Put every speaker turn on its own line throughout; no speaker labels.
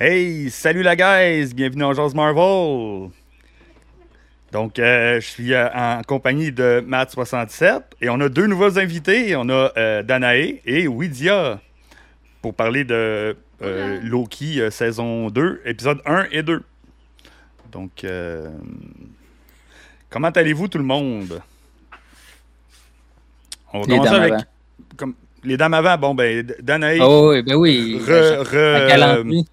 Hey, salut la guys, bienvenue en Jazz Marvel. Donc, euh, je suis euh, en compagnie de Matt67 et on a deux nouveaux invités. On a euh, Danae et Widia pour parler de euh, Loki euh, saison 2, épisode 1 et 2. Donc, euh, comment allez-vous tout le monde? On va
Les
commencer
dames
avec
avant.
comme, les dames avant. Bon, ben, Danae,
Oh, oui, ben oui.
re- re-.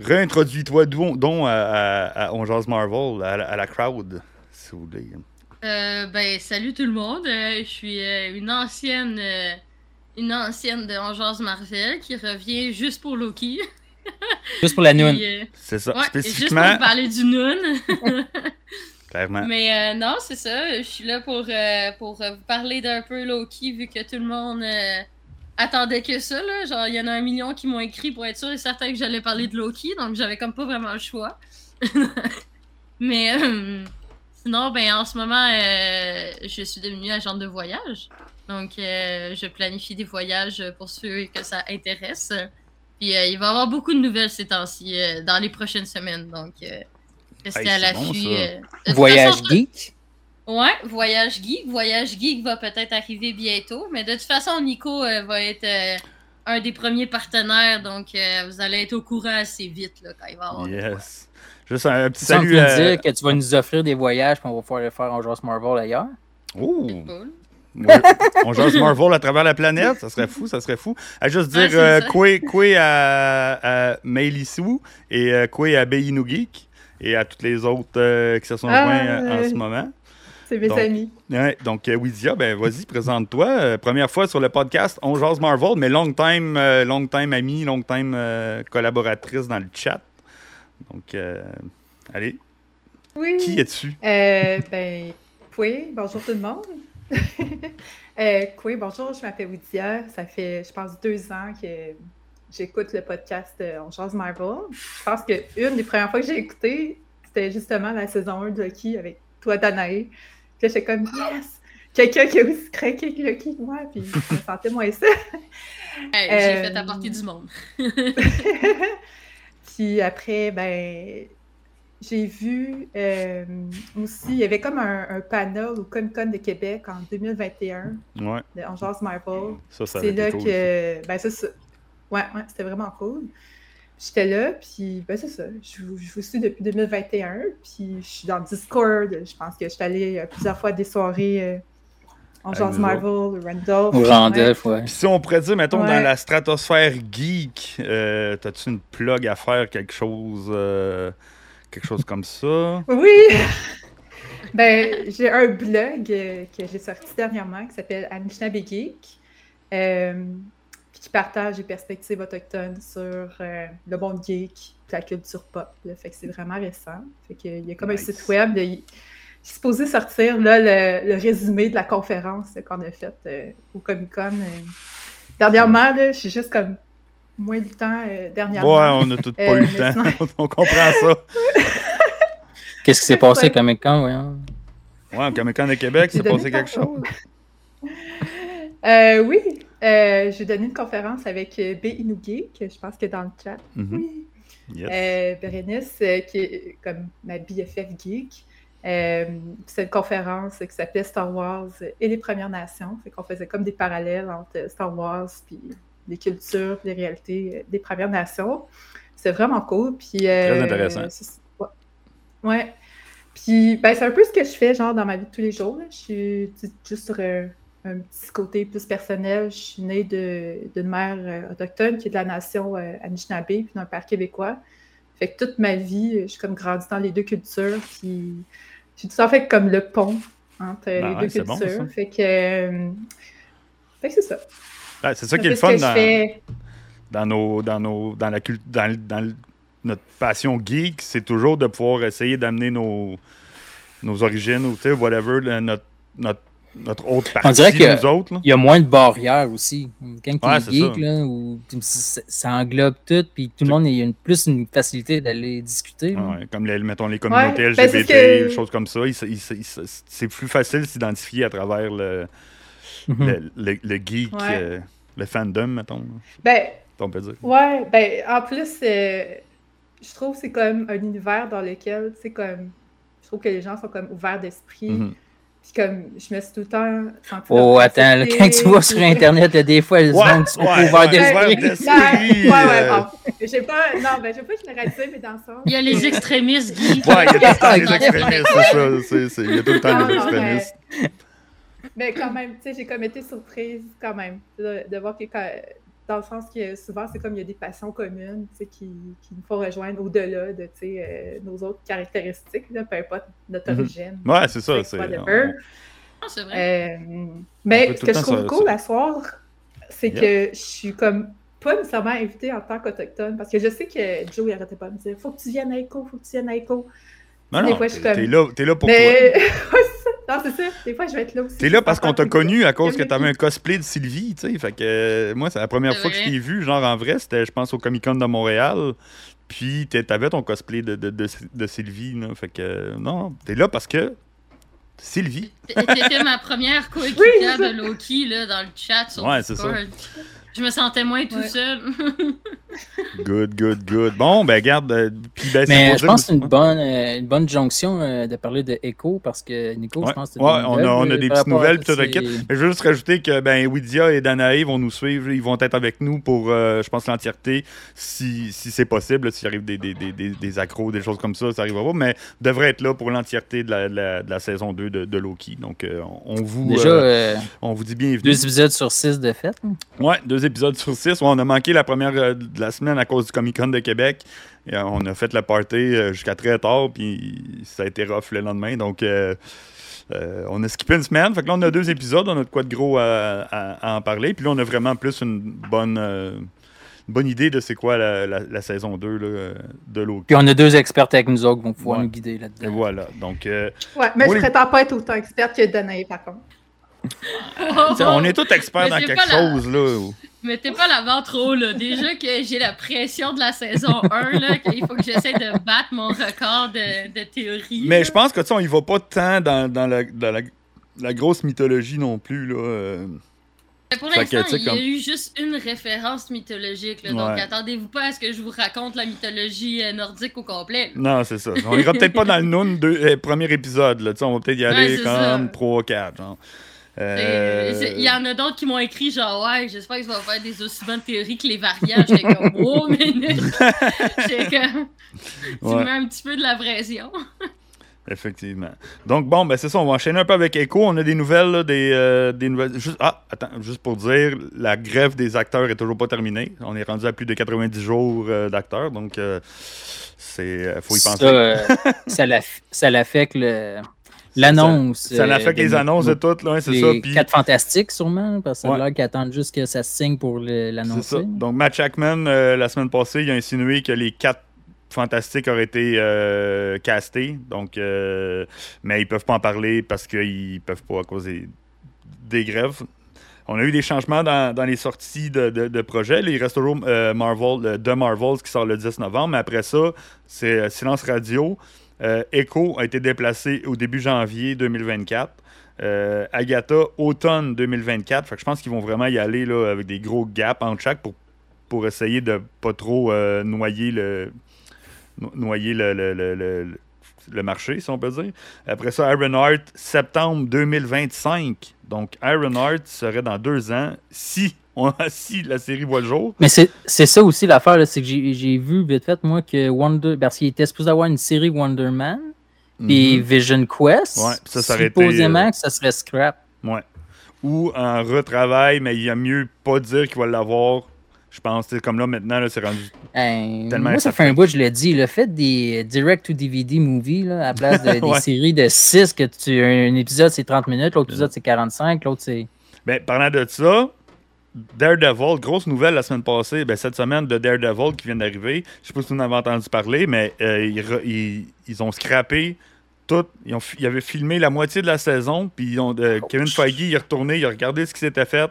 Réintroduis-toi donc à, à, à On Jase Marvel, à, la- à la crowd, si vous voulez.
Euh, ben, salut tout le monde. Euh, je suis euh, une ancienne euh, une ancienne de Angers Marvel qui revient juste pour Loki.
Juste pour la
euh,
C'est ça,
ouais, juste pour
spécifiquement,
vous parler du Noon.
clairement.
Mais euh, non, c'est ça. Je suis là pour, euh, pour euh, vous parler d'un peu Loki, vu que tout le monde attendait que ça. Là. Genre, il y en a un million qui m'ont écrit pour être sûr et certain que j'allais parler de Loki, donc j'avais comme pas vraiment le choix. Mais euh, sinon, ben en ce moment, euh, je suis devenue agente de voyage. Donc, euh, je planifie des voyages pour ceux que ça intéresse. Puis, euh, il va y avoir beaucoup de nouvelles ces temps-ci, euh, dans les prochaines semaines. Donc, euh, restez
Hey,
à
bon,
l'affût. euh.
Voyage
façon,
geek?
Ouais, Voyage Geek. Voyage Geek va peut-être arriver bientôt. Mais de toute façon, Nico euh, va être euh, un des premiers partenaires. Donc, euh, vous allez être au courant assez vite là, quand il va y avoir.
Yes. Juste un petit
Tu
salut
de
à...
dire que tu vas nous offrir des voyages puis on va pouvoir les faire en Joss Marvel ailleurs?
Oh! Ouais. On jase Marvel à travers la planète, ça serait fou, ça serait fou. À juste dire euh,
ça.
Koué Koué à, à Meili Sue et euh, Koué à Beinu Geek et à toutes les autres euh, qui se sont
Ah,
joints en
euh,
ce moment.
C'est mes
Donc,
amis.
Ouais, donc, euh, Widia, ben, vas-y, présente-toi. Euh, première fois sur le podcast On Jase Marvel, mais long time, euh, long time amie, long time euh, collaboratrice dans le chat. Donc, euh, allez,
Oui.
qui es-tu?
Euh, ben, oui, bonjour tout le monde. euh, oui, bonjour, je m'appelle Widia. Ça fait, je pense, deux ans que j'écoute le podcast euh, On Jase Marvel. Je pense que une des premières fois que j'ai écouté, c'était justement la saison 1 de Loki avec toi, Danae. Puis là, j'étais comme, yes! Quelqu'un qui a aussi craqué que moi, puis je me sentais moins ça.
Hey, J'ai
Euh,
fait à partie du monde.
Puis après, ben, j'ai vu euh, aussi, il y avait comme un, un panel au Comic Con de Québec en 2021
Ouais,
de Jase Marvel.
ça, ça
C'est là
été cool,
que, ben, c'est ça. Ouais, ouais, c'était vraiment cool. J'étais là, puis ben, c'est ça. Je, vous- je vous suis depuis 2021, puis je suis dans le Discord. Je pense que je suis allée euh, plusieurs fois à des soirées euh, Jase
nous
Marvel, Randolph.
Au
ouais.
Randolph, ouais.
Puis si on pourrait dire, mettons, dans la stratosphère geek, euh, t'as-tu une plug à faire, quelque chose, euh, quelque chose comme ça?
Oui! ben, j'ai un blog euh, que j'ai sorti dernièrement qui s'appelle Anishinaabe Geek, euh, qui partage les perspectives autochtones sur euh, le monde geek, la culture pop. là. Fait que c'est vraiment récent. Fait que, il y a comme
Nice.
un site web. il- Je suis supposé sortir là, le, le résumé de la conférence qu'on a faite euh, au Comic Con. euh. Dernièrement, là, je suis juste comme moins du temps euh,
Ouais,
dernièrement.
on a tout pas eu le temps. on comprend ça.
Qu'est-ce qui s'est passé à Comic Con, ouais?
au Comic Con de Québec,
donné
passé quelque chose.
Euh, oui, euh, j'ai donné une conférence avec euh, B. Inougué, que je pense que dans le chat.
Mhm.
Oui.
Yes.
Euh, Bérénice, euh, qui est comme ma BFF geek. C'est une conférence qui s'appelait Star Wars et les Premières Nations. Fait qu'on faisait comme des parallèles entre Star Wars puis les cultures, les réalités des Premières Nations. C'est vraiment cool. Puis,
Très intéressant.
ouais. Ouais. Puis, ben, c'est un peu ce que je fais, genre, dans ma vie de tous les jours. là. Je suis juste sur un petit côté plus personnel. Je suis née de- d'une mère euh, autochtone qui est de la nation euh, Anishinaabe, puis d'un père québécois. Fait que toute ma vie, je suis comme grandie dans les deux cultures, puis j'ai tout ça fait comme le pont entre
Ben
les
ouais,
deux
bon,
cultures.
ça.
fait que, euh, fait que c'est ça.
Ouais, c'est ça qui est le fun
je
dans,
fais.
dans, nos, dans, nos, dans, la dans, notre passion geek, c'est toujours de pouvoir essayer d'amener nos, nos origines ou, tu sais, whatever, notre, notre, notre autre partie,
dirait que-
nous autres. là.
Il y a moins de barrières aussi. Quand tu
Ouais,
es geek,
ça.
là, où ça, ça englobe tout, puis tout le monde a une, plus une facilité d'aller discuter.
Ouais, comme les, mettons les communautés
Ouais, ben,
LGBT,
que-
des choses comme ça, il il il c'est plus facile de s'identifier à travers le,
Mhm.
le, le- le geek,
Ouais.
euh, le fandom, mettons,
Ben,
on peut dire.
Ouais, ben en plus, euh, je trouve que c'est comme un univers dans lequel, c'est comme, je trouve que les gens sont comme ouverts d'esprit.
Mhm.
Puis comme, je me suis tout le temps
Oh, attends, là, quand tu vas sur. Internet, il y a des fois, les qui sont
ouais,
d'esprit.
ouais.
Ouais, bon. J'ai pas, non, ben, je vais pas généraliser, mais dans le sens.
Il y a les extrémistes, Guy.
Ouais, il y a tout le temps des
Ok.
extrémistes, c'est ça. Il y a tout le temps
mais-
extrémistes.
Mais quand même, tu sais, j'ai comme été surprise quand même de, de voir que quand- dans le sens que souvent c'est comme il y a des passions communes, tu sais, qui, qui nous font rejoindre au-delà de, tu sais, euh, nos autres caractéristiques, là, peu importe notre
Mhm.
origine.
Ouais, c'est ça. c'est-.
Ah, C'est vrai.
Euh, mais ce que je trouve
ça-
cool
ça-
à soir, c'est que je suis comme pas nécessairement invitée en tant qu'autochtone, parce que je sais que Joe il arrêtait pas de me dire faut que tu viennes à Echo, faut que tu viennes à Echo.
Non,
Des
non,
fois, je suis
t'es
comme-
là, là pour.
Mais. Non, c'est ça. Des fois, je vais être là aussi.
T'es là parce qu'on t'a connu à cause que t'avais un cosplay de Sylvie, tu sais. Fait que euh, moi, c'est la première fois que je t'ai vu, genre en vrai, c'était, je pense, au Comic Con de Montréal. Puis t'avais ton cosplay de, de, de, de Sylvie, là. Fait que euh, non, t'es là parce que Sylvie.
T'étais ma première coéquipière
ça.
de Loki là, dans le chat sur
Ouais, c'est
Discord. Je me sentais moins tout
Ouais.
seul.
Good, good, good. Bon, ben garde. euh, puis ben, c'est
Mais je pense que c'est une bonne, euh, une bonne jonction euh, de parler de Echo parce que Nico,
Ouais.
je pense que
Ouais, on a- on a des petites nouvelles, puis tout le kit. Mais je veux juste rajouter que ben, Widia et Danae vont nous suivre. Ils vont être avec nous pour, euh, je pense, l'entièreté, si, si c'est possible. S'il arrive des, des, des, des, des accros, des choses comme ça, ça arrivera pas. Mais devrait être là pour l'entièreté de la, de la, de la saison 2 de, de Loki. Donc, euh, on, vous,
Déjà,
euh,
euh,
on vous dit bienvenue.
deux épisodes sur six de fait.
Ouais, deux épisodes sur six. On a manqué la première euh, de la semaine à cause du Comic Con de Québec. Et, euh, on a fait le party euh, jusqu'à très tard, puis ça a été rough le lendemain. Donc, euh, euh, on a skippé une semaine. Fait que là, on a deux épisodes. On a de quoi de gros à, à- à en parler. Puis là, on a vraiment plus une bonne, euh, une bonne idée de c'est quoi la, la- la saison 2 là, de Loki.
Puis on a deux experts avec nous autres qui vont pouvoir
Ouais.
nous guider là-dedans.
voilà. Donc, euh,
Ouais, mais je prétends pas être autant experte que Danae, par contre.
on est tous experts
Mais
dans quelque
pas la-
chose. Là.
Mettez pas la vente trop, là. Déjà que j'ai la pression de la saison 1, là, qu'il faut que j'essaie de battre mon record de, de théorie.
Mais
là.
je pense que tu sais, on y va pas tant dans, dans la, dans la- la grosse mythologie non plus. Là. euh.
Pour l'instant, il y a
comme-
eu juste une référence mythologique. Là, donc
Ouais.
attendez-vous pas à ce que je vous raconte la mythologie euh, nordique au complet.
Non, c'est ça. On ira peut-être pas dans le Noon deux- euh, premier épisode. Là. On va peut-être y aller
Ouais,
comme 3-4. Euh,
c'est- Il y en a d'autres qui m'ont écrit genre ouais, j'espère qu'ils vont faire des aussi bonnes théories que les variants. J'étais comme oh minute. J'étais comme tu
Ouais.
mets un petit peu de la pression.
Effectivement. Donc, bon, ben c'est ça. On va enchaîner un peu avec Echo. On a des nouvelles. là, des, euh, des nouvelles. Juste, ah, attends, juste pour dire, la grève des acteurs est toujours pas terminée. On est rendu à plus de 90 jours euh, d'acteurs. Donc, euh, c'est euh, faut y penser.
Ça, euh, ça l'affecte le- l'annonce.
Ça
euh,
l'affecte
de
les
nos-
annonces de toutes, là, c'est
les
ça. Puis,
quatre fantastiques, sûrement, parce que l'air qu'ils attendent juste que ça se signe pour
c'est
l'annoncer.
Donc, Matt Jackman, euh, la semaine passée, il a insinué que les quatre fantastiques auraient été euh, castés. Donc, euh, mais ils peuvent pas en parler parce qu'ils peuvent pas à cause des, des grèves. On a eu des changements dans, dans les sorties de, de, de projets. Reste toujours euh, Marvel, euh, The Marvels qui sort le 10 novembre. Mais après ça, c'est euh, Silence Radio. Euh, Echo a été déplacé au début janvier 2024. Euh, Agatha, automne 2024. Fait que je pense qu'ils vont vraiment y aller avec des gros gaps entre chaque pour, essayer de pas trop euh, noyer le no- noyer le, le, le- le- le marché, si on peut dire. Après ça, Ironheart, septembre 2025. Donc, Ironheart serait dans deux ans si, on, si la série voit le jour.
Mais c'est ça aussi l'affaire, c'est que j'ai j'ai vu vite fait, moi, que Wonder. Parce qu'il était supposé avoir une série Wonder Man, puis
Mhm.
Vision Quest.
Ouais, ça, été,
supposément
euh,
que ça serait scrap.
Ouais. Ou en retravail, mais il y a mieux pas dire qu'il va l'avoir. Je pense, c'est comme là maintenant, là, c'est rendu. Tellement
moi, ça fait un bout, je l'ai dit. Le fait des direct-to-DVD movies, là, à la place de- des séries de 6, que tu, un épisode c'est 30 minutes, l'autre épisode c'est 45, l'autre c'est.
Ben, parlant de ça, Daredevil, grosse nouvelle la semaine passée, ben, cette semaine de Daredevil qui vient d'arriver. Je sais pas si vous en avez entendu parler, mais euh, ils, re- ils- ils ont scrappé tout. Ils, ont, ils avaient filmé la moitié de la saison, puis ils ont, euh, Kevin Feige il est retourné, il a regardé ce qui s'était fait,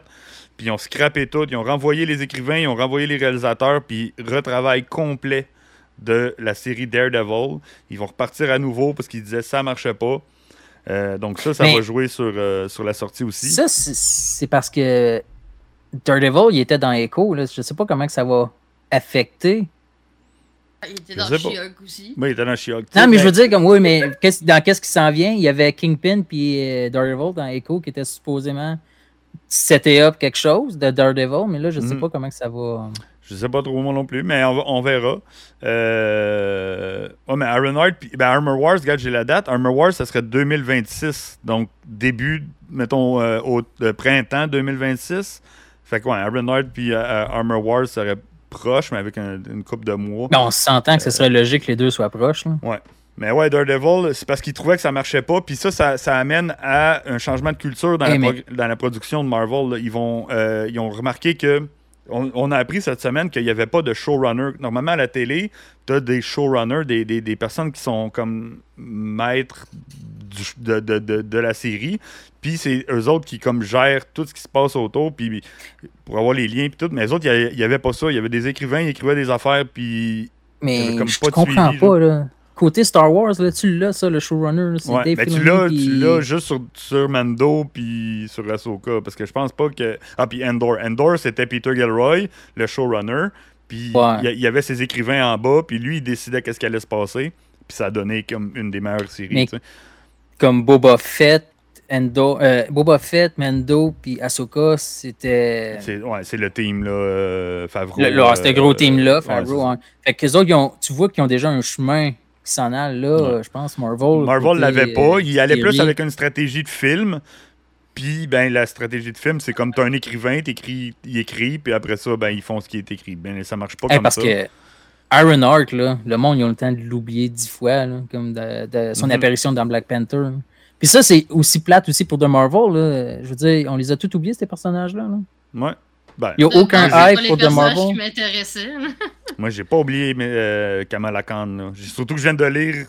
puis ils ont scrappé tout. Ils ont renvoyé les écrivains, ils ont renvoyé les réalisateurs, puis retravail complet de la série Daredevil. Ils vont repartir à nouveau parce qu'ils disaient ça marchait pas. Euh, donc ça, ça
Mais-
va jouer sur, euh, sur la sortie aussi.
Ça, c'est parce que Daredevil, il était dans Echo. Là. Je sais pas comment que ça va affecter.
Ah, Il était
Je
dans
sais pas.
She-Hulk aussi.
Oui, il était dans She-Hulk.
Non, mais je veux
dire.
comme, oui, mais qu'est-ce- dans qu'est-ce qui s'en vient? Il y avait Kingpin puis euh, Daredevil dans Echo qui était supposément seté up quelque chose de Daredevil, mais là, je sais
Mhm.
pas comment que ça va.
Je sais pas trop moi non plus, mais on, verra. Euh... Oh, mais Ironheart, puis ben Armor Wars, regarde, j'ai la date. Armor Wars, ça serait 2026. Donc, début, mettons, euh, au euh, printemps 2026. Fait que, ouais, Ironheart puis euh, euh, Armor Wars serait proche, mais avec un- une coupe de mois.
Ben, on s'entend que ce serait logique que les deux soient proches. là.
Mais ouais, Daredevil, c'est parce qu'ils trouvaient que ça marchait pas. Puis ça, ça, ça amène à un changement de culture dans,
Hey,
la,
mais-
dans la production de Marvel. Ils, vont, euh, ils ont remarqué que. On, on a appris cette semaine qu'il n'y avait pas de showrunner. Normalement, à la télé, tu as des showrunners, des, des, des personnes qui sont comme maîtres du- de, de, de, de la série. Puis c'est eux autres qui comme gèrent tout ce qui se passe autour. Puis pour avoir les liens, puis tout. Mais eux autres, il n'y avait pas ça. Il y avait des écrivains, ils écrivaient des affaires, puis
Mais
comme
je
pas de
comprends
suivi,
pas, là. Côté Star Wars, là, tu l'as, ça, le showrunner. là, c'est
Ouais,
Dave
mais tu
Filoni,
l'as,
puis-
tu l'as juste sur, sur Mando puis sur Ahsoka parce que je pense pas que ah puis Endor, Endor c'était Peter Gilroy, le showrunner, puis
Ouais.
il y avait ses écrivains en bas, puis lui il décidait qu'est-ce qui allait se passer, puis ça a donné comme une des meilleures séries.
Mais-. Comme Boba Fett, Endo, euh, Boba Fett, Mando, puis Ahsoka, c'était.
C'est ouais, c'est le team là, euh, Favreau.
Le, là, c'était
euh,
gros team-là, Favreau. hein. Fait que les autres, ils ont- tu vois qu'ils ont déjà un chemin qui s'en allent, là,
Ouais.
je pense, Marvel.
Marvel l'avait pas, il allait plus avec une stratégie de film. Puis ben la stratégie de film, c'est comme t'as un écrivain, t'écris, il écrit, puis après ça ben ils font ce qui est écrit. Ben ça marche pas
Hey,
comme
parce
ça.
que Ironheart, là, le monde, ils ont le temps de l'oublier dix fois, là, comme de, de son
Mhm.
apparition dans Black Panther. là. Puis ça, c'est aussi plate aussi pour The Marvel. Là. Je veux dire, on les a tous oubliés, ces personnages-là. là.
Ouais. Ben,
Il n'y a aucun
pas
hype pour The
qui
Marvel.
Moi, j'ai pas oublié mais, euh, Kamala Khan. Surtout que je viens de lire.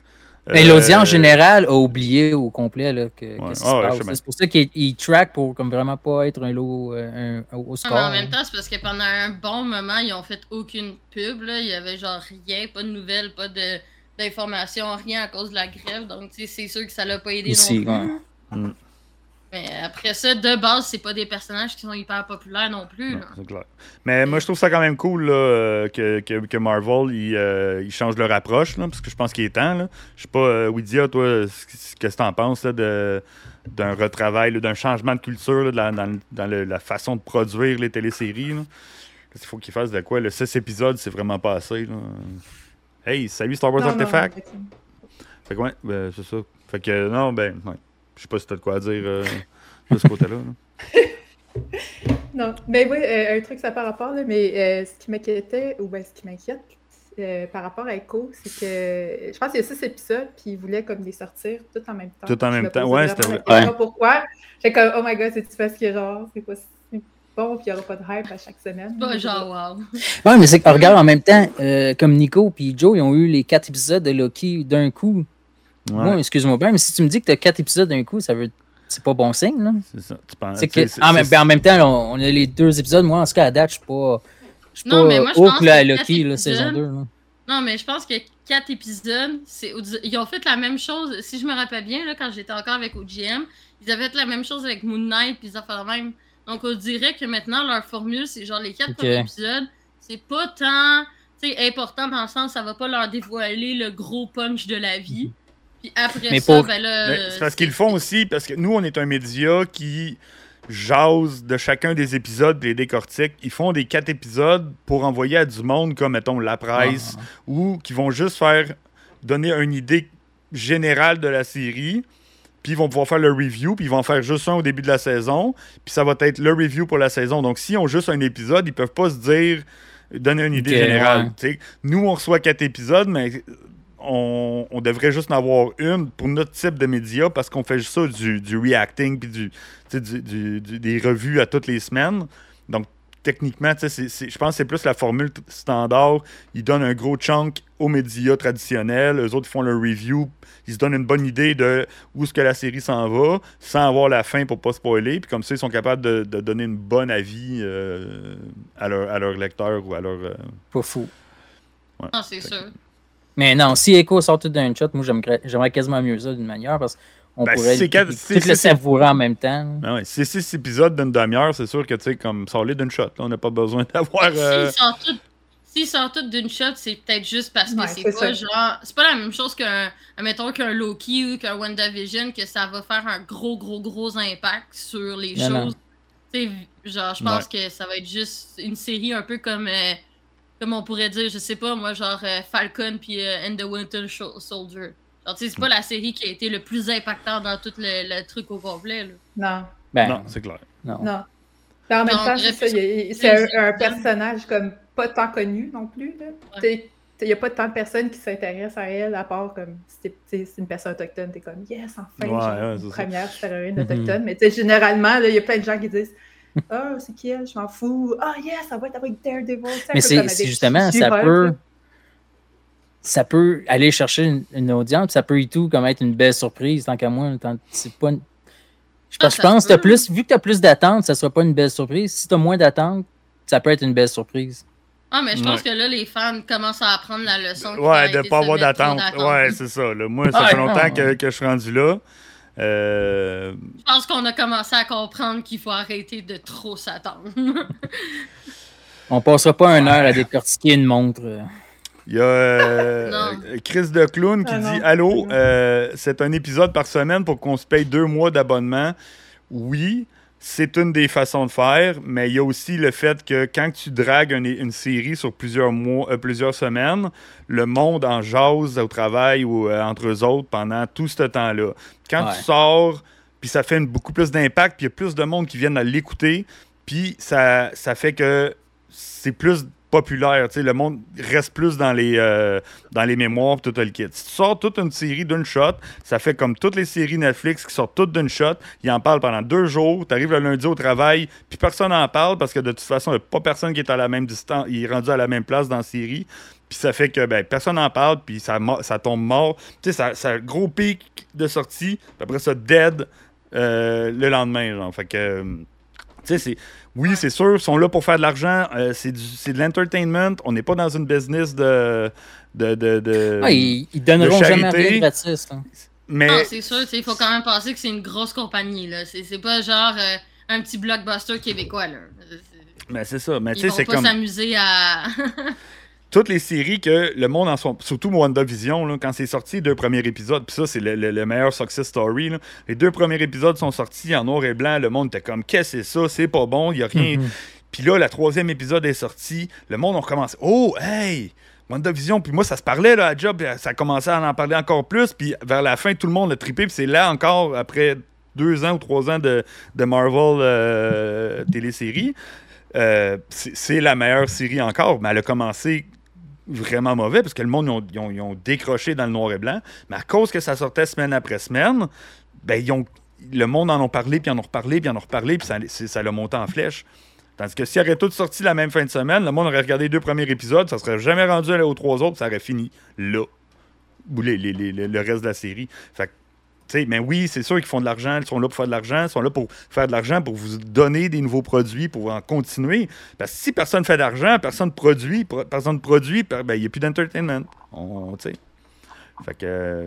Mais
euh,
l'audience générale a oublié au complet là, que,
Ouais.
qu'est-ce qui
Ah ouais.
C'est pour ça qu'il il track pour comme vraiment pas être un lot euh, un- au
Non,
score.
mais en même temps, c'est parce que pendant un bon moment, ils ont fait aucune pub. Là. Il y avait genre rien, pas de nouvelles, pas de d'informations, rien à cause de la grève. Donc, c'est sûr que ça l'a pas aidé non plus.
ouais.
Mm.
Mais après ça, de base, c'est pas des personnages qui sont hyper populaires non plus.
non, clair. Mais moi, je trouve ça quand même cool là, que, que, que Marvel ils, euh, ils changent leur approche, là, parce que je pense qu'il est temps. Là. Je sais pas, euh, Widia, toi, qu'est-ce que t'en penses là, de, d'un retravail, là, d'un changement de culture là, dans, dans le- la façon de produire les téléséries. là? Il faut qu'ils fassent de quoi? Le 6 épisodes, c'est vraiment pas assez. Là. Hey, salut Star Wars
Non, non,
Artifact! Fait que ouais, ben, c'est ça. Fait que non, ben, ouais. Je sais pas si t'as de quoi dire euh, de ce côté-là. là.
Non, mais oui, euh, un truc ça par rapport, là, mais euh, ce qui m'inquiétait, ou ben, ce qui m'inquiète euh, par rapport à Echo, c'est que je pense qu'il y a six épisodes, puis ils voulaient comme les sortir tout en même temps.
Tout en même
me
temps, ouais, c'était vrai.
Pourquoi? J'ai comme, oh my god, c'est-tu parce que genre, c'est pas si bon, puis il n'y aura pas de hype à chaque semaine?
Pas genre, wow.
Ouais, mais c'est que, regarde, en même temps, euh, comme Nico et Joe, ils ont eu les quatre épisodes de Loki d'un coup.
Ouais,
Moi, excuse-moi bien, mais si tu me dis que tu as quatre épisodes d'un coup, ça veut. C'est pas bon signe, là.
c'est ça. Tu penses,
que,
sais,
en, même,
c'est-
en même temps, là, on, on a les deux épisodes. Moi, en ce cas, à date, je suis pas. Je suis
Non,
pas
mais moi, je pense
là, à Loki, là, saison
épisodes-
2. Là.
Non, mais je pense que quatre épisodes, c'est ils ont fait la même chose. Si je me rappelle bien, là, quand j'étais encore avec OGM, ils avaient fait la même chose avec Moon Knight, puis ils ont fait la même. Donc, on dirait que maintenant, leur formule, c'est genre les quatre premiers épisodes, c'est pas tant tu sais, important dans le sens, ça va pas leur dévoiler le gros punch de la vie. Puis après
Mais
ça,
pour-
ben là.
C'est parce qu'ils le font aussi, parce que nous, on est un média qui jase de chacun des épisodes les décortique. Ils font des quatre épisodes pour envoyer à du monde comme, mettons, la presse,
Ah.
ou qui vont juste faire donner une idée générale de la série. Puis ils vont pouvoir faire le review, puis ils vont en faire juste un au début de la saison, puis ça va être le review pour la saison. Donc s'ils ont juste un épisode, ils peuvent pas se dire donner une idée générale.
ouais.
Nous, on reçoit quatre épisodes, mais on, on devrait juste en avoir une pour notre type de média parce qu'on fait juste ça du, du reacting puis du, tu sais, du- du- du- des revues à toutes les semaines. Donc, techniquement, je pense que c'est plus la formule standard. Ils donnent un gros chunk aux médias traditionnels. Eux autres, ils font leur review. Ils se donnent une bonne idée de où est-ce que la série s'en va sans avoir la fin pour pas spoiler. Puis comme ça, ils sont capables de, de donner une bonne avis euh, à, leur, à leur lecteur ou à leur... euh,
Pas fou.
ouais.
Non, c'est sûr.
Mais non, si Echo sort tout d'un shot, moi, j'aimerais j'aimerais quasiment mieux ça d'une manière parce qu'on
Ben,
pourrait
si
tout
si-
le
si c'est-
savourer en même temps.
Ah ouais, c'est six épisodes d'une demi-heure, c'est sûr que tu sais, comme ça allait d'une shot. là. on n'a pas besoin d'avoir. euh,
S'ils sortent tout- d'une shot, c'est peut-être juste parce que
Ouais,
c'est pas
ça.
genre. C'est pas la même chose qu'un. Mettons qu'un Loki ou qu'un WandaVision, que ça va faire un gros, gros, gros impact sur les
Non, non.
choses. Tu sais, genre, je pense que ça va être juste une série un peu comme. euh, comme on pourrait dire, je sais pas, moi, genre euh, Falcon puis euh, And the Winter Sho- Soldier. Genre, tu sais, c'est pas la série qui a été le plus impactante dans tout le, le truc au complet, là.
Non,
Ben,
Non, c'est clair.
non.
non. Puis en même
Non,
temps, c'est un, personnage comme pas tant connu non plus.
Ouais.
Il n'y a pas tant de personnes qui s'intéressent à elle, à part comme si c'est une personne autochtone, t'es comme yes, enfin,
Ouais, ouais, c'est
une première super-héroïne
Mhm.
autochtone. Mais tu sais, généralement, là, il y a plein de gens qui disent Ah, c'est qui elle, je m'en fous. Ah, yes, ça va être avec Daredevil.
Mais c'est justement, ça peut,
là.
ça peut aller chercher une, une audience, ça peut et tout comme être une belle surprise, tant qu'à moi. tant- C'est pas une- Je,
Ah,
pense- je
ça
pense que plus, vu que tu as plus d'attentes, ça sera pas une belle surprise. Si tu as moins d'attentes, ça peut être une belle surprise.
Ah, mais je pense
Ouais.
que là, les fans commencent à apprendre la leçon.
Ouais, de
se
pas avoir d'attente. Ouais, c'est ça. là. Moi, ça
Ah,
fait
non.
longtemps que, que je suis rendu là. Euh,
Je pense qu'on a commencé à comprendre qu'il faut arrêter de trop s'attendre.
On passera pas une heure à décortiquer une montre.
Il y a euh. Chris de Clown qui
Ah
dit
non.
Allô, euh, c'est un épisode par semaine pour qu'on se paye deux mois d'abonnement. Oui, c'est une des façons de faire, mais il y a aussi le fait que quand tu dragues une, une série sur plusieurs mois, euh, plusieurs semaines, le monde en jase au travail ou euh, entre eux autres pendant tout ce temps-là. Quand
Ouais.
tu sors, puis ça fait une- beaucoup plus d'impact, puis il y a plus de monde qui viennent à l'écouter, puis ça, ça fait que c'est plus populaire, le monde reste plus dans les, euh, dans les mémoires, tout le kit. Si tu sors toute une série d'une shot, ça fait comme toutes les séries Netflix qui sortent toutes d'une shot, ils en parlent pendant deux jours, tu arrives le lundi au travail, puis personne n'en parle parce que de toute façon, il n'y a pas personne qui est à la même distance, il est rendu à la même place dans la série, puis ça fait que ben, personne n'en parle, puis ça, ça tombe mort. Tu sais, ça, gros pic de sortie, puis après ça, dead euh, le lendemain, genre. Fait que... tu sais, c'est... Oui, c'est sûr, ils sont là pour faire de l'argent. euh, c'est, de l'entertainment. On n'est pas dans une business de. de, de, de-
Ah, ils, ils donneront
de
jamais rien gratis. hein.
Mais
Non, c'est sûr, tu sais, il faut quand même penser que c'est une grosse compagnie, là. C'est c'est pas genre euh, un petit blockbuster québécois, là. C'est-
mais c'est ça. Mais tu
Ils
sais,
vont pas
comme
s'amuser à.
toutes les séries que le monde en sont. Surtout WandaVision, là, quand c'est sorti, les deux premiers épisodes. Puis ça, c'est le, le- le meilleur success story. là. Les deux premiers épisodes sont sortis en noir et blanc. Le monde était comme, qu'est-ce que c'est ça? C'est pas bon. Il y a rien.
Mhm.
Puis là, le troisième épisode est sorti. Le monde a commencé. Oh, hey! WandaVision. Puis moi, ça se parlait là, à job. Ça a commencé à en parler encore plus. Puis vers la fin, tout le monde l'a trippé. Puis c'est là encore, après deux ans ou trois ans de, de Marvel euh, télésérie, euh, c'est la meilleure série encore. Mais elle a commencé vraiment mauvais parce que le monde, ils ont, ils ont- décroché dans le noir et blanc. Mais à cause que ça sortait semaine après semaine, ben, ils ont, le monde en ont parlé, puis en ont reparlé, puis en ont reparlé, puis ça, ça l'a monté en flèche. Tandis que s'ils auraient tous sorti la même fin de semaine, le monde aurait regardé les deux premiers épisodes, ça serait jamais rendu aux trois autres, ça aurait fini là. Ou les- les- le reste de la série. Fait que, mais oui, c'est sûr qu'ils font de l'argent, ils sont là pour faire de l'argent, ils sont là pour faire de l'argent, pour vous donner des nouveaux produits, pour en continuer. Parce que si personne fait d'argent, personne produit, pro- personne produit, ben, il n'y a plus d'entertainment. Fait que,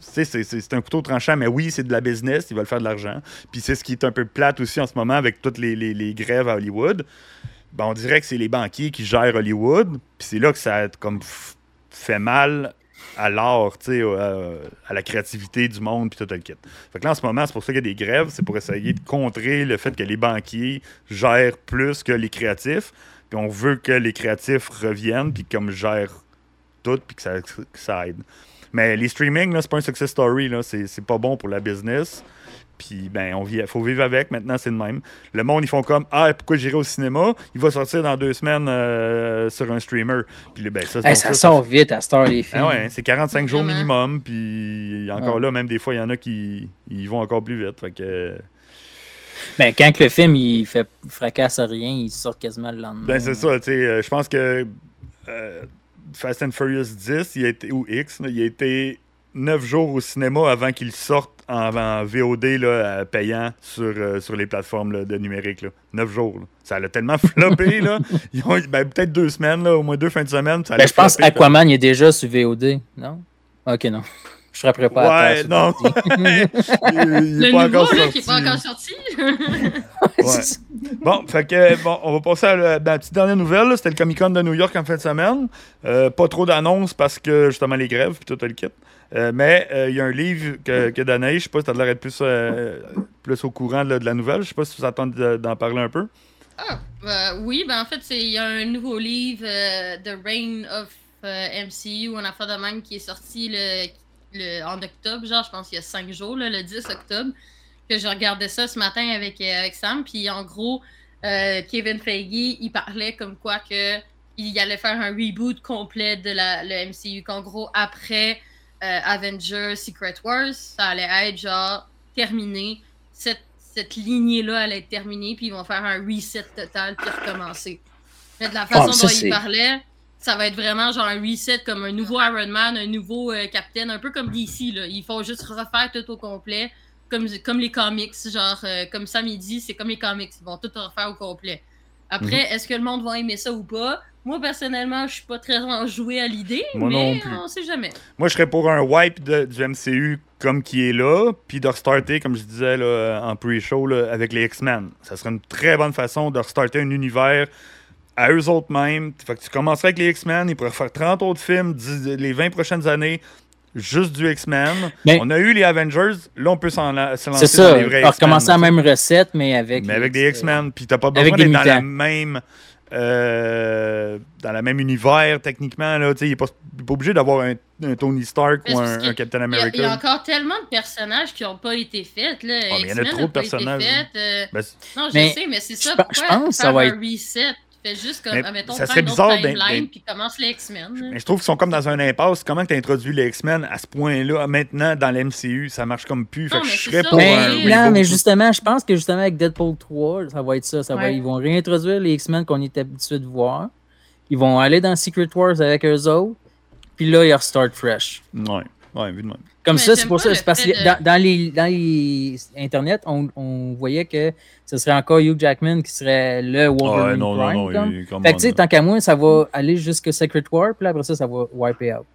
c'est- un couteau tranchant, mais oui, c'est de la business, ils veulent faire de l'argent. Puis c'est ce qui est un peu plate aussi en ce moment avec toutes les, les- grèves à Hollywood. Ben, on dirait que c'est les banquiers qui gèrent Hollywood, puis c'est là que ça comme fait mal à l'art, euh, à la créativité du monde, puis tout le kit. Fait que là, en ce moment, c'est pour ça qu'il y a des grèves, c'est pour essayer de contrer le fait que les banquiers gèrent plus que les créatifs, on veut que les créatifs reviennent, puis comme gèrent tout, puis que ça, aide. Mais les streaming, là, c'est pas un success story, c'est pas bon pour la business. Puis, ben, on vit, faut vivre avec. Maintenant, c'est le même. Le monde, ils font comme Ah, pourquoi j'irai au cinéma? Il va sortir dans deux semaines euh, sur un streamer. Puis, ben, ça,
Hey,
donc
ça sort vite à Star les films.
Ah ouais, c'est 45 jours minimum. Puis, encore
Ouais.
là, même des fois, il y en a qui ils vont encore plus vite. Fait que.
Ben, quand que le film il fait fracasse à rien, il sort quasiment le lendemain.
Ben, c'est ça, tu sais. euh, je pense que euh, Fast and Furious 10, il a été, ou X, il a été 9 jours au cinéma avant qu'il sorte en, en VOD là, euh, payant sur, euh, sur les plateformes là, de numérique. Là. 9 jours. là. Ça l'a tellement floppé. là. Ils ont, ben, peut-être deux semaines, là, au moins deux fins de semaine. Ça
Ben, je pense
floppé,
Aquaman il est déjà sur VOD, non? Ok, non. Je frapperai pas à
Ouais,
terre
non. il, il est
Le
pas
nouveau,
encore
là,
sorti.
pas encore sorti.
Ouais. Bon, fait que, bon, on va passer à la, la petite dernière nouvelle. C'était le Comic Con de New York en fin de semaine. Euh, pas trop d'annonces parce que justement les grèves puis tout le kit. Euh, mais euh, il y a un livre que, que je sais pas si t'as l'air d'être plus, euh, plus au courant de, la- nouvelle. Je sais pas si tu attends d'en parler un peu.
Ah, oui, ben en fait, il y a un nouveau livre, The Reign of MCU, un affaire de même qui est sorti le, le- en octobre, genre, je pense qu'il y a cinq jours, le 10 octobre, que je regardais ça ce matin avec, avec Sam. Puis en gros, Kevin Feige, il parlait comme quoi que il allait faire un reboot complet de la, le MCU, qu'en gros, après euh, Avengers Secret Wars, ça allait être genre terminé. Cette, cette lignée-là allait être terminée, puis ils vont faire un reset total, puis recommencer. Mais de la façon
Ah, ça,
dont
c'est-
il parlait, ça va être vraiment genre un reset comme un nouveau Iron Man, un nouveau euh, Captain, un peu comme DC. Là. Ils font juste refaire tout au complet, comme, comme les comics. Genre, euh, comme Sam dit, c'est comme les comics. Ils vont tout refaire au complet. Après,
Mhm.
est-ce que le monde va aimer ça ou pas? Moi, personnellement, je suis pas très enjoué à l'idée, mais on sait jamais.
Moi, je serais pour un wipe de- du MCU comme qui est là, puis de restarter, comme je disais là, en pre-show, avec les X-Men. Ça serait une très bonne façon de restarter un univers à eux autres mêmes. Fait que tu commencerais avec les X-Men, ils pourraient faire 30 autres films les 20 prochaines années, juste du X-Men.
Mais-
On a eu les Avengers, là, on peut s'en se lancer
ça.
dans les vrais
recommencer la
X-Men,
même recette, mais avec.
mais avec des X-Men, puis t'as pas besoin d'être dans la même. euh, dans la même univers techniquement là, il est pas, obligé d'avoir un, un Tony Stark ou un, Captain
Il y, a,
America.
il y a encore tellement de personnages qui n'ont pas été faits. Là.
Mais il y en a trop de personnages,
euh,
Ben,
Non, je
Mais
sais, mais c'est ça.
je
Pourquoi
pense que ça
faire
va
un
être-
reset? Fais juste comme,
Mais
admettons,
ça
prends
serait
une
bizarre
timeline, puis commence les X-Men.
Mais je trouve qu'ils sont comme dans un impasse. Comment tu introduis les X-Men à ce point-là, maintenant, dans l'MCU? Ça marche comme plus. Fait
Non,
que
mais
je serais
ça,
pour
mais-
un
Mais, non, mais justement, je pense que justement avec Deadpool 3, ça va être ça. ça va,
Ouais.
ils vont réintroduire les X-Men qu'on est habitué de voir. Ils vont aller dans Secret Wars avec eux autres. Puis là, ils restart fresh.
Ouais, ouais, vu de même.
Comme
Mais
ça, c'est pour ça. C'est parce que
de-
dans, dans les, dans les Internet, on, on voyait que ce serait encore Hugh Jackman qui serait le Wolverine
Ouais, non, non,
Prime,
non, il-
Fait que tu sais, tant qu'à moi, ça va aller jusqu'à Secret War, puis après ça, ça va wiper out.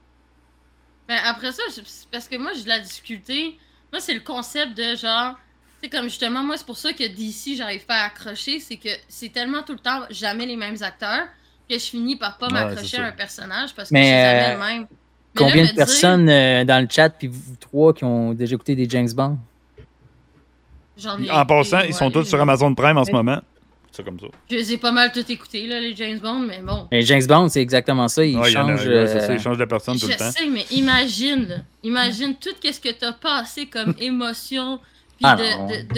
Ben, après ça, c'est parce que moi, j'ai de la difficulté. Moi, c'est le concept de genre. Tu sais, comme justement, moi, c'est pour ça que d'ici, j'arrive pas à accrocher. C'est que c'est tellement tout le temps jamais les mêmes acteurs que je finis par pas
Ouais,
m'accrocher
c'est
à un personnage parce que
Mais,
c'est jamais
euh,
le même. Mais
Combien de personnes euh, dans le chat, puis vous trois, qui ont déjà écouté des James Bond?
J'en ai
En passant, ils sont tous sur Amazon Prime en ce moment. C'est comme ça.
Je les ai pas mal tout écoutés, là, les James Bond, mais bon.
Mais James Bond, c'est exactement ça. Il
Ouais,
change. euh,
ça, ils changent de personne tout
Je
le temps.
sais, mais imagine, là. imagine tout ce que t'as passé comme émotion.
Ah
de,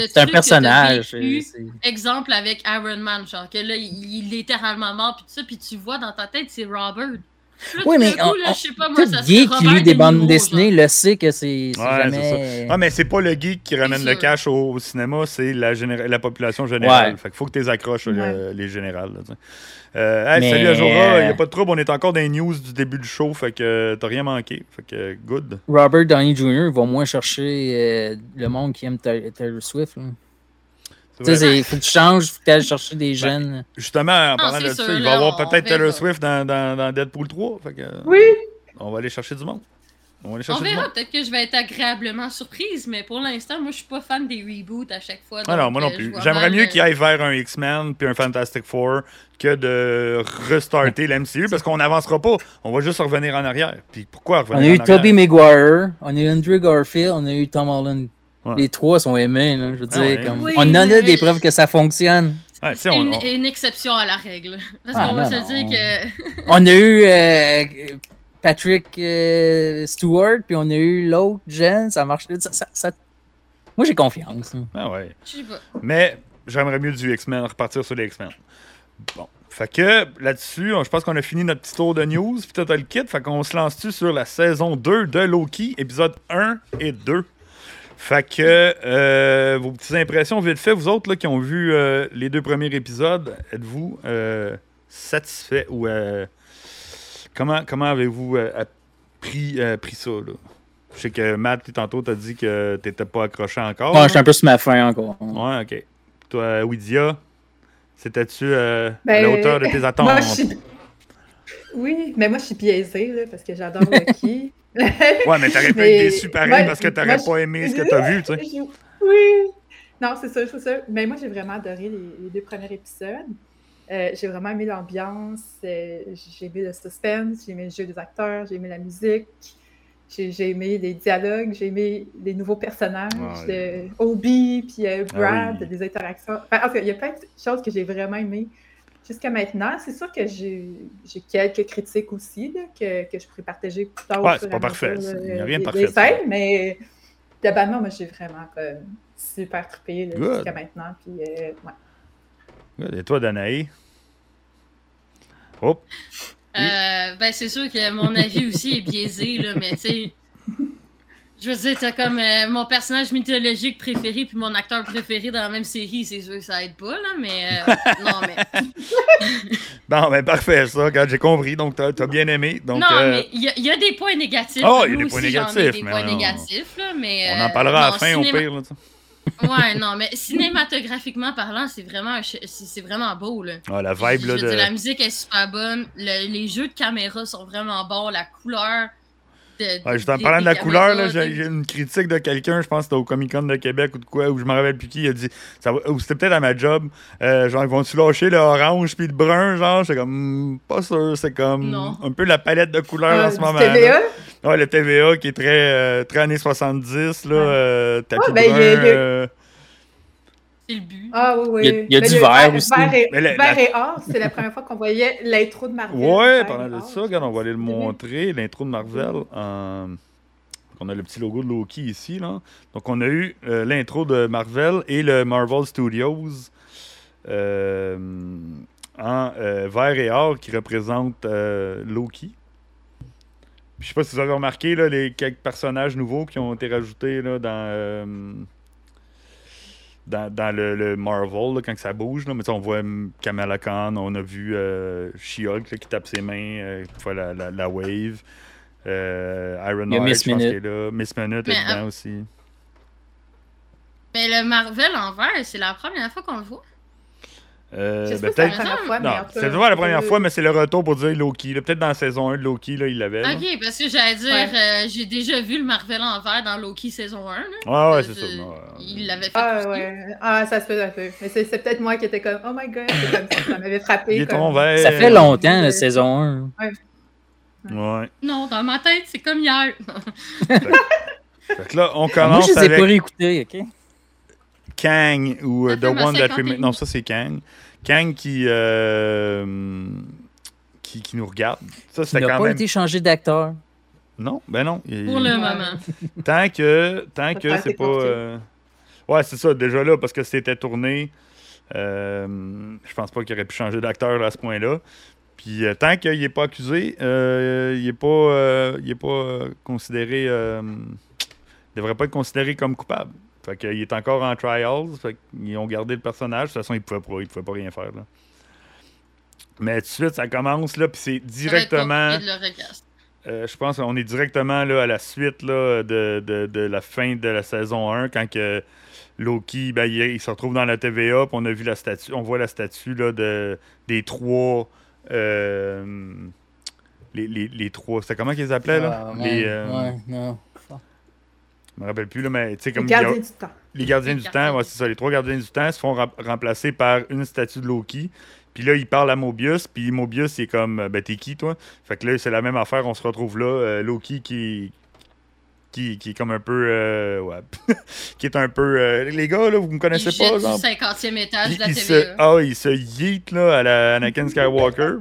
c'est un personnage.
vécu. Exemple avec Iron Man, genre que là, il, il est littéralement mort, puis tout ça, puis tu vois dans ta tête, c'est Robert.
Oui,
tout
mais
coup,
on-
là,
on-
je sais pas, moi,
Tout
ça
geek qui lit des
De
bandes dessinées le sait que c'est
Ouais,
jamais.
Ah, mais c'est pas le geek qui ramène le cash au, au cinéma, c'est la, généra- la population générale.
Ouais.
Fait qu'il faut que tu les accroches,
Ouais.
le- les générales. là, euh, hey,
Mais,
Salut Ajora, il
euh,
n'y a pas de trouble, on est encore dans les news du début du show, fait que euh, t'as rien manqué. Fait que good.
Robert Downey Jr. va moins chercher euh, le monde qui aime Ta- Taylor Swift. là. Il faut que tu changes, faut que tu ailles chercher des
Ben,
jeunes.
Justement, en
Non,
parlant
c'est
de
sûr,
ça, il va y avoir
on
peut-être Taylor. Swift dans, dans, dans Deadpool 3. Fait que,
Oui,
on va aller chercher du monde. On va aller
On
chercher du
verra, peut-être que je vais être agréablement surprise, mais pour l'instant, moi, je suis pas fan des reboots à chaque fois.
Ah non, moi non
euh,
plus. J'aimerais mieux
euh,
qu'il aille vers un X-Men puis un Fantastic Four que de restarter l'MCU parce qu'on n'avancera pas. On va juste revenir en arrière. Puis pourquoi
On
revenir
a eu
en arrière?
Tobey Maguire, on a eu Andrew Garfield, on a eu Tom Holland.
Ouais.
Les trois sont aimés, là, je veux
Ah
dire.
ouais.
comme-
Oui,
on en a des preuves que ça fonctionne.
Ouais, on-
Une,
on-
une exception à la règle. Parce
Ah,
qu'on va se dire que.
On a eu euh, Patrick euh, Stewart, puis on a eu l'autre Jen, ça marche. Ça, ça- ça- Moi, j'ai confiance.
Ah ouais.
Pas.
Mais j'aimerais mieux du X-Men, repartir sur les X-Men. Bon. Fait que là-dessus, je pense qu'on a fini notre petit tour de news. Puis t'as le kit. Fait qu'on se lance-tu sur la saison 2 de Loki, épisode 1 et 2. Fait que euh, vos petites impressions vite fait, vous autres là, qui ont vu euh, les deux premiers épisodes, êtes-vous euh, satisfait ou euh, comment, comment avez-vous appris, euh, pris ça? Là? Je sais que Matt, tantôt, t'as dit que t'étais pas accroché encore. Là.
je suis un peu sur ma fin encore.
Ouais, ok. Toi, Widia, c'était-tu euh, à
Ben,
la hauteur de tes attentes?
moi, je suis... Oui, mais moi, je suis biaisée, là, parce que j'adore Loki.
Ouais, mais t'aurais pu
Mais-
être déçu pareil
moi,
parce que t'aurais pas aimé ce que t'as vu, tu sais.
Oui. non, c'est ça, c'est ça. Mais moi, j'ai vraiment adoré les, deux premiers épisodes. Euh, j'ai vraiment aimé l'ambiance, euh, j'ai aimé le suspense, j'ai aimé le jeu des acteurs, j'ai aimé la musique, j'ai aimé les dialogues, j'ai aimé les nouveaux personnages, de Obi, puis euh, ah Brad, des interactions. Enfin, il y a plein de choses que j'ai vraiment aimées jusqu'à maintenant. C'est sûr que j'ai quelques critiques aussi que, que, je pourrais partager plus tard.
Ouais, c'est pas parfait. Il n'y a rien de parfait.
mais globalement, moi, j'ai vraiment super trippé jusqu'à maintenant. Puis, euh, ouais.
Et toi, Danaï? Oh!
Euh, ben, c'est sûr que mon avis aussi est biaisé, là, mais tu sais. Je veux dire, t'as comme euh, mon personnage mythologique préféré puis mon acteur préféré dans la même série, c'est sûr que ça aide pas, là, mais. Euh, non, mais.
bon, ben parfait, ça, j'ai compris, donc t'as as bien aimé. Donc,
non, mais il y, y, a des points négatifs.
Oh, il y a des points négatifs.
Des mais points négatifs, là, mais.
On en parlera à la fin, au pire, là,
ouais, non, mais cinématographiquement parlant, c'est vraiment, c'est vraiment beau. Là.
Ah, la vibe, là. De...
la musique est super bonne. les jeux de caméra sont vraiment bons. La couleur.
De, ouais, en parlant de la couleur, j'ai une critique de quelqu'un, je pense que c'était au Comic Con de Québec ou de quoi, où je me rappelle plus qui, il a dit, ça ou c'était peut-être à ma job, euh, genre, ils vont-tu lâcher le orange puis le brun, genre, c'est comme, hmm, pas sûr, c'est comme un peu la palette de couleurs en ce moment. TVA? Ouais, le TVA qui est très, euh, très années 70, là, euh, tapis
ben,
brun.
Euh,
c'est le but.
Ah oui,
oui. Il y a, du vert aussi.
Vert et, vert et or, c'est la première fois qu'on voyait l'intro de Marvel.
Ouais, pendant de ça, regarde, on va aller le montrer, l'intro de Marvel. on a le petit logo de Loki ici. Là. Donc, on a eu l'intro de Marvel et le Marvel Studios en vert et or qui représente Loki. Je sais pas si vous avez remarqué là, les quelques personnages nouveaux qui ont été rajoutés là, dans, euh, dans, le, Marvel quand ça bouge. Là. Mais on voit Kamala Khan, on a vu euh, She-Hulk qui tape ses mains, euh, la, la, la, wave. Euh, Iron Man, je pense est là. Miss Minute est dedans aussi.
Mais le Marvel en vert, c'est la première fois qu'on le voit.
Euh, ben c'est pas la première fois, mais c'est le retour pour dire Loki. Peut-être dans la saison 1 de Loki, là, il l'avait.
Ok, parce que j'allais dire, euh, j'ai déjà vu le Marvel en vert dans Loki saison 1. Là.
Ouais, ouais, c'est ça.
Il l'avait fait.
Ah, ouais. Ah, ça se fait un peu. Mais c'est peut-être moi qui étais comme, oh my god, c'est comme ça, ça m'avait frappé.
Il
comme...
Ça fait longtemps, la saison 1.
Ouais.
Ouais.
Non, dans ma tête, c'est comme hier.
fait, que là, on commence.
Moi, je les ai pas réécoutés, ok?
Kang ou uh, The One That Remains. Non, ça, c'est Kang. Kang qui, euh, qui, qui, nous regarde. Ça,
il n'a pas été changé d'acteur.
Non, ben non.
Pour le moment.
Tant que, tant que c'est pas. Euh... Ouais, c'est ça, déjà là, parce que c'était tourné. Euh, je pense pas qu'il aurait pu changer d'acteur à ce point-là. Puis euh, tant qu'il n'est pas accusé, euh, il n'est pas, euh, il est pas considéré. il devrait pas être considéré comme coupable. Fait qu'il est encore en trials. Fait qu'ils ont gardé le personnage. De toute façon, il pouvait pas, il pouvait pas rien faire. Là. Mais tout de suite, ça commence là, puis c'est directement. Euh, je pense qu'on est directement là, à la suite là, de, de, de, la fin de la saison 1, quand que Loki ben, il, se retrouve dans la TVA, puis on a vu la statue, on voit la statue là, de, des trois. Euh, les, les, les, trois. C'est comment qu'ils appelaient là?
Ah, les, euh, ouais, non.
Je me rappelle plus, là, mais tu sais, comme.
Les gardiens du temps.
Les gardiens du temps, ouais, c'est ça. Les trois gardiens du temps se font remplacer par une statue de Loki. Puis là, il parle à Mobius, puis Mobius, c'est comme, ben, t'es qui, toi? Fait que là, c'est la même affaire, on se retrouve là. Euh, Loki qui, qui, qui, est comme un peu. Euh, ouais. qui est un peu. Euh, les gars, là, vous me connaissez
il
pas,
genre? du 50e étage de la
ah, il se yeet, là, à la Anakin Skywalker.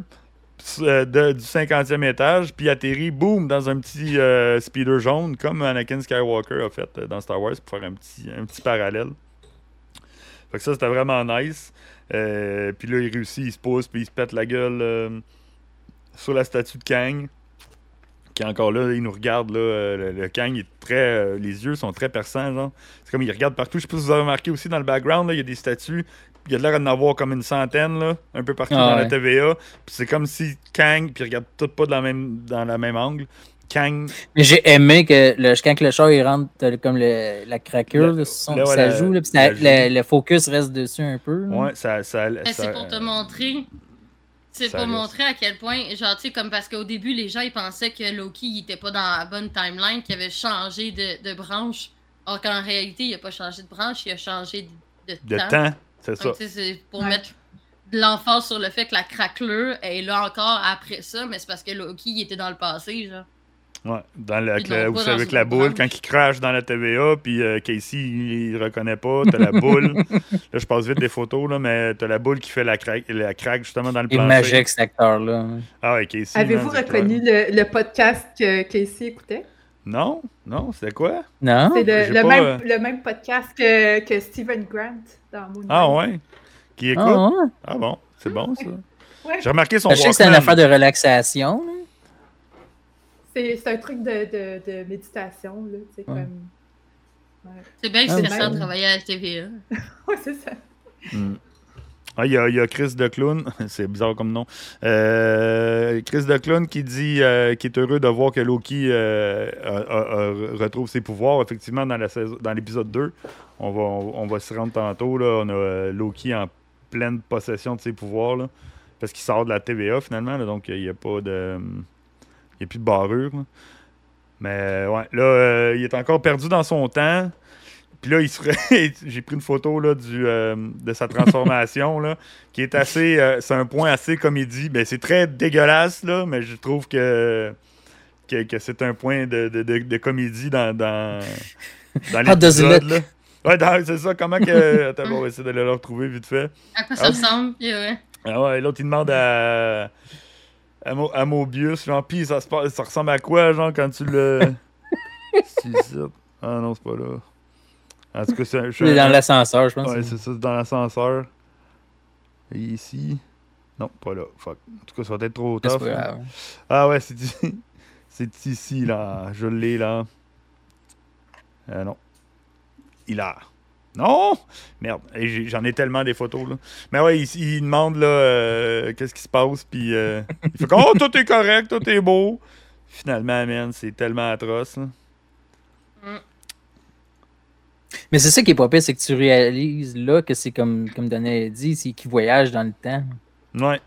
Euh, du 50e étage, puis atterrit, boum, dans un petit euh, speeder jaune, comme Anakin Skywalker a fait euh, dans Star Wars, pour faire un petit, un petit parallèle. Fait que ça, c'était vraiment nice. puis là, il réussit, il se pose, puis il se pète la gueule sur la statue de Kang. Qui encore là, il nous regarde, là, le, Kang est très. les yeux sont très perçants. C'est comme il regarde partout. Je sais pas si vous avez remarqué aussi dans le background, il y a des statues il y a l'air d'en avoir comme une centaine, là, un peu partout ah dans la TVA. Puis c'est comme si Kang, puis regarde tout pas de la même, dans la même angle. Kang.
Mais j'ai aimé que le, quand le chat il rentre comme le, la craqueur, le, son, là, ça joue, là, puis le, focus reste dessus un peu.
Là. Ouais, ça. ça,
c'est pour te montrer. C'est pour montrer à quel point, genre, tu sais, comme parce qu'au début, les gens, ils pensaient que Loki, il était pas dans la bonne timeline, qu'il avait changé de, de branche. Or qu'en réalité, il a pas changé de branche, il a changé de de,
De
temps.
temps, c'est ça.
C'est pour
Ouais.
mettre de l'emphase sur le fait que la craquelure est là encore après ça, mais c'est parce que Loki il était dans le passé, genre.
Ouais, dans le-
pas
vous
dans
savez, la boule,
branche.
quand il crache dans la TVA, puis euh, Casey, il, il reconnaît pas, t'as la boule. là, je passe vite des photos, là, mais t'as la boule qui fait la craque, la craque justement dans le
Il est
plancher.
magique, cet acteur-là.
Ah ouais, Casey.
Avez-vous reconnu le podcast que Casey écoutait?
Non, non, c'était quoi?
Non?
C'est le, le
pas,
même,
euh,
le même podcast que, que Stephen Grant dans Moon
Ah ouais? Qui écoute?
Ah,
Ah,
ouais.
bon, c'est bon ça.
Ouais.
J'ai remarqué son
Je sais que c'est une affaire de relaxation.
C'est c'est un truc de, de, de méditation, là. C'est
Ouais.
comme. Ouais.
C'est bien
Ah,
stressant
ouais.
de travailler à la TVA.
Ouais, c'est ça.
Hmm. Ah, il y, a- Chris de Clown, c'est bizarre comme nom. Euh, Chris de Clown qui dit euh, qu'il est heureux de voir que Loki euh, retrouve ses pouvoirs. Effectivement, dans la saison- dans l'épisode 2, on va, on, va s'y rendre tantôt. Là, on a Loki en pleine possession de ses pouvoirs. parce qu'il sort de la TVA finalement. donc, il n'y a pas de. Il n'y a plus de barrure. Mais ouais, là, il est encore perdu dans son temps. Puis là, il serait. J'ai pris une photo là, du, euh, de sa transformation, là, qui est assez. euh, c'est un point assez comédie. Ben, c'est très dégueulasse, là, mais je trouve que, que, que c'est un point de, de, de- de comédie dans, dans, dans l'épisode. Ouais, c'est ça. Comment que. Attends, on va essayer de le retrouver vite fait.
À quoi ça
Ah.
ressemble? Ouais.
Ah ouais, l'autre, il demande à. À, Mo- à Mobius, genre, pis ça, se passe- ça ressemble à quoi, genre, quand tu le. Ah non, c'est pas là. En tout cas, c'est je
dans l'ascenseur, je pense.
Ouais, c'est ça, c'est dans l'ascenseur. Et ici. Non, pas là. Fuck. En tout cas, ça va être trop tough.
grave.
Ah ouais, c'est ici. C'est ici, là. Je l'ai, là. Euh, non. Il a. Non! Merde. J'en ai tellement des photos, là. Mais ouais, il, il demande, là, euh, qu'est-ce qui se passe, puis euh, il fait comme, oh, tout est correct, tout est beau. Finalement, man, c'est tellement atroce, là.
Mais c'est ça qui est pas pire, c'est que tu réalises là que c'est comme, comme Daniel a dit, c'est qu'il voyage dans le temps.
Ouais.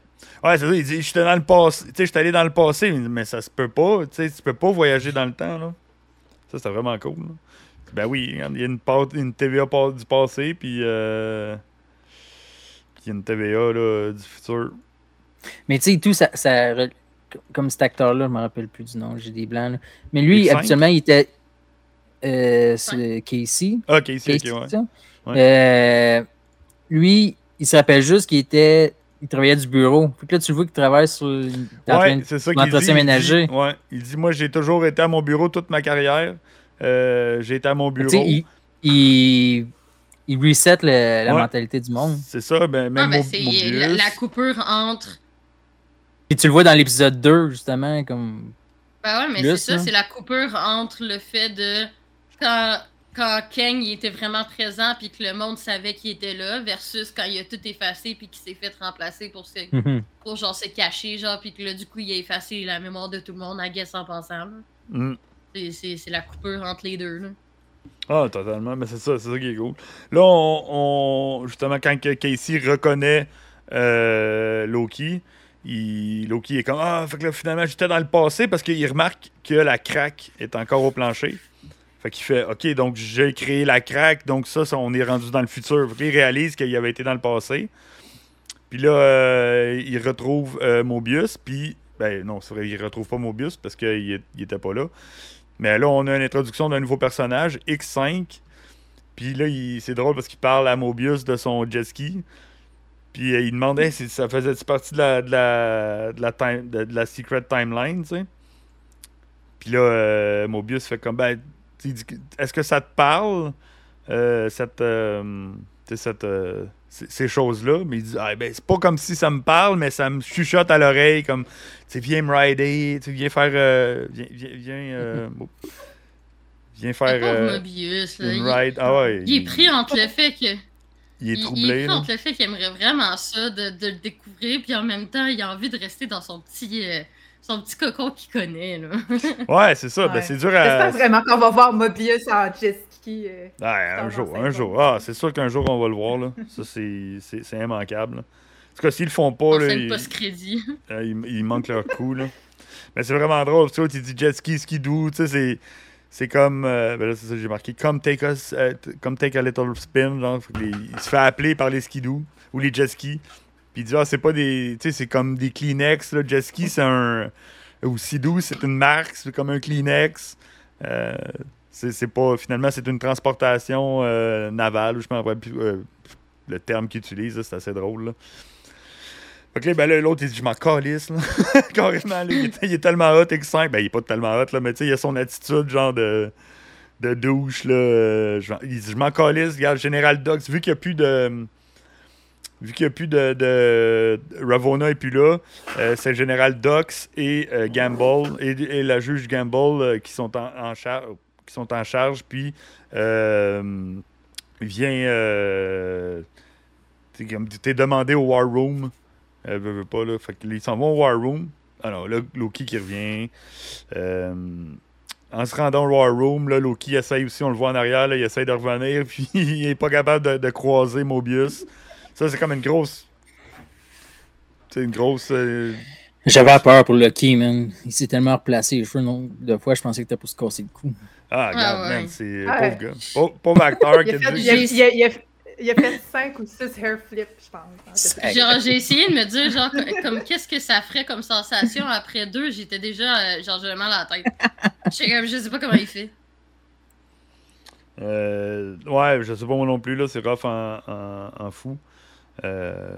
Ouais, c'est ça. Il dit J'étais dans le passé. Tu sais, j'étais allé dans le passé, mais ça se peut pas. Tu sais, tu peux pas voyager dans le temps, là. Ça, c'était vraiment cool. là. Ben oui, il y a une, part- une TVA du passé, puis euh, il y a une TVA là, du futur.
Mais tu sais, tout ça, comme cet acteur-là, je me rappelle plus du nom, j'ai des blancs. là. Mais lui, habituellement, il était euh, c'est Casey.
Ok, ici,
Casey,
ok, ouais.
Euh, lui, il se rappelle juste qu'il était. Il travaillait du bureau. Fait que là, tu le vois qu'il travaille sur.
Ouais,
de-
c'est ça qu'il dit.
l'entretien
il dit-
ménager.
ouais, il dit Moi, j'ai toujours été à mon bureau toute ma carrière. Euh, j'ai été à mon
Tu
bureau.
sais, il, il, il reset le- la
Ouais.
mentalité du monde.
C'est ça, ben,
Ah,
même
ben,
Mo-
c'est
Mobius.
la, la coupure entre.
Puis tu le vois dans l'épisode 2, justement, comme.
Ben ouais, mais c'est ça, c'est la coupure entre le fait de. Quand, quand Kang il était vraiment présent puis que le monde savait qu'il était là, versus quand il a tout effacé puis qu'il s'est fait remplacer pour, se,
Mhm.
pour genre se cacher, genre, puis que là, du coup, il a effacé la mémoire de tout le monde, à guess en passant. là.
Mm.
C'est- la coupure entre les deux. Là.
Ah, totalement. Mais c'est ça, c'est ça qui est cool. Là, on, on- justement, quand Casey reconnaît euh, Loki, il, Loki est comme Ah, fait que là, finalement, j'étais dans le passé parce qu'il remarque que la craque est encore au plancher. Fait qu'il fait OK, donc j'ai créé la craque, donc ça, on est rendu dans le futur. Fait qu'il réalise qu'il avait été dans le passé. Puis là, euh, il retrouve euh, Mobius, puis. Ben non, c'est vrai, il retrouve pas Mobius parce qu'il il était pas là. Mais là, on a une introduction d'un nouveau personnage, X5. Puis là, il- c'est drôle parce qu'il parle à Mobius de son jet ski. Puis euh, il demandait si ça faisait partie de la, de la, de la secret timeline, tu sais? Puis là, euh, Mobius fait comme, ben, est-ce que ça te parle, euh, cette, euh, cette, euh, ces choses-là? Mais il dit, ah, ben, c'est pas comme si ça me parle, mais ça me chuchote à l'oreille, comme, tu sais, viens me rider, tu viens faire, euh, viens, viens, viens, euh, faire
pauvre
euh,
Mobius, là,
une
il,
ride. Ah ouais,
il est pris entre le fait que.
il est
il- il
troublé,
est pris entre le fait qu'il aimerait vraiment ça, de, de le découvrir, puis en même temps, il a envie de rester dans son petit, euh, son petit cocon qu'il connaît. Là.
Ouais, c'est ça, ben, c'est dur à...
J'espère vraiment qu'on va voir Mobius en jet ski. euh.
Ouais, un jour, un jour. Ah, c'est sûr qu'un jour, on va le voir, là. Ça, c'est c'est- c'est immanquable, là. En tout cas, s'ils le font pas,
On
là, ils,
pas ce crédit.
euh, ils- ils manquent leur coup, là. Mais c'est vraiment drôle, tu vois, tu dis jet ski, skidoo, tu sais, c'est... c'est comme. euh, ben là, c'est ça que j'ai marqué. Comme take, us, t- come take a little spin. Genre, il se fait appeler par les skidoo ou les jet skis. Puis il dit, ah, c'est pas des. Tu sais, c'est comme des Kleenex. Là. Jet ski, c'est un. Ou Sidou, c'est une marque. C'est comme un Kleenex. Euh, c'est pas. Finalement, c'est une transportation euh, navale. ou Je me rappelle plus euh, le terme qu'il utilise. C'est assez drôle. Là. Fait ben là, l'autre, il dit, je m'en calisse, là. Carrément, là, il, est, tellement hot, X5. Ben, il est pas tellement hot, là, mais tu sais, il a son attitude, genre de, de douche, là. euh, je m'en- il dit, je m'en calisse, regarde, Général Dox, vu qu'il n'y a plus de. Vu qu'il n'y a plus de, de- Ravona et plus là, euh, c'est le général Dox et euh, Gamble et, la juge Gamble euh, qui sont en, en charge qui sont en charge puis vient t'es demandé au War Room. Veut, veut pas là. S'en vont au War Room. Alors là Loki qui revient. En se rendant au War Room Loki essaye aussi on le voit en arrière il essaye de revenir puis il est pas capable de croiser Mobius ça c'est comme une grosse c'est une grosse euh,
J'avais peur pour Lucky, man. Il s'est tellement replacé les cheveux nombre de fois, je pensais que t'as pour se casser le cou.
Ah, regarde,
Ah ouais.
man, c'est
Ah
pauvre
ouais.
gars. Pauvre, pauvre acteur qui
Il
a
fait,
dû-
il, a, il a- il a- il a fait 5 ou 6 hair flips, je pense.
Genre, j'ai essayé de me dire, genre, co- comme, qu'est-ce que ça ferait comme sensation après deux, j'étais déjà, euh, genre, j'avais mal à la tête. Comme, je sais pas comment il fait.
Euh, ouais, je sais pas moi non plus, là, c'est rough en, en, en fou. Euh,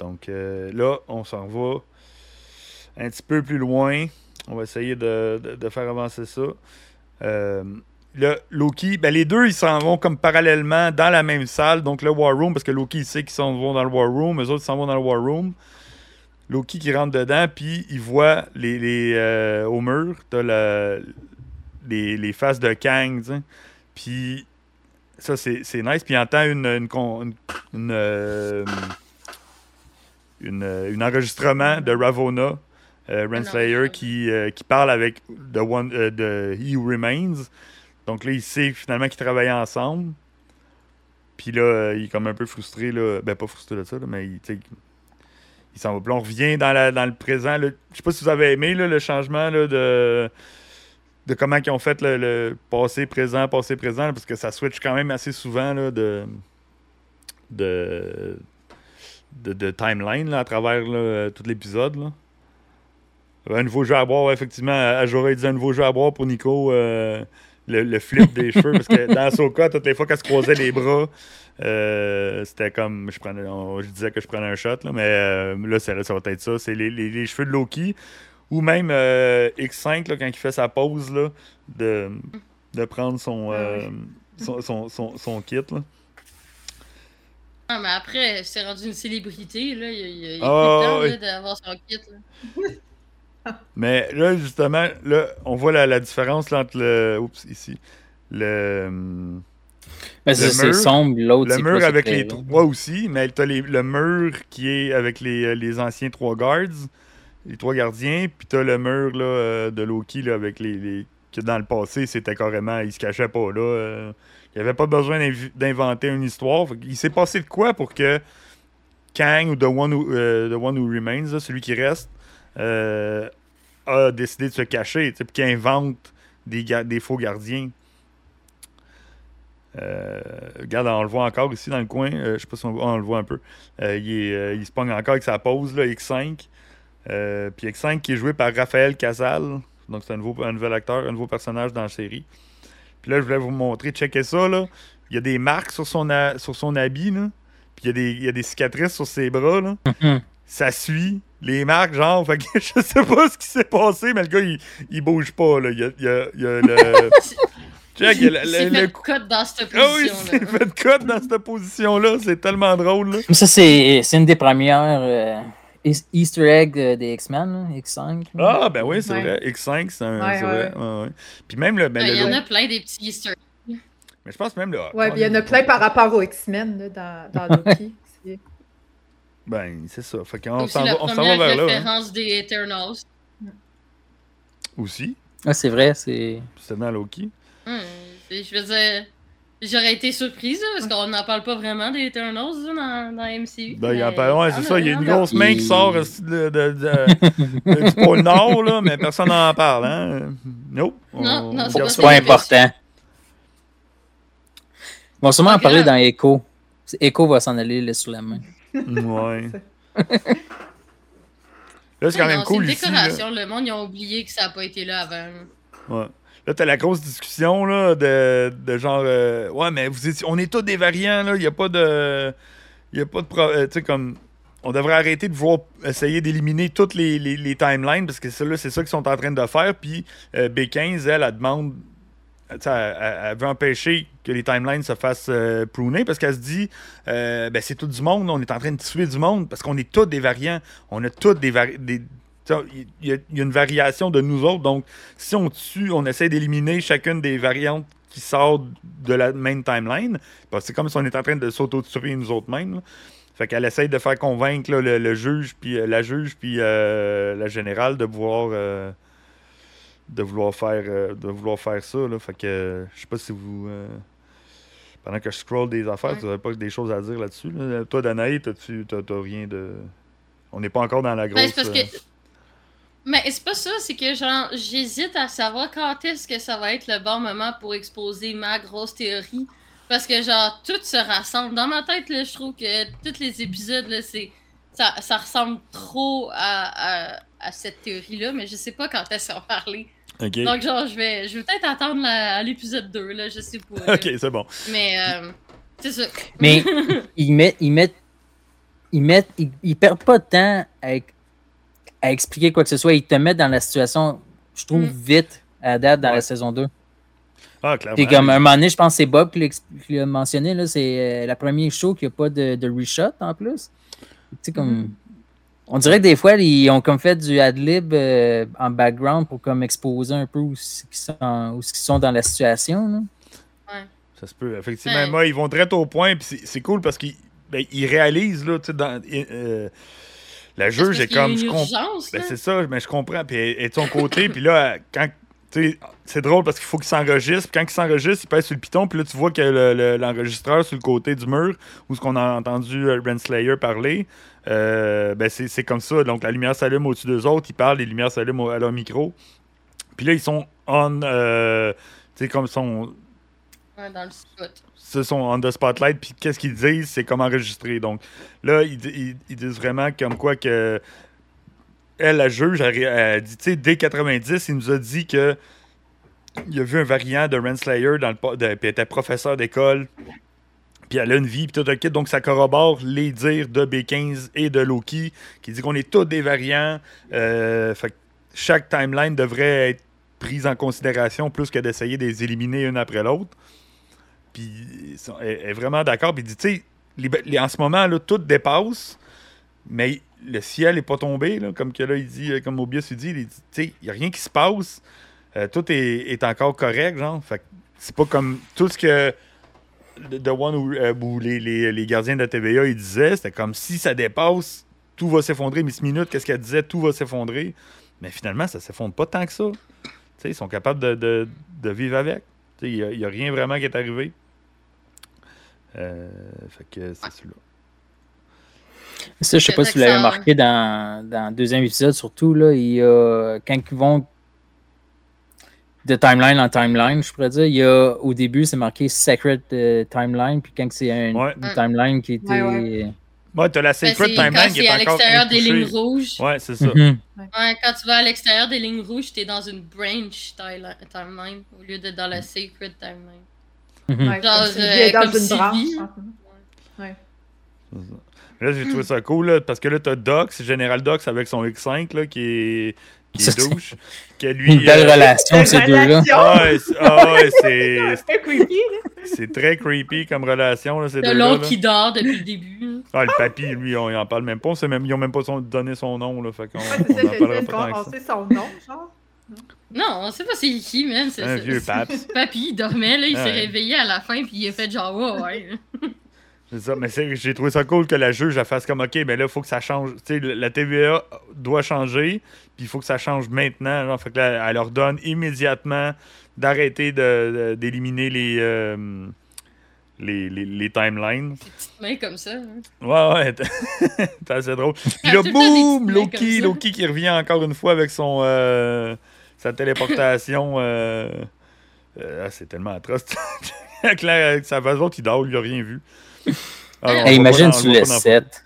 donc euh, là, on s'en va un petit peu plus loin. On va essayer de, faire avancer ça. Euh, là, Loki, ben les deux, ils s'en vont comme parallèlement dans la même salle, donc le War Room, parce que Loki, il sait qu'ils s'en vont dans le War Room, eux autres, s'en vont dans le War Room. Loki qui rentre dedans, puis il voit les, euh, au mur, t'as la- les, les faces de Kang. Puis ça, c'est nice. Puis il entend une, une, con- une, une, euh, une, euh, une enregistrement de Ravona, euh, Renslayer,
non.
qui, euh, qui parle avec the one, euh, de He Who Remains. Donc là, il sait finalement qu'ils travaillaient ensemble. Puis là, il est comme un peu frustré. Là. Ben, pas frustré de ça, là, mais il, il s'en va. Puis on revient dans, la- dans le présent. là. Je sais pas si vous avez aimé là, le changement là, de, de comment ils ont fait le, passé, présent, passé, présent, parce que ça switch quand même assez souvent là, de, de, de, timeline là, à travers tout l'épisode. Un nouveau jeu à boire, effectivement. Il dit un nouveau jeu à boire pour Nico. euh, le, flip des cheveux, parce que dans Soka, toutes les fois qu'elle se croisait les bras, euh, c'était comme. Je, disais que je prenais un shot, là, mais euh, là, ça va être ça. C'est les- les cheveux de Loki. Ou même euh, X5, là, quand il fait sa pause, là, de, de prendre son, euh, son, son, son- son kit. Là.
Ah, mais après, c'est rendu une célébrité, là. Il y a, il
Ah,
plus de temps, d'avoir son kit, là.
Mais là, justement, là, on voit la, la différence là, entre le. Oups, ici. Le. hum,
Ben, c'est
Le
c'est
mur-
sombre, l'autre,
Le mur avec les trois aussi, mais t'as le mur qui est avec les, euh, les anciens trois guards, les trois gardiens, puis t'as le mur là, euh, de Loki là, avec les, les- que dans le passé, c'était carrément, il se cachait pas là. euh, il avait pas besoin d'inv- d'inventer une histoire. Il s'est passé de quoi pour que Kang ou The One Who, euh, The One Who Remains, celui qui reste, a décidé de se cacher, puis qu'il invente des, des faux gardiens. Regarde, on le voit encore ici dans le coin. Euh, je sais pas si on, on le voit un peu. Il, il se pogne encore avec sa pose, là, X5. Euh, puis X5 qui est joué par Raphaël Casal. Donc c'est un, nouveau, un nouvel acteur, un nouveau personnage dans la série. Puis là, je voulais vous montrer, checker ça. Là. Il y a des marques sur son, a- sur son habit. Là. Puis il y, a des, il y a des cicatrices sur ses bras. Là.
Mhm.
Ça suit les marques, genre. Fait que je sais pas ce qui s'est passé, mais le gars, il, il bouge pas. Là. Il y a, il y a- il y a le. Check, il le-
fait
le
cut dans cette
ah oui,
position-là.
c'est fait cut dans cette position-là. C'est tellement drôle. Là.
Mais Ça, c'est c'est une des premières euh, Easter egg euh, des X-Men, là, X5. là.
Ah, ben oui, c'est
Ouais.
vrai. X5, c'est un.
Ouais,
c'est
ouais,
vrai. Ouais, ouais. Puis même le. ben, le
Il y en a plein des petits Easter eggs.
Mais je pense même le.
Ouais, puis il y en a plein par rapport aux X-Men là, dans, dans Loki. C'est-
Ben, c'est ça. Fait qu'on s'en
la
va, on s'en va
première
vers là. hein.
référence des Eternals.
Aussi.
Ah, c'est vrai, c'est.
C'était dans Loki.
Hum, c'est- je veux dire, J'aurais été surprise, parce qu'on n'en parle pas vraiment des Eternals dans, dans MCU.
Ben, il y a
mais
pas- ouais, c'est ça, il y a une grosse main qui sort de, de- de- du pôle Nord, là, mais personne n'en parle, hein? Nope.
Non, non,
on
c'est pas
pas important. Ils vont sûrement en parler dans Echo. Echo va s'en aller là, sur la main.
Ouais. Là, c'est quand même
non,
cool
C'est une décoration. Le monde, ils ont oublié que ça n'a pas été là avant.
Ouais. Là, t'as la grosse discussion là, de, de genre euh, Ouais, mais vous étiez- on est tous des variants, là. Il n'y a pas de. Il a pas de. euh, tu sais, comme. On devrait arrêter de vouloir essayer d'éliminer toutes les, les- timelines parce que c'est ça qu'ils sont en train de faire. Puis euh, B15, elle, elle demande. Elle, elle- veut empêcher que les timelines se fassent pruner parce qu'elle se dit ben, c'est tout du monde, on est en train de tuer du monde parce qu'on est tous des variants. On a tous des variants. Il y, a- il y a une variation de nous autres. Donc, si on tue, on essaie d'éliminer chacune des variantes qui sortent de la main timeline. Que c'est comme si on est en train de s'auto-tuer nous autres mêmes. là. Fait qu'elle essaye de faire convaincre là, le, le juge, puis euh, la juge, puis euh, la générale de vouloir, euh, de vouloir faire, euh, de vouloir faire ça. Là. Fait que je sais pas si vous. pendant que je scroll des affaires,
Ouais.
tu n'aurais pas des choses à dire là-dessus. là. Toi, Danaï, t'as t'as rien de. On n'est pas encore dans la grosse.
Ben, c'est parce
euh,
que. Mais c'est pas ça, c'est que genre, j'hésite à savoir quand est-ce que ça va être le bon moment pour exposer ma grosse théorie. Parce que genre, tout se rassemble. Dans ma tête, là, je trouve que tous les épisodes, là, c'est. Ça, ça ressemble trop à, à, à cette théorie-là, mais je sais pas quand est-ce qu'on va parler. Donc, genre, je vais, je vais peut-être attendre la- à l'épisode 2, là, je sais pas.
ok, c'est bon.
Mais, euh, c'est ça.
Mais ils mettent, ils mettent, ils mettent, ils, ils perdent pas de temps à, à expliquer quoi que ce soit. Ils te mettent dans la situation, je trouve,
Mm.
vite à date dans
Ouais.
la saison 2.
Ah, clairement.
Puis comme un moment donné, je pense que c'est Bob qui l'a mentionné, là, c'est euh, la première show qui n'a pas de, de reshot en plus. Tu sais, comme. On dirait que des fois, ils ont comme fait du ad-lib euh, en background pour comme exposer un peu où ils sont, où ils sont dans la situation. là.
Ça se peut, effectivement.
Ouais.
Moi, ils vont direct au point, puis c'est- c'est cool parce qu'ils ben, ils réalisent, là, tu sais, dans. euh, la juge est comme. Je, comp-
urgence,
ben, c'est ça, mais je comprends. Puis elle est de son côté, puis là, quand. C'est drôle parce qu'il faut qu'il s'enregistre. Puis quand il s'enregistre, il pèse sur le piton. Puis là, tu vois que le- le- l'enregistreur sur le côté du mur, où ce qu'on a entendu euh, Renslayer parler, euh, ben c'est comme ça. Donc la lumière s'allume au-dessus d'eux autres. Ils parlent, les lumières s'allument à leur micro. Puis là, ils sont on. euh, tu sais, comme ils sont
Dans le
ce sont on the spotlight, puis qu'est-ce qu'ils disent, c'est comme enregistré. Donc là, ils, ils- disent vraiment comme quoi que elle, la juge, elle, dit, tu sais, dès 90, il nous a dit que il a vu un variant de Renslayer dans le de, puis elle était professeur d'école. Puis elle a une vie, puis tout le kit. Donc ça corrobore les dires de B15 et de Loki, qui dit qu'on est tous des variants. Euh, fait que chaque timeline devrait être prise en considération plus que d'essayer de les éliminer une après l'autre. Puis elle est vraiment d'accord. Puis dit, tu sais, en ce moment, là, tout dépasse, mais le ciel n'est pas tombé, là, comme que là, il dit, euh, comme Mobius il dit, il dit, tu sais, n'y a rien qui se passe. Euh, tout est, est encore correct, genre. Fait c'est pas comme tout ce que The One où, euh, où les, les- les gardiens de la TVA ils disaient, c'était comme si ça dépasse, tout va s'effondrer. Miss Minute, qu'est-ce qu'elle disait, tout va s'effondrer. Mais finalement, ça s'effondre pas tant que ça. Ils sont capables de, de- de vivre avec. Il n'y a, rien vraiment qui est arrivé. Euh, fait que c'est celui-là.
Ça, je sais pas si vous l'avez remarqué dans, dans le deuxième épisode, surtout, là, il y a, quand ils vont de timeline en timeline, je pourrais dire, il y a, au début, c'est marqué Sacred euh, Timeline, puis quand c'est un-
Ouais.
une timeline qui était...
Ouais, ouais.
Ouais, t'as la
Ben,
Sacred Timeline
quand
qui
c'est
est
à l'extérieur des lignes rouges.
Ouais, c'est ça.
Mhm.
Ouais, quand tu vas à l'extérieur des lignes rouges, t'es dans une branch timeline au lieu d'être dans la sacred timeline.
Mhm.
Ouais,
Genre, euh,
dans
comme
une branche. Ouais.
Là, j'ai trouvé ça cool, là, parce que là, t'as Dox, Général Dox avec son X5, là, qui est, qui
Ça,
est
c'est-
douche. Que lui,
Une belle
euh,
relation, ces deux-là.
Ah ouais, c'est- ah ouais, c'est
C'est creepy, là.
c'est très creepy comme relation, là, ces
De
deux-là.
l'autre qui dort depuis le début.
Ah, le papy, lui, on, il en parle même pas. On sait même, ils ont même pas son- donné son nom, là, fait qu'on
Ouais,
on
ça, sait son nom, genre.
Non, on sait pas c'est qui, man. c'est-
Un vieux.
Papy, il dormait, là, il
Ah
s'est
ouais.
réveillé à la fin, puis il a fait genre, ouais, ouais.
C'est ça, mais c'est- j'ai trouvé ça cool que la juge elle fasse comme OK, mais là, il faut que ça change. Tu sais, la TVA doit changer, puis il faut que ça change maintenant. Genre, fait que là, elle leur donne immédiatement d'arrêter de- de- d'éliminer les, euh, les, les, les timelines.
Ses petites mains comme ça. hein.
Ouais, ouais, c'est assez drôle. Puis là,
des
boum, Loki. Loki qui revient encore une fois avec son euh, sa téléportation. euh, euh, ah, c'est tellement atroce. avec, la- avec sa façon qui dort, il n'a rien vu. Ah,
Hey, imagine tu
le voit
le
pas dans-
7.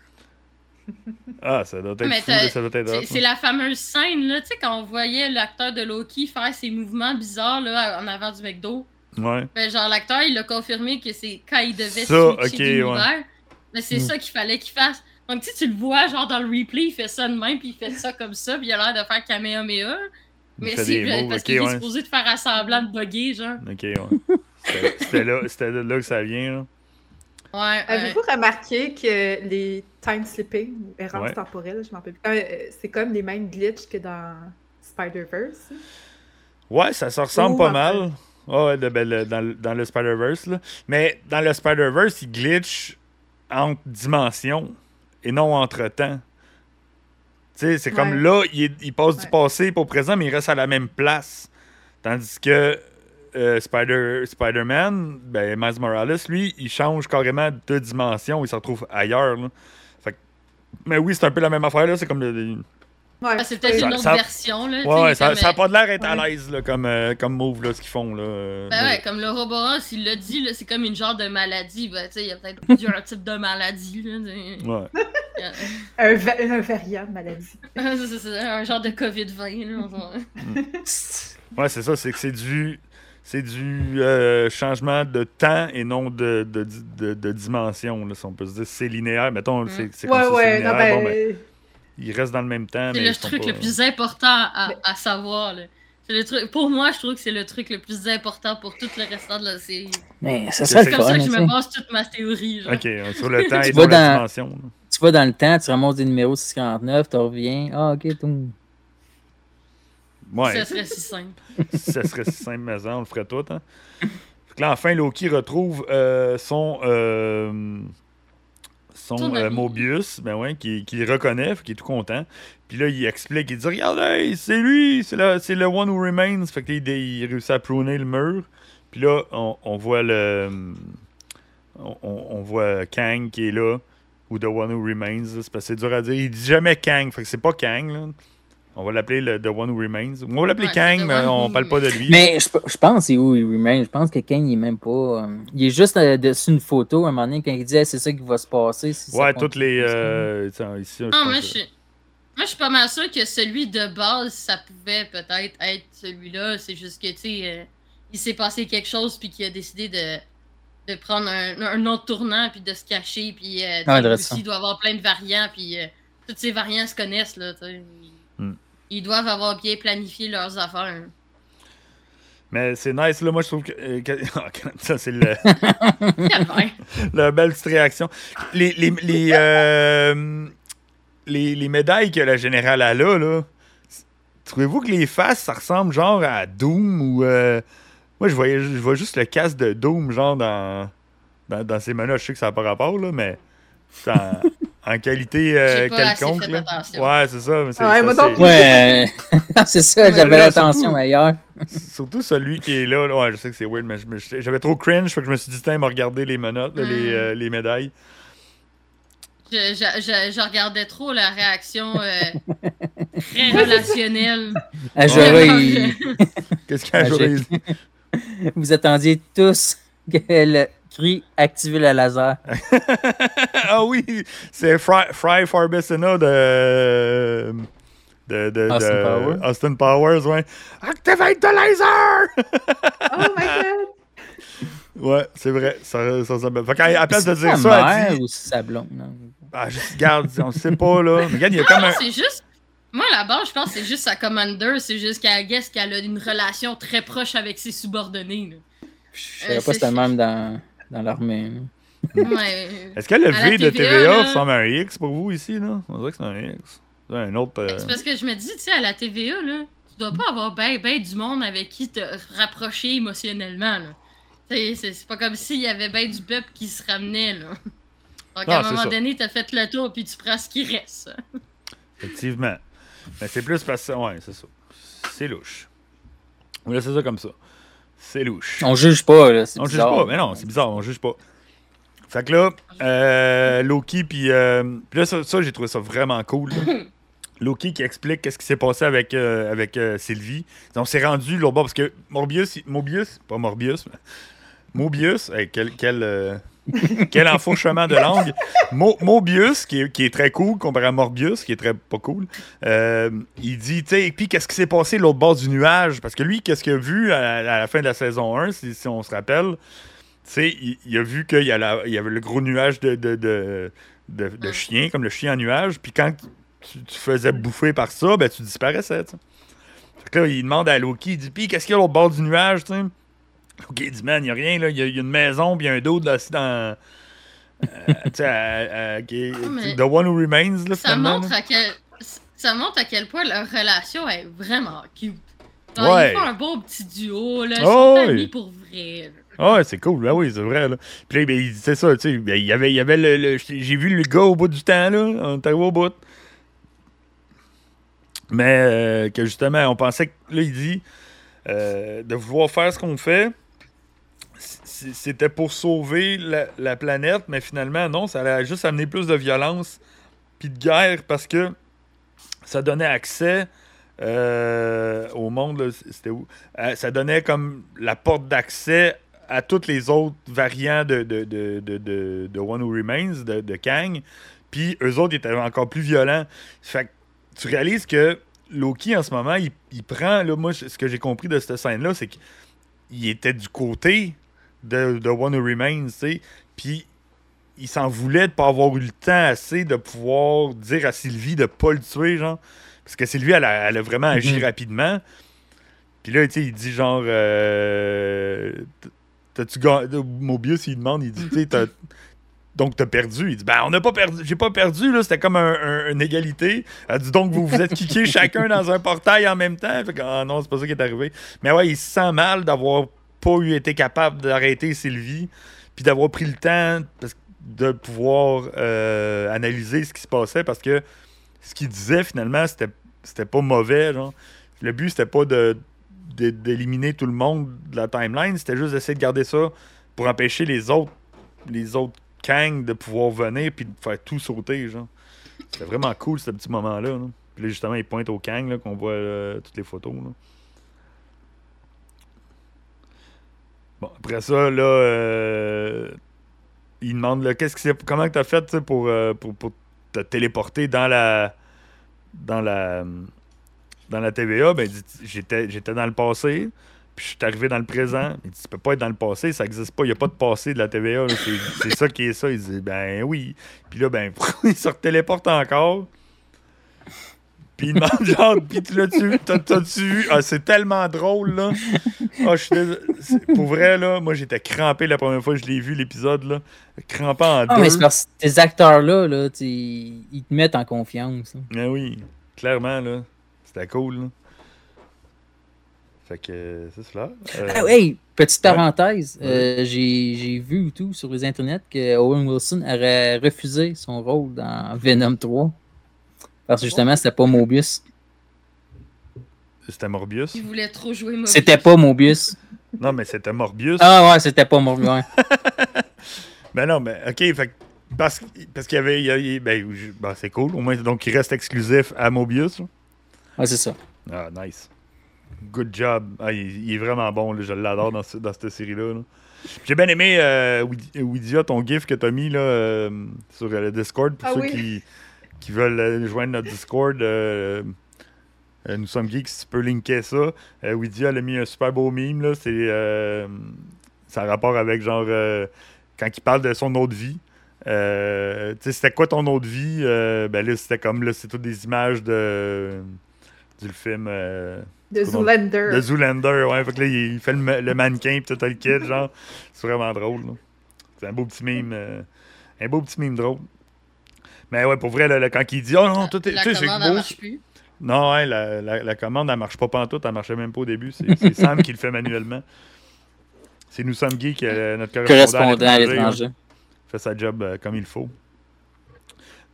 Ah, ça doit être
Mais
fou,
t'as-
là, ça doit être hot,
C'est
ouais.
la fameuse scène, là, tu sais, quand on voyait l'acteur de Loki faire ses mouvements bizarres, là, en avant du McDo.
Ouais.
Ben, genre, l'acteur, il a confirmé que c'est quand il devait
Ça,
switcher
ok,
d'univers. Mais c'est
Mm.
ça qu'il fallait qu'il fasse. Donc, tu tu le vois, genre, dans le replay, il fait ça de même, puis il fait ça comme ça, puis il a l'air de faire Kamehameha. Mais
fait
c'est
des moves,
parce
ok,
qu'il est
ouais.
supposé de faire à semblant de bugger, genre.
Ok, ouais. C'était- là, c'était de là que ça vient, là.
Ouais.
Avez-vous remarqué que les time slipping, errances
Ouais.
temporelles, je m'en rappelle plus, euh, c'est comme les mêmes glitches que dans Spider-Verse?
Ouais, ça se ressemble
Ou
pas mal. Ah Ouais, de- ben, le- dans, le- dans le Spider-Verse. là. Mais dans le Spider-Verse, il glitch entre dimensions et non entre temps. C'est comme là, il, il passe du passé pour présent, mais il reste à la même place. Tandis que euh, Spider, Spider-Man, ben, Miles Morales, lui, il change carrément de dimension. Il se retrouve ailleurs. là. Fait que- mais oui, c'est un peu la même affaire. là. C'est comme le,
Ouais,
Ah, c'est peut-être une autre
ça-
version, là.
Ouais, ça,
comme,
ça a
euh,
pas de l'air d'être à l'aise là, comme, euh, comme move, là, ce qu'ils font. Là, euh,
Ben ouais, comme le Roboros, il l'a dit, là, c'est comme une genre de maladie. Ben, tu sais, il y a peut-être plusieurs types de maladies, là.
Un, va- un variant de maladie.
c'est- c'est- c'est un genre de COVID-20, là. on va-
Ouais, c'est ça, c'est que c'est du. C'est du euh, changement de temps et non de, de, de, de dimension, là, si on peut se dire. C'est linéaire, mettons, c'est c'est comme
Ouais,
ça, c'est
ouais,
linéaire.
non, ben,
Bon, ben, ils restent dans le même temps,
C'est le truc
pas-
le plus important à, à savoir, là. C'est le truc, pour moi, je trouve que c'est le truc le plus important pour tout le restant de la série.
Mais ça
C'est
serait
C'est
le
comme
fun.
ça que je me base toute ma théorie. Genre.
Ok, sur le temps et sur
vas
la
dans-
dimension. là.
Tu vas dans le temps, tu ramasses des numéros 649, tu reviens. Ah, ok, tout.
Ouais,
Ça serait si simple.
ça serait si simple, mais on le ferait tout. Hein. Fait que là, enfin, Loki retrouve euh, son, euh, son euh. Mobius, ben ouais, qui, qui le reconnaît, qu'il est tout content. Puis là, il explique, il dit Regardez, c'est lui, c'est le, c'est le One Who Remains. Fait que il, il réussit à pruner le mur. Puis là, on, on voit le. On, on- voit Kang qui est là, ou The One Who Remains. là, C'est parce que c'est dur à dire. Il dit jamais Kang, fait que c'est pas Kang, là. On va l'appeler le The One Who Remains. On va l'appeler
Ouais,
Kang, mais on
Who-
parle pas de lui.
Mais je, je pense c'est où il remain. Je pense que Kang, il est même pas. euh, il est juste euh, dessus une photo à un moment donné quand il dit Hey, c'est ça qui va se passer. si
Ouais, toutes les. euh, tiens, ici, pense
moi,
que-
je suis... moi, je suis pas mal sûr que celui de base, ça pouvait peut-être être celui-là. C'est juste que, tu sais, euh, il s'est passé quelque chose, puis qu'il a décidé de, de prendre un, un autre tournant, puis de se cacher. Puis, euh, tu sais,
Ah,
aussi, il doit avoir plein de variants, puis euh, tous ces variants se connaissent, là, tu sais. Ils- doivent avoir bien planifié leurs affaires.
Mais c'est nice, là. Moi, je trouve que. euh, que- ça, c'est le. La belle petite réaction. Les, les, les, euh, les, les médailles que la générale a là, là trouvez-vous que les faces, ça ressemble genre à Doom ou. euh, Moi, je voyais, je vois juste le casque de Doom, genre dans, dans, dans ces menus. Je sais que ça n'a pas rapport, là, mais. c'est En, qualité euh,
pas
quelconque. là. Ouais, c'est ça. mais
Ouais,
ça, c'est-.
Ouais, ça, j'avais l'attention ailleurs.
Surtout celui qui est là. là. Ouais, je sais que c'est weird, mais j'avais trop cringe, fait que je me suis dit, tiens, il m'a regardé les menottes, les,
Mm.
euh, les médailles.
Je, je, je, je regardais trop la réaction euh, très relationnelle.
À Jorah, il-
Qu'est-ce qu'il y a
Ah, j'ai-
dit?
Vous attendiez tous que le cri activer le laser.
ah oui, c'est Fry, Fry Farbissina de, de, de,
Austin
de-
Powers.
Austin Powers, ouais. Activate the laser!
Oh my god!
ouais, c'est vrai. Ça, ça, ça, fait qu'à à la place de
C'est
dire ça,
mère
dit.
ou c'est sa blonde? non?
Ah, je regarde, on sait pas, là. Mais regarde, il y a comme un.
C'est juste. Moi, là-bas, je pense que c'est juste sa commander. C'est juste qu'elle guess qu'elle a une relation très proche avec ses subordonnés. là.
Je
Euh,
savais pas
c'est-
c'était le même dans, dans l'armée.
Ouais.
Est-ce que le V de
TVA,
ressemble à un X pour vous ici, là? On dirait que c'est un X. C'est un autre. euh,
C'est parce que je me dis, tu sais, à la TVA, là, tu dois pas avoir ben, ben du monde avec qui te rapprocher émotionnellement. C'est c'est pas comme s'il y avait ben du peuple qui se ramenait. Là. Donc,
Non,
à un moment
ça.
donné, t'as fait le tour puis tu prends ce qui reste.
Effectivement. Mais c'est plus parce que. Ouais, c'est ça. C'est louche. On va laisser ça comme ça. C'est louche.
On juge pas, là. C'est
On juge
bizarre.
pas. Mais non, c'est bizarre, on juge pas. Fait que là, euh, Loki, puis euh, là, ça, ça, j'ai trouvé ça vraiment cool. là. Loki qui explique qu'est-ce qui s'est passé avec, euh, avec euh, Sylvie. On s'est rendu là bas parce que Morbius, Mobius, pas Morbius, mais Mobius, hey, quel, quel, quel enfourchement de langue. Mo- Mobius, qui est, qui est très cool comparé à Morbius, qui est très pas cool, euh, il dit, tu sais, et puis qu'est-ce qui s'est passé l'autre bord du nuage? Parce que lui, qu'est-ce qu'il a vu à, à la fin de la saison 1, si, si on se rappelle? Tu sais, il, il a vu qu'il y, avait le gros nuage de, de, de, de- de
Mm.
chiens, comme le chien en nuage, puis quand tu, tu faisais bouffer par ça, ben tu disparaissais, tu sais. Fait que là, il demande à Loki, il dit, puis qu'est-ce qu'il y a l'autre bord du nuage, tu sais? Il dit, man, il n'y a rien, là, il y, a il y a une maison, puis il y a un dos assis dans... euh,
Ah,
The One Who Remains, là,
Ça montre,
là.
à quel... ça montre à quel point leur relation est vraiment cute. Genre,
Ouais.
Ils font un beau petit duo, là. Ils
Oh,
sont amis pour vrai. là.
Ah ouais, c'est cool. Ben oui, c'est vrai. Là. Puis là, ben, disait ça, tu sais. ben, il y avait, il y avait le, le- J'ai vu le gars au bout du temps, là. On au bout. Mais euh, que justement, on pensait que. Là, il dit euh, de vouloir faire ce qu'on fait. C'était pour sauver la, la planète, mais finalement, non, ça allait juste amener plus de violence puis de guerre parce que ça donnait accès euh, au monde. C'était où? Euh, ça donnait comme la porte d'accès à tous les autres variants de, de, de, de, One Who Remains, de, Kang. Puis eux autres étaient encore plus violents. Fait que tu réalises que Loki, en ce moment, il, il prend. Là, moi, ce que j'ai compris de cette scène-là, c'est qu'il était du côté de, de One Who Remains, tu sais. Puis il s'en voulait de pas avoir eu le temps assez de pouvoir dire à Sylvie de pas le tuer, genre. Parce que Sylvie, elle a, elle a vraiment agi
Mhm.
rapidement. Puis là, tu sais, il dit genre. euh, T'as-tu gagné. Mobius, il demande, il dit, tu sais, donc t'as perdu. Il dit, ben, on n'a pas perdu. J'ai pas perdu, là. C'était comme un, un- une égalité. Elle dit, donc vous vous êtes kickés chacun dans un portail en même temps. Fait que, ah non, c'est pas ça qui est arrivé. Mais ouais, il se sent mal d'avoir pas eu été capable d'arrêter Sylvie. Puis d'avoir pris le temps de pouvoir euh, analyser ce qui se passait parce que ce qu'il disait finalement, c'était pas mauvais. Genre. Le but, c'était pas de d'éliminer tout le monde de la timeline, c'était juste d'essayer de garder ça pour empêcher les autres les autres de pouvoir venir puis de faire tout sauter. genre. C'était vraiment cool ce petit moment-là. là. Puis là, justement, il pointe au Kang qu'on voit euh, toutes les photos. Bon, après ça, là, euh, il demande qu'est-ce que comment tu as fait pour, euh, pour, pour te téléporter dans la dans la dans la TVA. Ben, j'étais, j'étais dans le passé, puis je suis arrivé dans le présent. Il dit, tu peux pas être dans le passé, ça existe pas, il n'y a pas de passé de la TVA. C'est, c'est ça qui est ça. Il dit, ben oui. Puis là, ben, il se téléporte encore. Puis il demande genre, puis tu l'as-tu, t'as, t'as-tu vu? Ah, c'est tellement drôle, là. Ah, je suis Pour vrai, là, moi, j'étais crampé la première fois que je l'ai vu, l'épisode, là. Crampé en
Ah,
deux.
mais c'est parce que ces acteurs-là, là, ils te mettent en confiance. hein.
Ah oui, clairement, là. C'était cool, là. Fait que, c'est cela. Euh,
Ah, hey, petite parenthèse, euh, j'ai vu tout sur les internets que Owen Wilson aurait refusé son rôle dans Venom 3. Parce que justement, c'était pas Mobius.
C'était Morbius.
Ils voulaient trop jouer Mobius.
C'était pas Mobius.
Non, mais c'était Morbius.
Ah ouais, c'était pas Mobius. ouais.
Ben non, mais OK, fait parce, parce qu'il y avait. il y a- il- ben, ben, c'est cool. Au moins, donc, il reste exclusif à Mobius.
Ouais, c'est ça.
Ah, nice. Good job. Ah, il, il est vraiment bon, là. je l'adore dans, ce- dans cette série-là. là. J'ai bien aimé, euh, ton gif que t'as mis là, euh, sur euh, le Discord. Pour
Ah
ceux
oui.
qui, qui veulent joindre notre Discord, euh, euh, nous sommes geeks, si tu peux linker ça. Euh, Widia elle a mis un super beau meme. là. C'est euh, ça a rapport avec genre euh, quand il parle de son autre vie. Tu sais, c'était quoi ton autre vie? Ben là, c'était comme là, c'est toutes des images de du film
De Zoolander.
de Zoolander, ouais. Fait que là, il fait le, ma- le mannequin pis tout le kit, genre. C'est vraiment drôle, là. C'est un beau petit mime. un beau petit mime drôle. Mais ouais, pour vrai, là, là, quand il dit Oh non, tout est.
La
Tu sais, c'est
commande,
beau.
marche plus.
Non, ouais, la, la, la commande, elle marche pas pantoute, elle marchait même pas au début. C'est c'est Sam qui le fait manuellement. C'est nous sommes geeks, euh, notre correspondant,
à
l'étranger, ouais, fait sa job euh, comme il faut.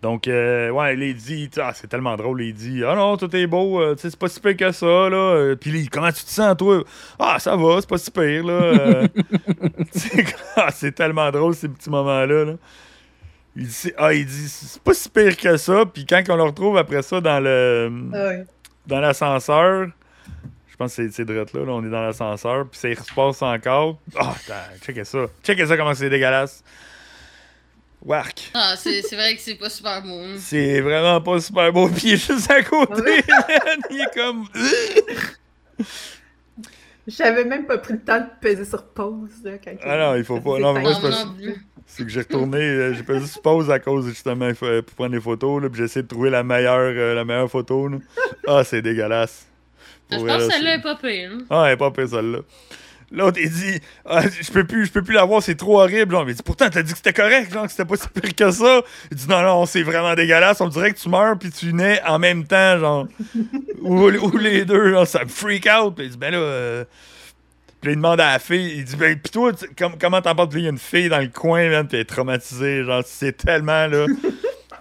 Donc, euh, ouais, il dit, ah, c'est tellement drôle, il dit, ah non, tout est beau, euh, tu sais, c'est pas si pire que ça, là. Euh, Puis, comment tu te sens, toi? Ah, ça va, c'est pas si pire, là. Euh, c'est ah, c'est tellement drôle, ces petits moments-là, là. Il dit, ah, il dit, c'est pas si pire que ça. Puis, quand on le retrouve après ça dans le
Ah ouais.
dans l'ascenseur, je pense que c'est- c'est drette là, là, on est dans l'ascenseur, puis ça il se passe encore. Ah, oh, checkez ça. Checkez ça comment c'est dégueulasse. Wark.
Ah, c'est c'est vrai que c'est pas super beau. hein.
C'est vraiment pas super beau, puis il est juste à côté, man. Il est comme.
J'avais même pas pris le temps de peser sur pause. Là, quand
Ah non, il faut pas. Non, mais moi,
Non,
c'est que j'ai retourné, euh, j'ai pas juste pause à cause justement pour prendre des photos, là, puis j'ai essayé de trouver la meilleure, euh, la meilleure photo. là. Ah, c'est dégueulasse.
Je pense que celle-là est pas pire. hein.
Ah, elle est pas pire celle-là. L'autre, il dit ah, Je peux plus, je peux plus la voir, c'est trop horrible. Genre, mais il dit Pourtant, t'as dit que c'était correct, genre, que c'était pas si pire que ça. Il dit Non, non, c'est vraiment dégueulasse. On dirait que tu meurs puis tu nais en même temps, genre. ou, ou les deux, genre, ça me freak out. Puis il dit Ben là. Puis il demande à la fille Il dit Ben, pis toi, tu- com- comment Puis là, il y a une fille dans le coin, man, puis elle est traumatisée. Genre, c'est tellement, là.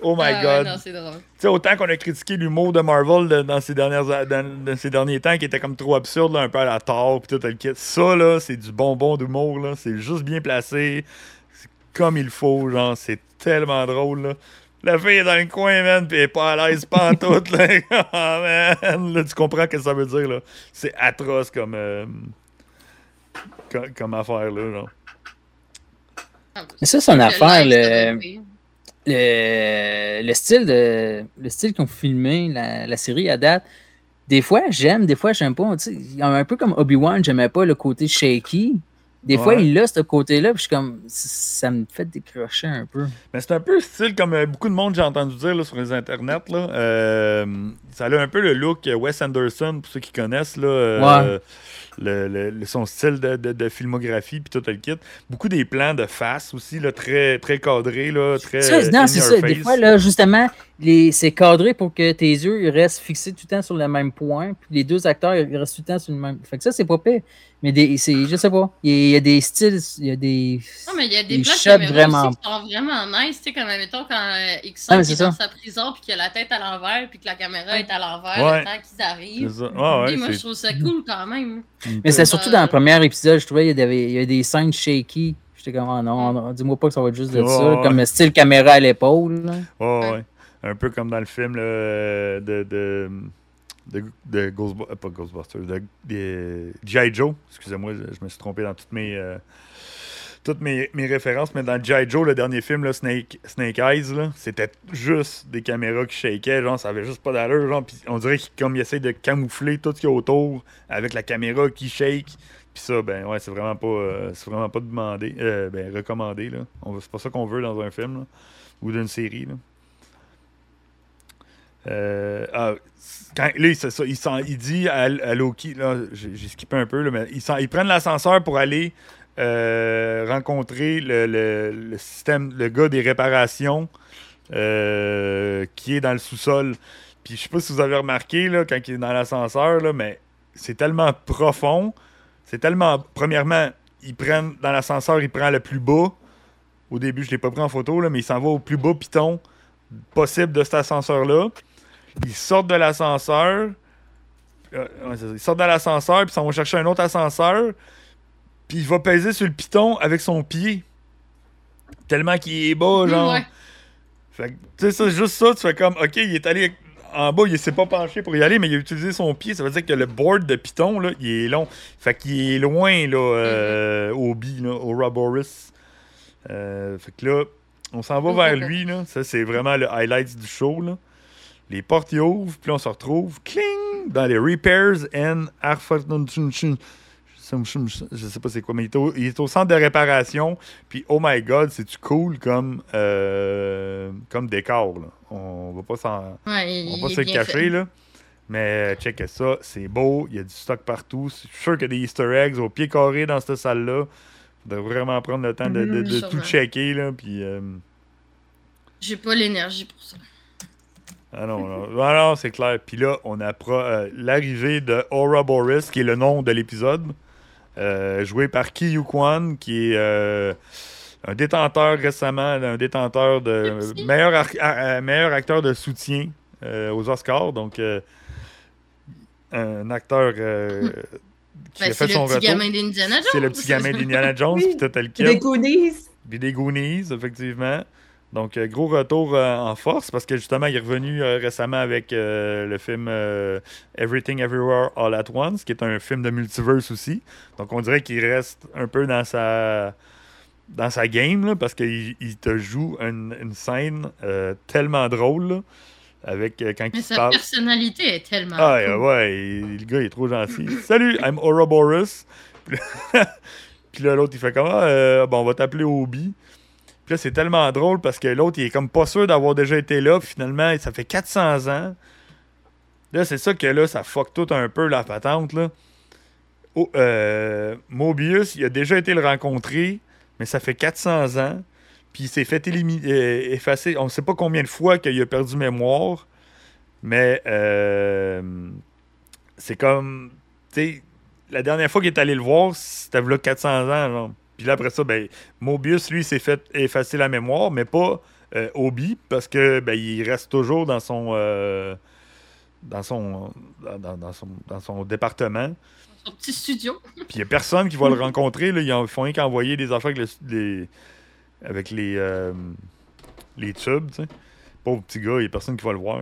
Oh my
Ah ouais,
god.
non, drôle.
Tu sais, autant qu'on a critiqué l'humour de Marvel de- dans, ces dernières, dans, dans ces derniers temps qui était comme trop absurde, là, un peu à la tort, pis tout le kit. Ça, là, c'est du bonbon d'humour, là. C'est juste bien placé. C'est comme il faut, genre. C'est tellement drôle, là. La fille est dans le coin, man, pis elle est pas à l'aise, pas en tout, là. Ah, man. Là, tu comprends ce que ça veut dire, là. C'est atroce comme, euh, comme, comme affaire, là, genre.
Mais ça, c'est une affaire, le- le, le style de le style qu'ils ont filmé la, la série à date, des fois j'aime, des fois j'aime pas. Tu sais, un peu comme Obi-Wan, j'aimais pas le côté shaky. Des fois,
Ouais.
il a ce côté-là, puis je suis comme, ça me fait décrocher un peu.
Mais c'est un peu style comme euh, beaucoup de monde j'ai entendu dire là, sur les internets. Là. Euh, ça a un peu le look Wes Anderson, pour ceux qui connaissent. Là, euh, le, son style de, de- de filmographie puis tout le kit. Beaucoup des plans de face aussi, là, très, très cadrés, là, très
Ça, non, c'est ça. Des fois, là, justement, c'est cadré pour que tes yeux ils restent fixés tout le temps sur le même point, puis les deux acteurs ils restent tout le temps sur le même. Fait que ça, c'est pas pire. Mais des, c'est, je sais pas. Il y, a, y a des styles, il y a des.
Non, mais il y a des
Ils
plans de
shot
caméra
vraiment.
qui sont vraiment nice. Tu sais, comme, mettons, quand euh, X5
Ah,
est
c'est
dans sa prison, puis qu'il a la tête à l'envers, puis que la caméra est à l'envers,
Ouais.
le temps qu'ils
C'est
arrivent.
ça. Ouais,
Puis moi, je
c'est-
trouve ça cool quand même.
Mais c'est surtout dans le premier épisode, je trouvais il y avait, il y avait des scènes shaky. J'étais comme, oh non, non, dis-moi pas que ça va être juste de
Ouais,
ça.
ouais.
Comme style caméra à l'épaule.
Ouais.
ouais.
Un peu comme dans le film euh, de, de, de, de Ghostbu- euh, pas Ghostbusters, de, de G.I. Joe. Excusez-moi, je, me suis trompé dans toutes mes, euh, toutes mes, mes références, mais dans G.I. Joe, le dernier film, Snake, Snake Eyes, c'était juste des caméras qui shakaient, genre, ça avait juste pas d'allure, on dirait qu'il comme de camoufler tout ce qu'il y a autour avec la caméra qui shake. Puis ça, ben ouais, c'est vraiment pas c'est vraiment pas demandé, ben recommandé, là. C'est pas ça qu'on veut dans un film, ou d'une série. Euh, ah, là, il, dit à, Loki, là, j'ai skippé un peu, là, mais ils, prennent l'ascenseur pour aller euh, rencontrer le, système, le gars des réparations euh, qui est dans le sous-sol. Puis je sais pas si vous avez remarqué là, quand il est dans l'ascenseur, mais c'est tellement profond. C'est tellement. Premièrement, dans l'ascenseur, il prend le plus bas. Au début, je l'ai pas pris en photo, là, mais il s'en va au plus bas piton possible de cet ascenseur-là. Ils sortent de l'ascenseur. Euh, ils sortent de l'ascenseur, puis ils s'en vont chercher un autre ascenseur. Puis il va peser sur le piton avec son pied. Tellement qu'il est bas, genre.
Ouais.
Fait que, tu sais, ça, juste ça, tu fais comme, ok, il est allé en bas, il s'est pas penché pour y aller, mais il a utilisé son pied. Ça veut dire que le board de Python, là, il est long. Fait qu'il est loin, là, euh, au B, là, au Roboris. Euh, fait que là, on s'en va vers lui, là. Ça, c'est vraiment le highlight du show, là. Les portes y ouvrent, puis on se retrouve, cling, dans les Repairs and. Je sais pas c'est quoi, mais il est, au, il est au centre de réparation. Puis, oh my god, c'est-tu cool comme, euh, comme décor, là. On va pas s'en...
Ouais,
On va
est
se cacher, là. Mais check ça, c'est beau, il y a du stock partout. Je suis sûr qu'il y a des easter eggs au pied carré dans cette salle-là. Faudrait vraiment prendre le temps de, de-
Mhm,
de tout checker, là. Puis, euh,
J'ai pas l'énergie pour ça.
Ah non, non, Ah non, c'est clair. Puis là, on apprend euh, l'arrivée de Aura Boris, qui est le nom de l'épisode, euh, joué par Ki Yu Kwan, qui est euh, un détenteur récemment, un détenteur de meilleur, meilleur acteur de soutien euh, aux Oscars. Donc, euh, un acteur euh, qui
Ben,
a
c'est
fait
le
son
petit
retour.
gamin d'Indiana Jones.
C'est le petit gamin d'Indiana Jones,
Oui.
puis tout le
Puis des. Goonies.
Puis des Goonies, effectivement. Donc, euh, gros retour euh, en force parce que justement, il est revenu euh, récemment avec le film Everything Everywhere All at Once, qui est un film de multiverse aussi. Donc, on dirait qu'il reste un peu dans sa, dans sa game là, parce qu'il il te joue une, une scène euh, tellement drôle là, avec euh, quand
Mais
il
sa
parle.
personnalité est tellement.
Ah,
cool.
ouais, il- le gars, il est trop gentil. Salut, I'm Ouroboros. Puis là, l'autre, il fait comme, ah, euh, bon, on va t'appeler Obi. Puis là, c'est tellement drôle parce que l'autre, il est comme pas sûr d'avoir déjà été là. Puis finalement, ça fait 400 ans. Là, c'est ça que là, ça fuck tout un peu la patente, là. Euh, Mobius, il a déjà été le rencontrer, mais ça fait 400 ans. Puis il s'est fait élimi- euh, effacer. On ne sait pas combien de fois qu'il a perdu mémoire. Mais euh, c'est comme. Tu la dernière fois qu'il est allé le voir, c'était là 400 ans. Genre. Puis là, après ça, ben, Mobius, lui, s'est fait effacer la mémoire, mais pas euh, Obi, parce que ben, il reste toujours dans son. euh, dans son, dans, son, dans son département.
Son petit studio.
Puis il n'y a personne qui va le rencontrer. Là. Ils ils font rien qu'envoyer des affaires avec, le- les, avec les, euh, les tubes. Pauvre petit gars, il n'y a personne qui va le voir.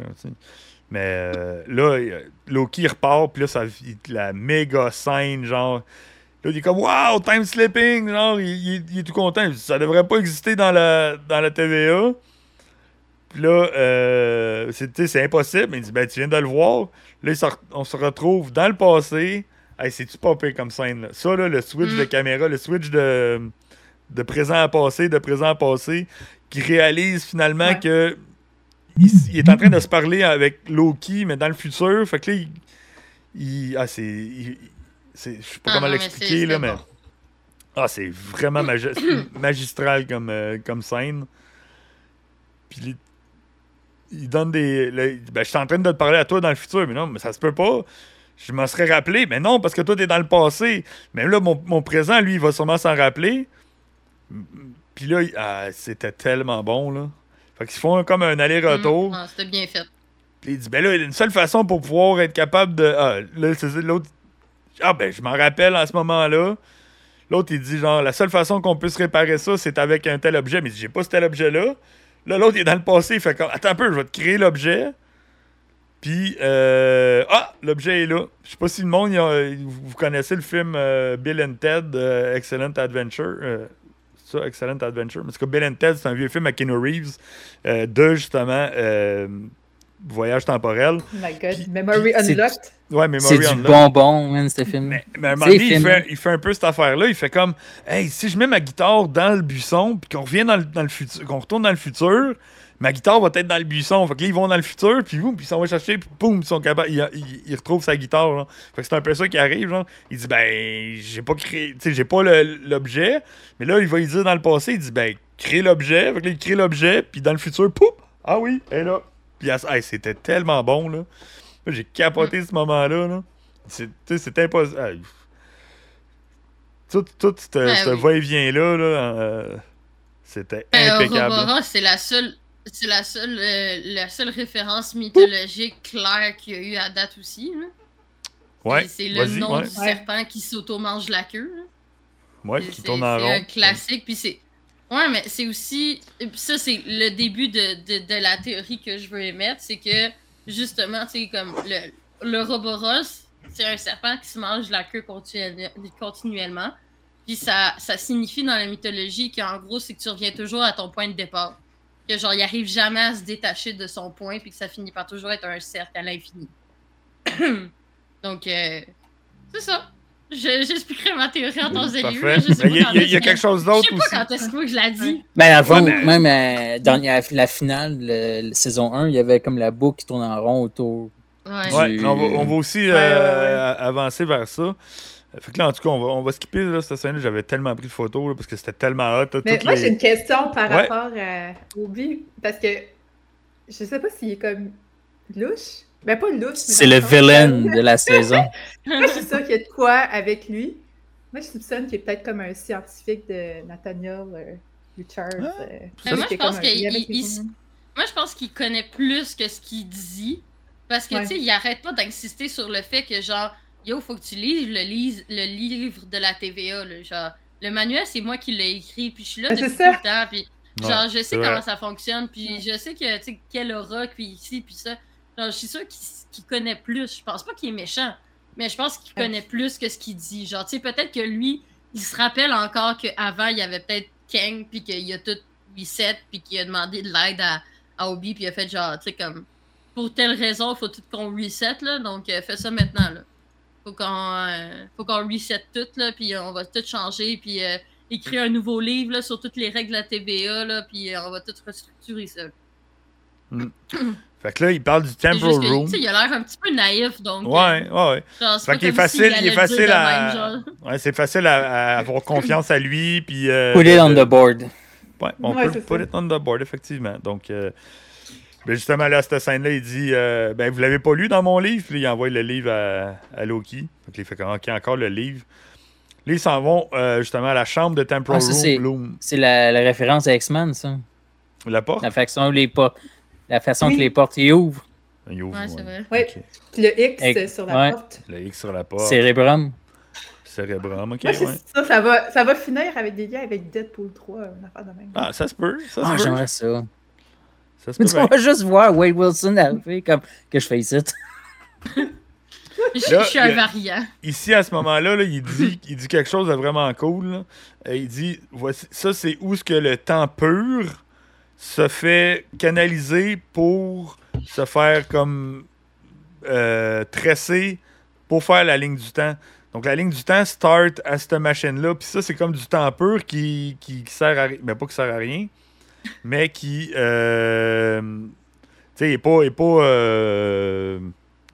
Mais euh, là, Loki il repart, puis là, ça, la méga scène, genre. Là, il est comme Wow, time slipping! Genre, il, il- il est tout content. Ça devrait pas exister dans la, dans la TVA. Puis là, euh, c'est impossible. Mais il dit Ben, tu viens de le voir. Là, on se retrouve dans le passé. Hey, c'est-tu pas pire comme scène? Là? Ça, là, le switch
Mm.
de caméra, le switch de, de présent à passé, de présent à passé, qui réalise finalement
Ouais.
que il, il est en train de se parler avec Loki, mais dans le futur. Fait que là, il. il- ah, c'est. Il- c'est- Je sais pas
Ah
comment l'expliquer, là, mais. Ah, c'est vraiment magi- magistral comme, euh, comme scène. Puis il, il donne des. il ben, je suis en train de te parler à toi dans le futur, mais non, mais ça se peut pas. Je m'en serais rappelé, mais non, parce que toi, t'es dans le passé. Mais là, mon, mon présent, lui, il va sûrement s'en rappeler. Puis là, il- ah, c'était tellement bon, là. Fait qu'ils font comme un aller-retour.
Mm, ah, C'était bien fait.
Puis il dit, ben là, une seule façon pour pouvoir être capable de. Ah, là, l'autre. Ah, ben, je m'en rappelle en ce moment-là. L'autre, il dit, genre, la seule façon qu'on puisse réparer ça, c'est avec un tel objet. Mais il dit, j'ai pas ce tel objet-là. Là, l'autre, il est dans le passé. Il fait comme, attends un peu, je vais te créer l'objet. Puis, euh, ah, l'objet est là. Je sais pas si le monde, vous connaissez le film euh, Bill and Ted, euh, Excellent Adventure. euh, ça, Excellent Adventure. Mais c'est que Bill and Ted, c'est un vieux film à Keanu Reeves de, justement, voyage temporel.
Oh my god.
Puis-
Memory
puis
Unlocked?
Ouais, Memory
C'est du bonbon, man, ce film.
Mais, mais à un moment donné, il fait, il fait un peu cette affaire-là. Il fait comme Hey, si je mets ma guitare dans le buisson, puis qu'on revient dans le, dans le futur, qu'on retourne dans le futur, ma guitare va être dans le buisson. Fait que là, ils vont dans le futur, puis boum, puis ils s'en vont chercher, puis boum, ils sont capables. Ils, ils- ils retrouvent sa guitare. genre. Fait que c'est un peu ça qui arrive. Genre. Il dit Ben, j'ai pas créé. Tu sais, j'ai pas le- l'objet. Mais là, il va lui dire dans le passé, il dit Ben, crée l'objet. Fait que là, il crée l'objet, puis dans le futur, pouf, ah oui, elle est là. Puis elle- hey, c'était tellement bon, là. J'ai capoté ce moment-là, là. C'est, c'est impossible. Hey. Tout, tout ce
Ben
ce
oui.
va-et-vient-là, là, euh, c'était
Ben,
impeccable.
Aurora, c'est la seule. C'est la seule, euh, la seule référence mythologique claire qu'il y a eu à date aussi. là.
Ouais,
C'est le nom
ouais.
du serpent qui s'auto-mange la queue. là.
Ouais,
C'est-
qui
c'est-
tourne en
C'est
rond.
un classique, puis c'est. Ouais, mais c'est aussi. Ça, c'est le début de, de, de la théorie que je veux émettre. C'est que, justement, tu comme le, le Roboros, c'est un serpent qui se mange la queue continuelle- continuellement. Puis ça, ça signifie dans la mythologie qu'en gros, c'est que tu reviens toujours à ton point de départ. Que genre, il arrive jamais à se détacher de son point, puis que ça finit par toujours être un cercle à l'infini. Donc, euh, c'est ça. Je- J'expliquerai ma théorie en temps et lieu. Je
Il y, a- quelque
que-
chose
Je
d'autre
sais pas
aussi.
quand est-ce que je l'ai dit.
Ben, avant,
Ouais, mais-
même euh, dans la, la finale, le, le saison 1, il y avait comme la boucle qui tourne en rond autour.
Ouais.
On, va, on va aussi euh,
Ouais, ouais,
avancer vers ça. Fait que là, en tout cas, on va, on va skipper là, cette scène-là. J'avais tellement pris de photos là, parce que c'était tellement hot. là,
Mais moi,
les-
j'ai une question par
Ouais.
rapport à Obi. Parce que je sais pas s'il est comme louche. Ben, pas louche.
C'est le villain de la saison.
Moi, je suis sûre qu'il y a de quoi avec lui. Moi, je soupçonne qu'il est peut-être comme un scientifique de Nathaniel. euh, Richard.
Ah,
euh,
moi, je pense qu'il moi, je pense qu'il connaît plus que ce qu'il dit. Parce que,
Ouais.
tu sais, il arrête pas d'insister sur le fait que, genre, yo, faut que tu lises le, lise- le livre de la TVA. Là, genre, le manuel, c'est moi qui l'ai écrit, puis je suis là
Ah,
depuis tout le temps. Puis,
Ouais,
genre, je sais comment
vrai.
ça fonctionne, puis je sais que, tu sais, quel aura, puis ici, puis ça. Genre, je suis sûre qu'il connaît plus. Je pense pas qu'il est méchant, mais je pense qu'il connaît plus que ce qu'il dit. Genre, tu sais, peut-être que lui, il se rappelle encore qu'avant, il y avait peut-être Kang, puis qu'il a tout reset, puis qu'il a demandé de l'aide à, à Obi, puis il a fait genre, tu sais, comme, pour telle raison, il faut tout qu'on reset, là, donc euh, fais ça maintenant, là. Faut qu'on euh, faut qu'on reset tout, là, puis on va tout changer, puis euh, écrire un nouveau livre, là, sur toutes les règles de la TVA, là, puis euh, on va tout restructurer ça.
Fait que là, il parle du Temporal
juste que,
Room.
tu sais, il a l'air un petit peu naïf, donc. euh,
Ouais, ouais, ouais.
genre, c'est
Fait
pas
qu'il est facile, il est facile à.
même.
Ouais, c'est facile à, à avoir confiance à lui. Puis, euh,
Put it on the board.
Ouais, on
Ouais,
peut put
ça.
it on the board, effectivement. Donc, euh, ben justement, là, cette scène-là, il dit euh, Ben, vous l'avez pas lu dans mon livre? Puis là, il envoie le livre à, à Loki. Donc, il fait comme, Ok, encore le livre. Là, ils s'en vont euh, justement à la chambre de Temporal
Ah, ça, c'est-
Room.
C'est la, la référence à X-Men, ça.
La porte?
La façon, les po- la façon
Oui.
que les portes y ouvrent.
Il ouvre,
Ouais, c'est vrai.
Le X euh, sur la
ouais.
porte.
Le X sur la porte.
Cérébrum.
Cérébrum, ok, ouais.
ça, ça va, ça va finir avec des liens avec Deadpool 3, une affaire de même.
Ah, ça se peut. Ça
Ah, j'aimerais ça.
Ça se
Mais
peut.
tu
bien.
vas juste voir Wade Wilson arriver comme que je fais ici.
Je,
Là,
je suis un variant.
Ici, à ce moment-là, là, il, dit, il dit quelque chose de vraiment cool. là. Euh, Il dit voici, ça, c'est où ce que le temps pur se fait canaliser pour se faire comme euh, tresser pour faire la ligne du temps. Donc, la ligne du temps start à cette machine-là. Puis ça, c'est comme du temps pur qui, qui, qui sert à rien. Mais pas qui sert à rien, mais qui. euh, tu sais, il n'est pas. il est pas euh,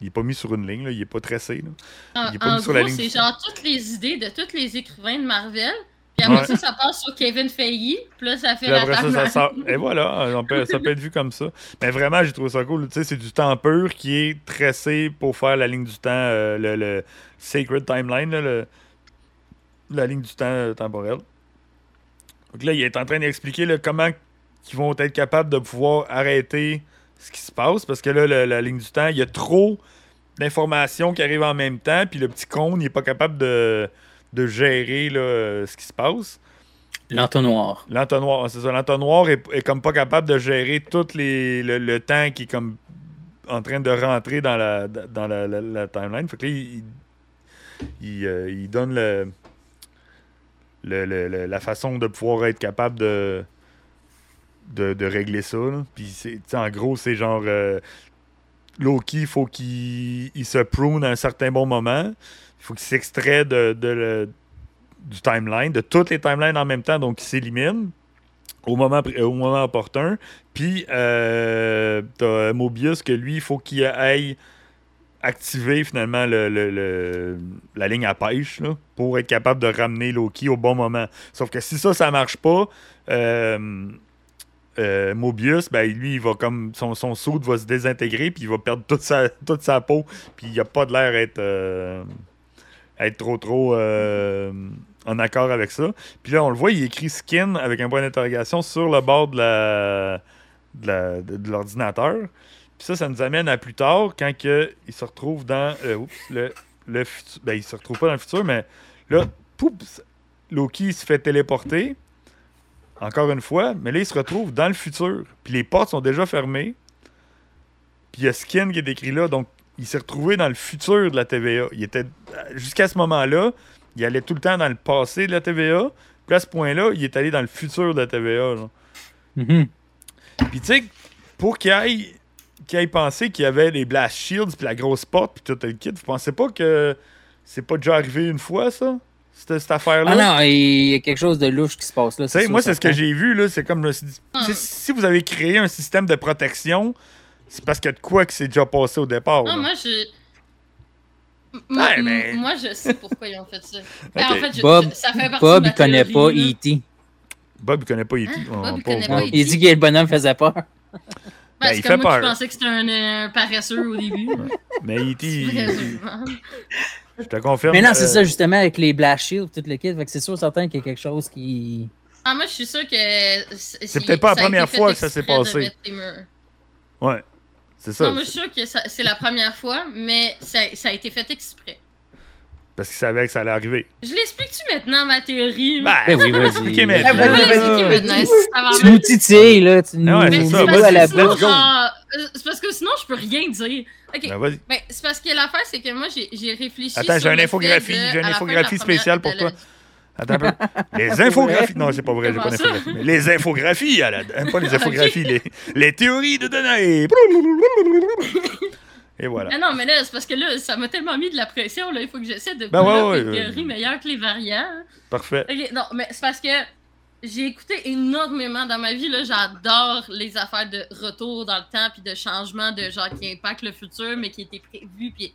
il est pas mis sur une ligne, là, il est pas tressé. là. Il est pas
en
mis sur la
gros,
ligne
c'est genre toutes les idées de tous les écrivains de Marvel. Puis après
Ouais.
ça, ça passe sur Kevin Feige. Puis là, ça fait
Puis
la
ça, ça sort. Et voilà, on peut- ça peut être vu comme ça. Mais vraiment, j'ai trouvé ça cool. Tu sais, c'est du temps pur qui est tressé pour faire la ligne du temps, euh, le, le Sacred Timeline, là, le- la ligne du temps euh, temporel. Donc là, il est en train d'expliquer là, comment ils vont être capables de pouvoir arrêter ce qui se passe. Parce que là, le- la ligne du temps, il y a trop d'informations qui arrivent en même temps. Puis le petit con, il n'est pas capable de, de gérer là, euh, ce qui se passe.
L'entonnoir.
L'entonnoir, c'est ça. L'entonnoir est, est comme pas capable de gérer tout les, le, le temps qui est comme en train de rentrer dans la, dans la, la- la timeline. Fait que là, il, il, euh, il donne le, le- le- la façon de pouvoir être capable de, de, de régler ça. là. Puis, en gros, c'est genre euh, Loki, il faut qu'il il se prune à un certain bon moment. Il faut qu'il s'extrait de, de le- du timeline, de toutes les timelines en même temps, donc il s'élimine au moment, au moment opportun. Puis, euh, t'as Mobius que lui, il faut qu'il aille activer finalement le, le- le- la ligne à pêche là, pour être capable de ramener Loki au bon moment. Sauf que si ça, ça marche pas, euh, euh, Mobius, ben, lui, il va comme son, son soude va se désintégrer, puis il va perdre toute sa, toute sa peau, puis il a pas de l'air être, euh, être trop trop euh, en accord avec ça. Puis là, on le voit, il écrit skin avec un point d'interrogation sur le bord de la de l'ordinateur. Puis ça, ça nous amène à plus tard, quand que il se retrouve dans euh, oups, le, le futur. Ben, il se retrouve pas dans le futur, mais là, poups, Loki se fait téléporter. Encore une fois, mais là, il se retrouve dans le futur. Puis les portes sont déjà fermées. Puis il y a Skin qui est écrit là. Donc, il s'est retrouvé dans le futur de la TVA. Il était. Jusqu'à ce moment-là, il allait tout le temps dans le passé de la TVA. Puis à ce point-là, il est allé dans le futur de la TVA.
Mhm.
Puis tu sais, pour qu'il aille, qu'il aille penser qu'il y avait les blast shields, puis la grosse porte, puis tout le kit, vous pensez pas que c'est pas déjà arrivé une fois, ça? Cette, cette affaire-là?
Ah non, il y a quelque chose de louche qui se passe là.
Tu sais,
sûr,
moi, c'est ce que j'ai vu, là. C'est comme,
Ah.
si vous avez créé un système de protection, c'est parce qu'il y a de quoi que c'est déjà passé au départ.
Non,
là?
moi, je. Moi,
mais-
moi, je sais pourquoi ils ont fait ça. Ben,
Ok.
en fait, je-
Bob,
je- ça fait partie
Bob,
de
il connaît pas. E.T.
Bob, il connaît pas E.T.
Hein?
Oh,
Bob, il connaît pas E.T.
Il dit que le bonhomme faisait peur.
Ben,
Ben, il
comme
fait
moi
peur.
pensais que c'était un, un paresseux au début.
Mais E.T., il- je te confirme.
Mais non, c'est
euh,
ça, justement, avec les Blast Shields, tout le kit. Fait que c'est sûr, certain qu'il y a quelque chose qui.
Ah, moi, je suis sûr que.
C'est peut-être pas la première fois que ça s'est passé. Ouais. C'est ça.
Non, moi, je suis sûr que c'est la première fois, mais ça, ça a été fait exprès.
Parce qu'il savait que ça allait arriver.
Je l'explique-tu maintenant, ma théorie?
Ben, ben oui, vas-y.
Expliquez
maintenant.
Ben,
maintenant.
Tu nous titilles, là. Tu nous
ouais,
c'est
ça,
parce,
à
que
la
sinon, genre, euh, c'est parce que sinon, je peux rien dire. Ok.
Ben, vas-y.
Ben, c'est parce que l'affaire, c'est que moi, j'ai réfléchi.
Attends, j'ai une infographie. J'ai une infographie spéciale pour toi.
La-
Attends un peu. Les infographies. Non, c'est pas vrai, j'ai pas d'infographie. Les infographies, à la... pas les infographies, les... les théories de Danae. Et voilà.
Ah non, mais là, c'est parce que là, ça m'a tellement mis de la pression, là. Il faut que j'essaie de
Ben ouais, ouais,
une
ouais.
théorie meilleure que les variants.
Parfait.
Non, mais c'est parce que j'ai écouté énormément dans ma vie, là. J'adore les affaires de retour dans le temps, puis de changement de genre qui impactent le futur, mais qui étaient prévus, puis.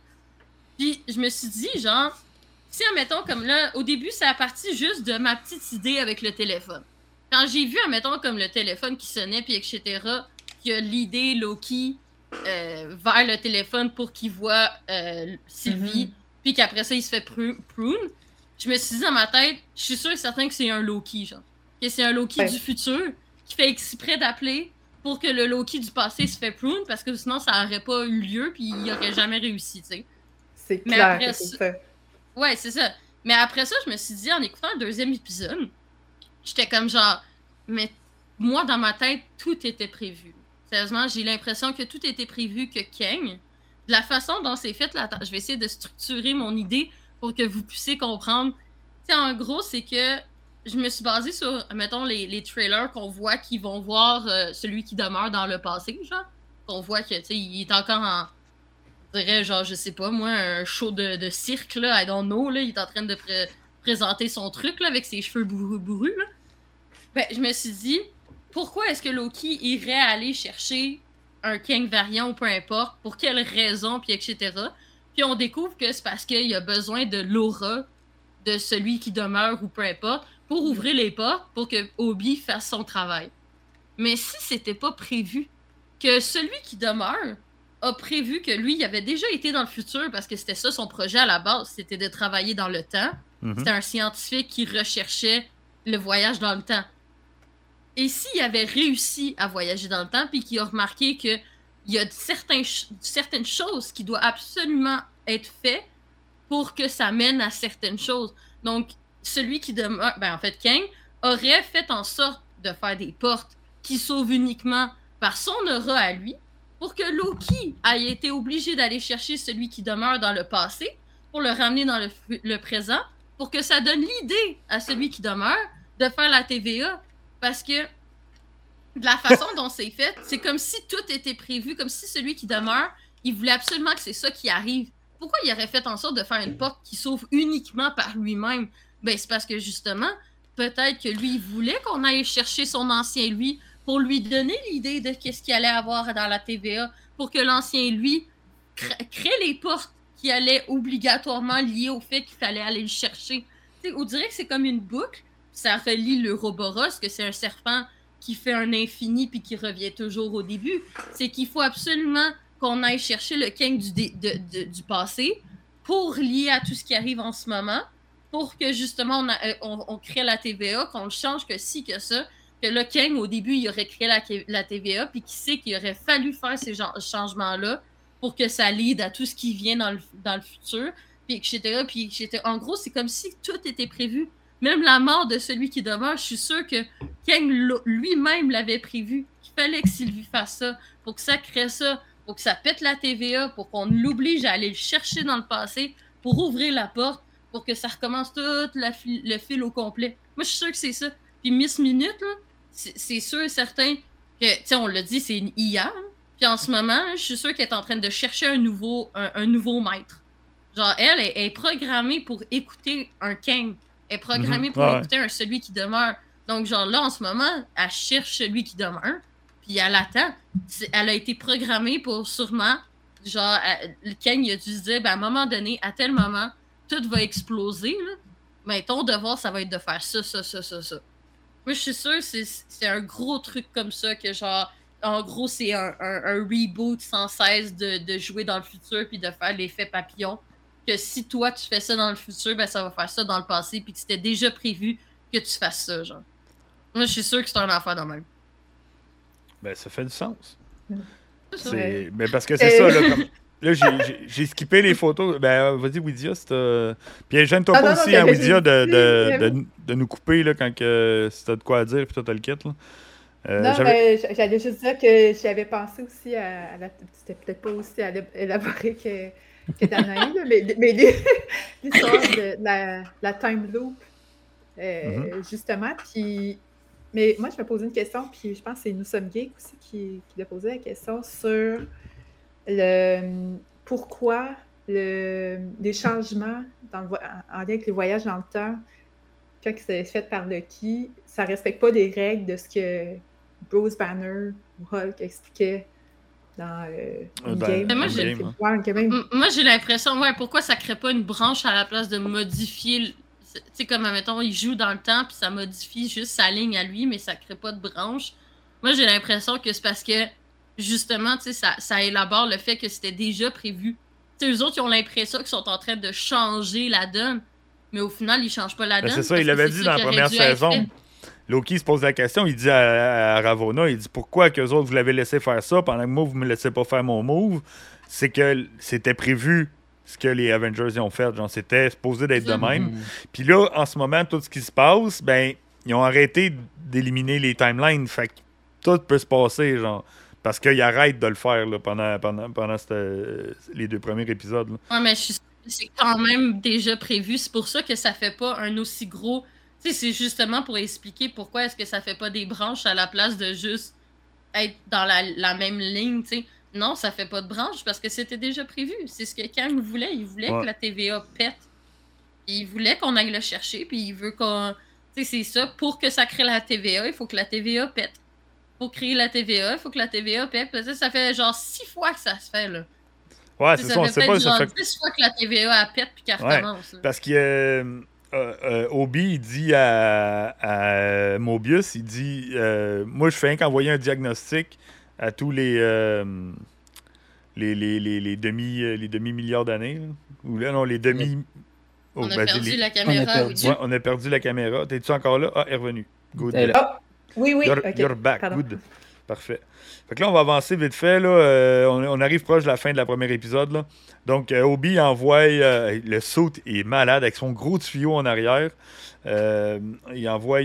Puis je me suis dit, genre, si, admettons, comme là, au début, c'est à partir juste de ma petite idée avec le téléphone. Quand j'ai vu, admettons, comme le téléphone qui sonnait, puis etc., qu'il y a l'idée Loki euh, vers le téléphone pour qu'il voit euh, Sylvie, puis qu'après ça, il se fait pru- prune, je me suis dit dans ma tête, je suis sûr et certain que c'est un Loki, genre. Que c'est un Loki
Ouais.
du futur qui fait exprès d'appeler pour que le Loki du passé se fait prune, parce que sinon, ça aurait pas eu lieu, puis il aurait jamais réussi, tu sais.
C'est clair
après ça-
ça.
Ouais, c'est ça. Mais après ça, je me suis dit, en écoutant le deuxième épisode, j'étais comme genre, mais moi, dans ma tête, tout était prévu. Sérieusement, j'ai l'impression que tout était prévu, que Kang, de la façon dont c'est fait, là, je vais essayer de structurer mon idée pour que vous puissiez comprendre. En gros, c'est que je me suis basée sur, mettons, les, les trailers qu'on voit qui vont voir euh, celui qui demeure dans le passé, genre. Qu'on voit que, tu sais, il est encore en, je dirais, genre, je sais pas, moi, un show de, cirque, là, I don't know, là, il est en train de pré- présenter son truc, là, avec ses cheveux bourrus, bourrus, là. Ben, je me suis dit, pourquoi est-ce que Loki irait aller chercher un King variant ou peu importe, pour quelle raison, puis etc. Puis on découvre que c'est parce qu'il a besoin de l'aura de celui qui demeure ou peu importe, pour ouvrir les portes, pour que Obi fasse son travail. Mais si c'était pas prévu, que celui qui demeure a prévu que lui, il avait déjà été dans le futur parce que c'était ça son projet à la base, c'était de travailler dans le temps.
Mhm.
C'était un scientifique qui recherchait le voyage dans le temps. Et s'il avait réussi à voyager dans le temps, puis qu'il a remarqué que il y a certains certaines choses qui doivent absolument être faites pour que ça mène à certaines choses. Donc, celui qui demeure, ben en fait, Kang aurait fait en sorte de faire des portes qui sauvent uniquement par son aura à lui, pour que Loki ait été obligé d'aller chercher celui qui demeure dans le passé, pour le ramener dans le, présent, pour que ça donne l'idée à celui qui demeure de faire la TVA. Parce que de la façon dont c'est fait, c'est comme si tout était prévu, comme si celui qui demeure, il voulait absolument que c'est ça qui arrive. Pourquoi il aurait fait en sorte de faire une porte qui s'ouvre uniquement par lui-même? Ben, c'est parce que justement, peut-être que lui, il voulait qu'on aille chercher son ancien lui pour lui donner l'idée de qu'est-ce qu'il allait avoir dans la TVA, pour que l'ancien lui cr- crée les portes qui allaient obligatoirement liées au fait qu'il fallait aller le chercher. On dirait que c'est comme une boucle. Ça relie l'Euroboros, que c'est un serpent qui fait un infini puis qui revient toujours au début. C'est qu'il faut absolument qu'on aille chercher le Kang du, passé pour lier à tout ce qui arrive en ce moment, pour que justement on, euh, on crée la TVA, qu'on le change que si, que ça. Que le Kang, au début, il aurait créé la, TVA, puis qui sait qu'il aurait fallu faire ces changements-là pour que ça lead à tout ce qui vient dans le, dans le futur, puis etc. Puis etc. En gros, c'est comme si tout était prévu. Même la mort de celui qui demeure, je suis sûr que Kang lui-même l'avait prévu. Qu'il fallait que Sylvie fasse ça, pour que ça crée ça, pour que ça pète la TVA, pour qu'on l'oblige à aller le chercher dans le passé, pour ouvrir la porte, pour que ça recommence tout le fil au complet. Moi, je suis sûr que c'est ça. Puis Miss Minute, là, c'est sûr et certain que, tu sais, on l'a dit, c'est une IA. hein. Puis en ce moment, je suis sûr qu'elle est en train de chercher un nouveau, un, un nouveau maître. Genre, elle est, est programmée pour écouter un Kang. Elle est programmée
Mhm.
pour
Ouais,
écouter un celui qui demeure. Donc, genre, là, en ce moment, elle cherche celui qui demeure. Puis elle attend. Elle a été programmée pour sûrement. Genre, elle- le Kang, il a dû se dire, ben, à un moment donné, à tel moment, tout va exploser. Là. Mais ton devoir, ça va être de faire ça, ça, ça, ça, ça. Moi, je suis sûre que c'est c'est un gros truc comme ça que, genre, en gros, c'est un, un- un reboot sans cesse de, de jouer dans le futur puis de faire l'effet papillon. Que si toi, tu fais ça dans le futur, ben ça va faire ça dans le passé puis que c'était déjà prévu que tu fasses ça, genre. Moi, je suis sûr que c'est un affaire de même.
Ben, ça fait du sens.
C'est ça.
C'est... Ben, parce que c'est
Euh.
ça, là. Comme... Là, j'ai, skippé les photos. Ben, vas-y, Widia, c'est. euh, Puis, gêne-toi
Ah,
pas
non, non,
aussi,
mais
hein, Widia, de, de, de, de nous couper là, quand que, si t'as de quoi à dire, puis toi, t'as le kit. Là. Euh,
non, j'allais juste dire que j'avais pensé aussi à, à la. C'était peut-être pas aussi élab- élaboré que, que Danaï, mais, mais l'histoire de la, la time loop, euh, justement. Puis, mais moi, je me posais une question, puis je pense que c'est Nous sommes geeks aussi qui, qui a posé la question sur le pourquoi le, les changements dans le, en en lien avec les voyages dans le temps, quand c'est fait par Lucky, ça ne respecte pas les règles de ce que Bruce Banner ou Hulk expliquait dans euh,
dans
Endgame.
Mais moi, j'ai-
Endgame,
Ouais, quand même.
M- Moi, j'ai l'impression, ouais, pourquoi ça crée pas une branche à la place de modifier. le- Tu sais, comme, mettons, il joue dans le temps, puis ça modifie juste sa ligne à lui, mais ça crée pas de branche. Moi, j'ai l'impression que c'est parce que, justement, tu sais, ça, ça élabore le fait que c'était déjà prévu. Tu sais, eux autres, ils ont l'impression qu'ils sont en train de changer la donne, mais au final, ils changent pas la
Ben,
donne.
c'est ça, il l'avait dit dans la première saison. Loki se pose la question, il dit à, à Ravonna, il dit pourquoi que autres vous l'avez laissé faire ça pendant que moi vous me laissez pas faire mon move, c'est que c'était prévu ce que les Avengers y ont fait, genre c'était supposé d'être de même. Puis là en ce moment tout ce qui se passe, ben ils ont arrêté d'éliminer les timelines, fait que tout peut se passer genre parce qu'ils arrêtent de le faire là, pendant pendant pendant cette- les deux premiers épisodes. là.
Ouais, mais c'est quand même déjà prévu. C'est pour ça que ça fait pas un aussi gros. Tu sais, c'est justement pour expliquer pourquoi est-ce que ça fait pas des branches à la place de juste être dans la, la même ligne, tu sais. Non, ça fait pas de branches parce que c'était déjà prévu. C'est ce que Kang voulait. Il voulait
Ouais.
que la TVA pète. Il voulait qu'on aille le chercher, puis il veut qu'on. Tu sais, c'est ça. Pour que ça crée la TVA, il faut que la TVA pète. Pour créer la TVA, il faut que la TVA pète. Puis ça, ça fait genre six fois que ça se fait, là.
Ouais,
Tu
c'est ça, on sait pas, ça
genre
fait
10 fois que la TVA elle pète puis qu'elle
Ouais.
recommence. là.
Parce que euh, euh, euh, Obi, il dit à, à Mobius, il dit euh, Moi, je fais rien qu'envoyer un diagnostic à tous les, euh, les, les, les, les demi, les demi-milliards d'années. là. Ou là, non, les demi. oh,
On a
ben,
perdu la caméra.
perdu.
oui.
Ouais, on a perdu la caméra. T'es-tu encore là? Ah, elle est revenue. Good.
Elle est là.
Oui, oui.
You're,
ok.
you're back.
Pardon.
Good. Parfait. Fait que là, on va avancer vite fait. Là. Euh, on, on arrive proche de la fin de la première épisode. Là. Donc, euh, Obi envoie. euh, le saut est malade avec son gros tuyau en arrière. Il envoie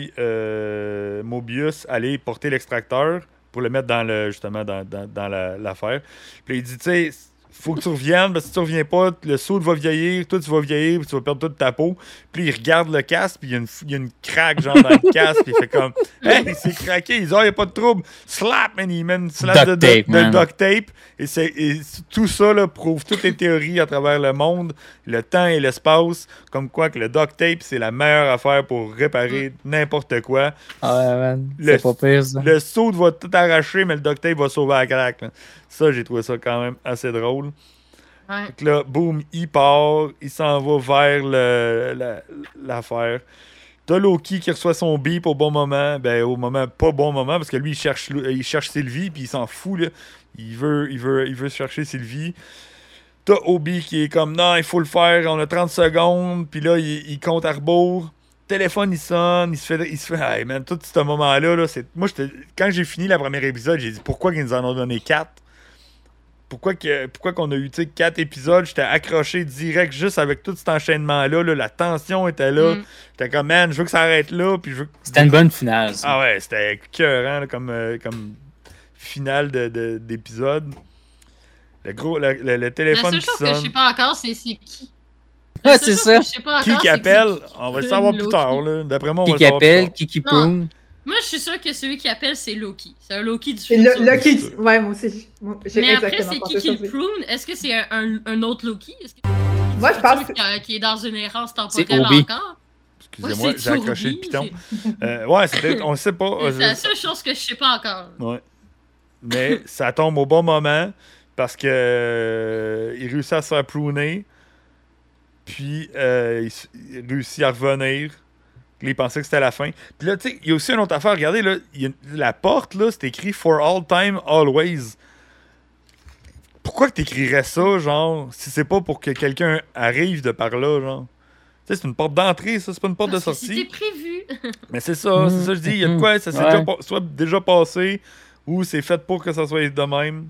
Mobius aller porter l'extracteur pour le mettre dans le justement dans, dans, dans la- l'affaire. Puis il dit, tu sais, faut que tu reviennes, parce que si tu reviens pas, le saut va vieillir, toi tu vas vieillir, puis tu vas perdre toute ta peau. Puis il regarde le casque, puis il y a une, il y a une craque genre dans le casque, puis il fait comme, hey, il s'est craqué, il dit, oh, il n'y a pas de trouble. Slap, man, il met une slap de,
Duct
de-
tape,
de duct tape. Et, c'est- et tout ça là, prouve toutes les théories à travers le monde, le temps et l'espace, comme quoi que le duct tape, c'est la meilleure affaire pour réparer n'importe quoi.
Ah ouais, man.
Le-
C'est pas pire, ça.
Le saut va tout arracher, mais le duct tape va sauver la craque. Ça, j'ai trouvé ça quand même assez drôle.
Ouais.
Que là, boum, il part, il s'en va vers le- la- l'affaire. T'as Loki qui reçoit son bip au bon moment, ben au moment pas bon moment parce que lui il cherche il cherche Sylvie puis il s'en fout là. Il veut il veut il veut chercher Sylvie. T'as Obi qui est comme non, il faut le faire, on a 30 secondes, puis là il, il compte à rebours. Téléphone il sonne, il se fait il se fait hey man, tout ce moment-là là, c'est moi quand j'ai fini la première épisode, j'ai dit pourquoi ils nous en ont donné 4 pourquoi que pourquoi qu'on a eu tu sais, quatre épisodes, j'étais accroché direct juste avec tout cet enchaînement là, la tension était là.
Mm.
J'étais comme man, je veux que ça arrête là puis je veux
C'était une bonne finale, ça.
Ah ouais, c'était écœurant là, comme euh, comme finale de- de- d'épisode. le gros le, le- le
La
téléphone
seule
qui
chose que je sais pas encore, c'est c'est qui. Seule
c'est ça.
Qui qui appelle?
qui
On va le savoir plus tard là. D'après moi, on
Qui
va
qui
le savoir plus
appelle,
tard.
qui qui
Non. Moi, je suis sûr que celui qui appelle, c'est Loki. C'est un Loki du
C'est
futur.
le, Lucky. Ouais, moi aussi. moi,
Mais après, c'est qui qui le prune? Est-ce que c'est un, un, un autre Loki? Que
Moi, je pense
qui, a- qui est dans une errance
C'est
temporelle encore?
Excusez-moi,
Ouais,
j'ai
c'est
accroché le piton.
c'est-
Euh, ouais, c'était on sait pas.
C'est la seule chose que je sais pas encore.
Ouais. Mais ça tombe au bon moment parce que euh, il réussit à se faire pruner. Puis euh, il réussit à revenir. Il pensait que c'était la fin. Puis là, tu sais, il y a aussi une autre affaire. Regardez, là, il y a- la porte, là, c'est écrit For all time, always. Pourquoi que t'écrirais ça, genre, si c'est pas pour que quelqu'un arrive de par là, genre? Tu sais, c'est une porte d'entrée, ça, c'est pas une porte
Parce
de sortie.
prévu.
Mais c'est ça, c'est ça, je dis. Il y a de quoi, ça s'est
Ouais.
déjà soit déjà passé, ou c'est fait pour que ça soit de même.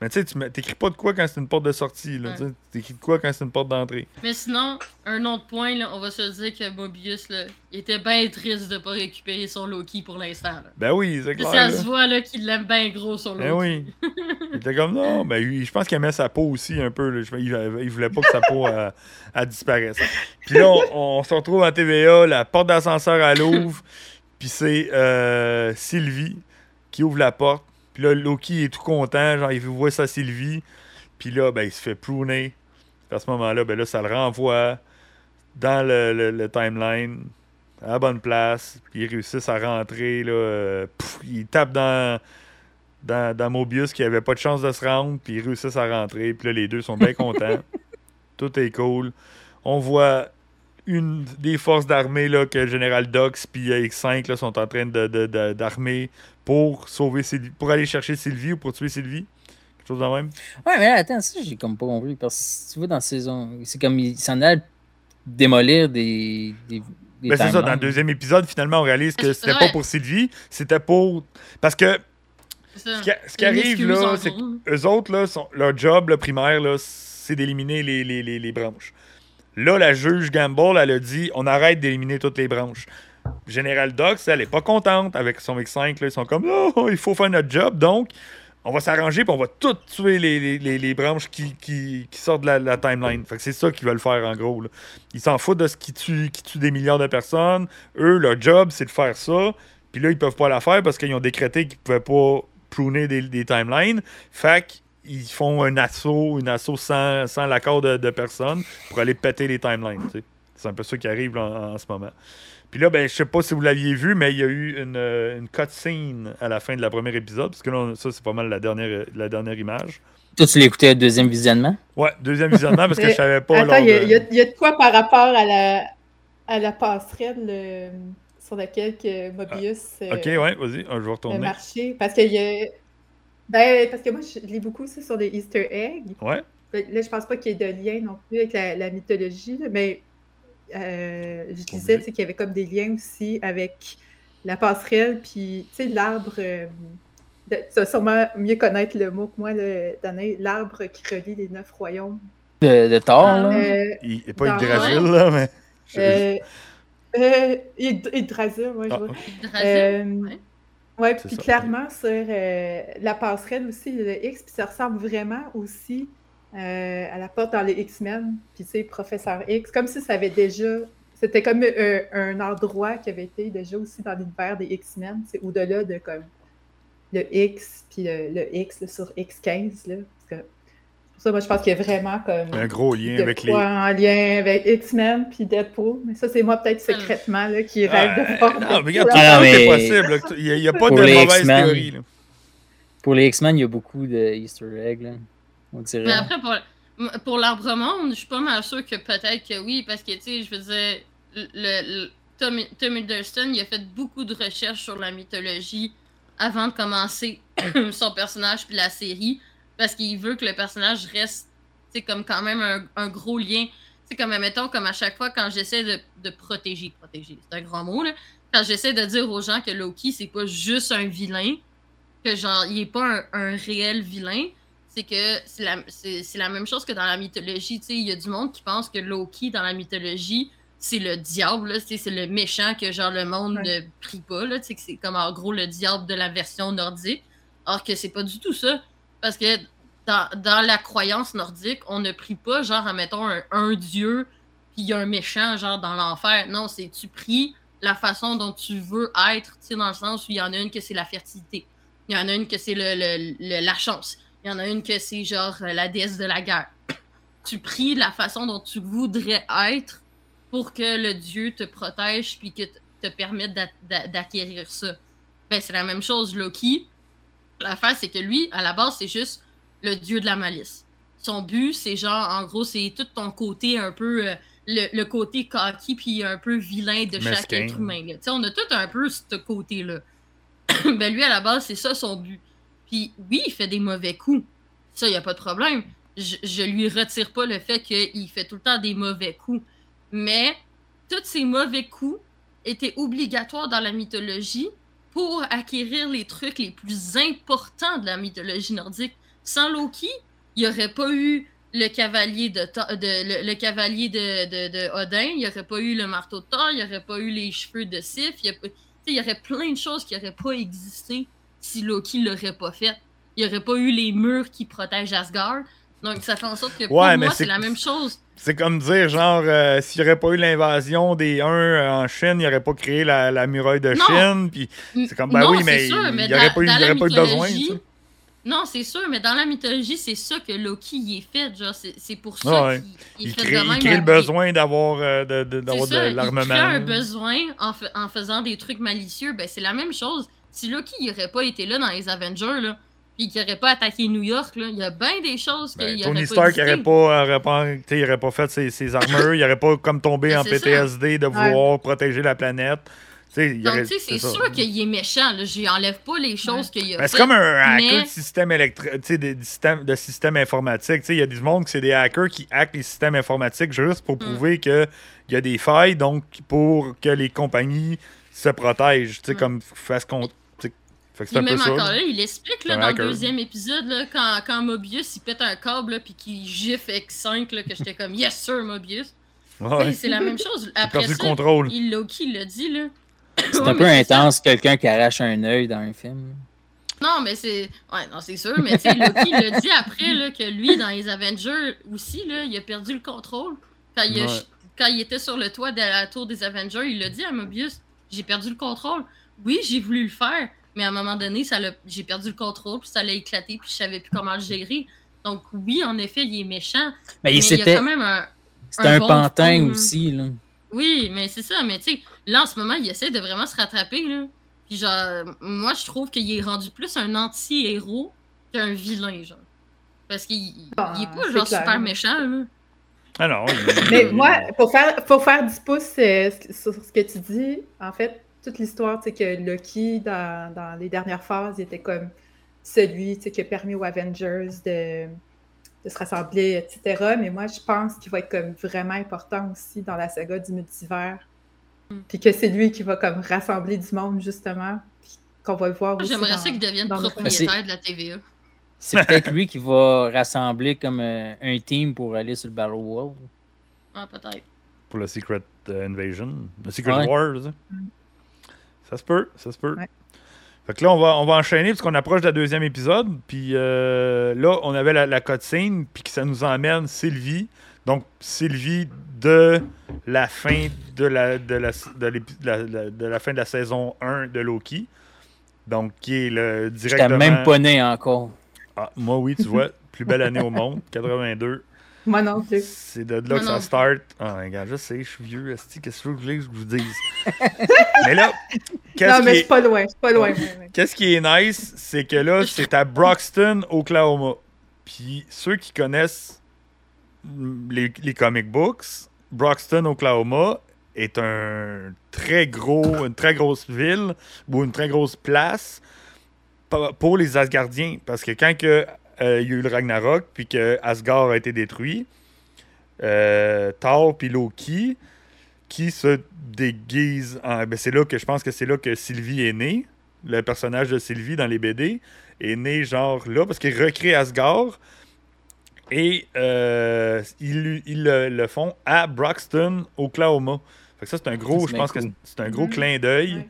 Mais tu sais, t'écris pas de quoi quand c'est une porte de sortie, là.
Ouais.
T'écris de quoi quand c'est une porte d'entrée.
Mais sinon, un autre point, là, on va se dire que Mobius, là, était bien triste de pas récupérer son Loki pour l'instant.
Ben oui, c'est clair.
Ça
là.
se voit là, qu'il l'aime bien gros, son Loki.
Ben oui. Il était comme non, ben lui, je pense qu'il aimait sa peau aussi un peu. là. Il, il voulait pas que sa peau euh, elle disparaisse. Puis là, on, on se retrouve en TVA, la porte d'ascenseur elle ouvre, puis c'est euh, Sylvie qui ouvre la porte. Puis là, Loki est tout content, genre il voit sa Sylvie. Puis là, ben il se fait pruner. Puis à ce moment-là, ben là, ça le renvoie dans le, le- le timeline, à la bonne place. Puis ils réussissent à rentrer, là. euh, pouf, il tape dans dans, dans Mobius qui avait pas de chance de se rendre, puis ils réussissent à rentrer, puis là, les deux sont bien contents. Tout est cool. On voit une des forces d'armée là, que le général Dox puis euh, X5 là, sont en train de- d'armer pour sauver Sylvie, pour aller chercher Sylvie ou pour tuer Sylvie. Quelque chose de même?
Ouais, mais là, attends, ça, j'ai comme pas compris. Parce que tu vois, dans la saison, c'est comme il s'en allait démolir des. des, des
Ben, c'est ça, dans le deuxième épisode, finalement, on réalise que
C'est
c'était pas pour Sylvie, c'était pour. Parce que ce qui, ce qui
Une
arrive là, c'est
gros.
eux autres, là, sont- leur job le primaire, là, c'est d'éliminer les, les, les, les branches. Là, la juge Gamble, elle a dit on arrête d'éliminer toutes les branches. Général Dox, elle est pas contente avec son X5. Là, ils sont comme oh, il faut faire notre job, donc on va s'arranger puis on va toutes tuer les, les, branches qui, qui, sortent de la, timeline. Fait que c'est ça qu'ils veulent faire en gros. Ils s'en foutent de ce qui tue, qui tue des milliards de personnes. Eux, leur job, c'est de faire ça. Puis là, ils peuvent pas la faire parce qu'ils ont décrété qu'ils pouvaient pas pruner des, timelines. Fait qu'ils font un assaut, une assaut sans, sans l'accord de, personne pour aller péter les timelines. C'est un peu ça qui arrive en ce moment. Puis là, ben, je sais pas si vous l'aviez vu, mais il y a eu une, euh, une cutscene à la fin de la première épisode. Parce que là, on- ça, c'est pas mal la dernière, la dernière image.
Toi, tu l'écoutais au deuxième visionnement?
Ouais, deuxième visionnement parce que je savais pas.
Attends, il y, a-
de-
il y a- il y a de quoi par rapport à la, à la passerelle euh, sur laquelle que Mobius euh,
Ok, ouais, vas-y, ah, je vais
a
retourner.
marché. Parce que, il y a- ben, parce que moi, je lis beaucoup aussi sur des Easter eggs.
Ouais.
Là, je pense pas qu'il y ait de lien non plus avec la, la mythologie, là, mais euh, je disais qu'il y avait comme des liens aussi avec la passerelle, puis tu sais, l'arbre. euh, tu vas sûrement mieux connaître le mot que moi, l'arbre qui relie les neuf royaumes.
De, de Thor,
Ah,
là?
Euh,
Il n'est pas Yggdrasil, là, mais.
euh, euh, Yggdrasil, ouais, je
Ah,
vois.
Yggdrasil,
Euh,
ouais.
Ouais,
C'est
puis
ça.
clairement sur euh, la passerelle aussi, le X, puis ça ressemble vraiment aussi euh, à la porte dans les X-Men, puis tu sais, Professeur X, comme si ça avait déjà, c'était comme euh, un endroit qui avait été déjà aussi dans l'univers des X-Men, c'est au-delà de comme le X, puis le, le X là, sur X15, là, parce que pour ça, moi, je pense qu'il y a vraiment comme
Un gros lien
de
avec les.
en lien avec X-Men puis Deadpool, mais ça, c'est moi peut-être secrètement là, qui rêve
Ah,
de voir.
non, mais regarde,
Ah,
tout
mais-
est possible. Il n'y a, il y a pas
Pour
de mauvaise
X-Men.
théorie. là.
Pour les X-Men, il y a beaucoup de Easter eggs, là.
Mais après, pour, pour l'arbre monde, je suis pas mal sûr que peut-être que oui, parce que, tu sais, je veux dire, le, Tom, Tom Hiddleston, il a fait beaucoup de recherches sur la mythologie avant de commencer son personnage puis la série, parce qu'il veut que le personnage reste, tu comme quand même un, un gros lien. Sais, comme, mettons, comme à chaque fois, quand j'essaie de, de protéger, protéger, c'est un grand mot, là, quand j'essaie de dire aux gens que Loki, c'est pas juste un vilain, que genre, il est pas un, un réel vilain, c'est que c'est la, la même chose que dans la mythologie. Il y a du monde qui pense que Loki, dans la mythologie, c'est le diable, c'est le méchant que genre le monde
Ouais.
ne prie pas, là, que c'est comme en gros le diable de la version nordique. Alors que c'est pas du tout ça. Parce que dans, dans la croyance nordique, on ne prie pas, genre, admettons, un, un dieu, puis il y a un méchant, genre, dans l'enfer. Non, c'est tu pries la façon dont tu veux être, dans le sens où il y en a une que c'est la fertilité. Il y en a une que c'est le, le- le- la chance. Il y en a une que c'est genre euh, la déesse de la guerre. Tu pries la façon dont tu voudrais être pour que le dieu te protège puis que te permette d'a- d'a- d'acquérir ça. Ben, c'est la même chose, Loki. L'affaire, c'est que lui, à la base, c'est juste le dieu de la malice. Son but, c'est genre, en gros, c'est tout ton côté un peu. euh, le, le côté cocky puis un peu vilain de chaque être humain. là. Tu sais, on a tout un peu ce côté-là. ben lui, à la base, c'est ça son but. Puis oui, il fait des mauvais coups. Ça, il a pas de problème. Je, je lui retire pas le fait qu'il fait tout le temps des mauvais coups. Mais tous ces mauvais coups étaient obligatoires dans la mythologie pour acquérir les trucs les plus importants de la mythologie nordique. Sans Loki, il n'y aurait pas eu le cavalier de, de le, cavalier de, de, Odin, il n'y aurait pas eu le marteau de Thor, il n'y aurait pas eu les cheveux de Sif, il y, aurait plein de choses qui n'auraient pas existé si Loki l'aurait pas fait. Il n'y aurait pas eu les murs qui protègent Asgard. Donc ça fait en sorte que pour moi, c'est la même chose.
C'est comme dire, genre, euh, s'il n'y aurait pas eu l'invasion des Huns euh, en Chine, il n'y aurait pas créé la, la muraille de Chine. Puis c'est comme, ben oui, mais, il n'y aurait, pas eu, aurait pas eu besoin.
Non, c'est sûr, mais dans la mythologie, c'est ça que Loki y est fait. Genre, c'est pour ça qu'il
il, crée, il crée le besoin d'avoir euh, de, de, de l'armement. Il crée
un besoin en, en, faisant des trucs malicieux. Ben, c'est la même chose. Si Loki n'aurait pas été là dans les Avengers, là, puis qu'il n'aurait pas attaqué New York, là, il y a bien des choses ben,
qu'il Tony Stark n'aurait pas, pas, aurait pas fait ses, ses armures, il n'aurait pas comme tombé ben, en PTSD de vouloir protéger la planète.
Donc, tu sais, c'est sûr qu'il est méchant. Je n'enlève pas les choses qu'il a
ben, C'est comme un hacker de système électrique, de système, de système informatique. Il y a du monde qui c'est des hackers qui hackent les systèmes informatiques juste pour mm. prouver qu'il y a des failles, donc pour que les compagnies se protègent. Tu sais, mm. comme
même encore là, il explique là, dans le deuxième épisode là, quand, quand Mobius il pète un câble puis qu'il gifle X5 là, que j'étais comme Yes sir Mobius. Ouais. C'est la même chose. Après ça, le contrôle. il Loki l'a dit là.
C'est un peu intense, quelqu'un qui arrache un œil dans un film.
Non, mais c'est. Ouais, non, c'est sûr, mais tu sais, Loki l'a dit après là, que lui, dans les Avengers aussi, là, il a perdu le contrôle. Quand il, Quand il était sur le toit de la tour des Avengers, il l'a dit à Mobius J'ai perdu le contrôle. Oui, j'ai voulu le faire, mais à un moment donné, ça j'ai perdu le contrôle, puis ça l'a éclaté, puis je savais plus comment le gérer. Donc, oui, en effet, il est méchant.
Mais, il, y a quand même un. C'était un, pantin aussi, là.
Oui, mais c'est ça. Mais tu sais, là, en ce moment, il essaie de vraiment se rattraper. Là. Puis genre, moi, je trouve qu'il est rendu plus un anti-héros qu'un vilain, genre. Parce qu'il ah, est pas genre super méchant, là.
Ah non.
Mais moi, pour faire, pour faire du pouce euh, sur ce que tu dis, en fait, toute l'histoire, c'est que Loki, dans, dans, les dernières phases, il était comme celui qui a permis aux Avengers de, de se rassembler, etc. Mais moi, je pense qu'il va être comme vraiment important aussi dans la saga du multivers. Mm. Puis que c'est lui qui va comme rassembler du monde, justement. Puis qu'on va le voir aussi.
J'aimerais ça qu'il devienne propriétaire de la TVA.
C'est peut-être lui qui va rassembler comme euh, un team pour aller sur le Battle World.
Ah, peut-être.
Pour le Secret euh, Invasion. Le Secret War, mm. Ça se peut, ça se peut. Fait que là, on va, on va enchaîner parce qu'on approche de la deuxième épisode. Puis euh, là, on avait la, la cutscene, puis que ça nous emmène Sylvie. Donc, Sylvie de la fin de la, de la, de la, fin de la saison 1 de Loki. Donc, qui est le directement...
même pas né encore.
Ah, moi, oui, tu vois. plus belle année au monde, 82.
Moi non plus.
C'est de là que ça start. Ah, regarde, je sais, je suis vieux. Qu'est-ce que je voulais que je vous dise? mais là,
qu'est-ce Non, mais c'est pas loin. C'est pas loin.
Qu'est-ce qui est nice, c'est que là, c'est à Broxton, Oklahoma. Puis ceux qui connaissent les, les comic books, Broxton, Oklahoma est un très gros, une très grosse ville ou une très grosse place pour les Asgardiens. Parce que quand que euh, il y a eu le Ragnarok, puis que Asgard a été détruit. Euh, Thor puis Loki, qui se déguise en. Ben c'est là que je pense que c'est là que Sylvie est née. Le personnage de Sylvie dans les BD est né genre là, parce qu'il recrée Asgard. Et euh, ils, le, font à Broxton, Oklahoma. Fait que ça, c'est un gros, je pense que c'est un gros clin d'œil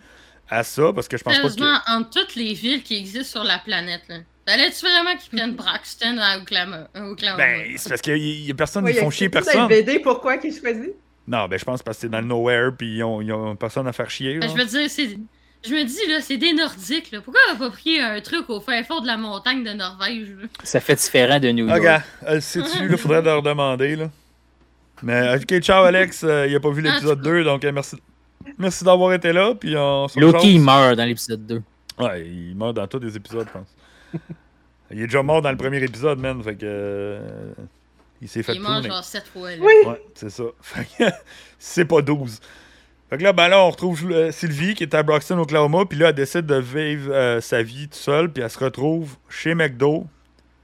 à ça, parce que je pense pas que...
entre toutes les villes qui existent sur la planète, là. Fallait-tu vraiment qu'ils prennent Braxton à Oklahoma?
Ben, c'est parce qu'il y, a personne qui font chier personne.
BD, pourquoi qu'ils choisissent?
Non, ben je pense parce que c'est dans le nowhere puis ils ont, personne à faire chier.
Ben, je veux dire, c'est. Je me dis, là, c'est des Nordiques, là. Pourquoi on n'a pas pris un truc au fin fond de la montagne de Norvège, là?
Ça fait différent de New York.
Regarde, elle sait-tu, là, faudrait leur demander, là. Mais, ok, ciao, Alex. Euh, il n'a pas vu l'épisode 2, donc euh, merci. Merci d'avoir été là, puis on se
Loki, il meurt dans l'épisode 2.
Ouais, il meurt dans tous les épisodes, je pense. Il est déjà mort dans le premier épisode, man. Fait que. Euh, il s'est fait
Il mort genre 7 fois. Là.
Oui.
Ouais, c'est ça. Fait que. c'est pas 12. Fait que là, ben là, on retrouve euh, Sylvie qui est à Broxton, Oklahoma. Puis là, elle décide de vivre euh, sa vie toute seule. Puis elle se retrouve chez McDo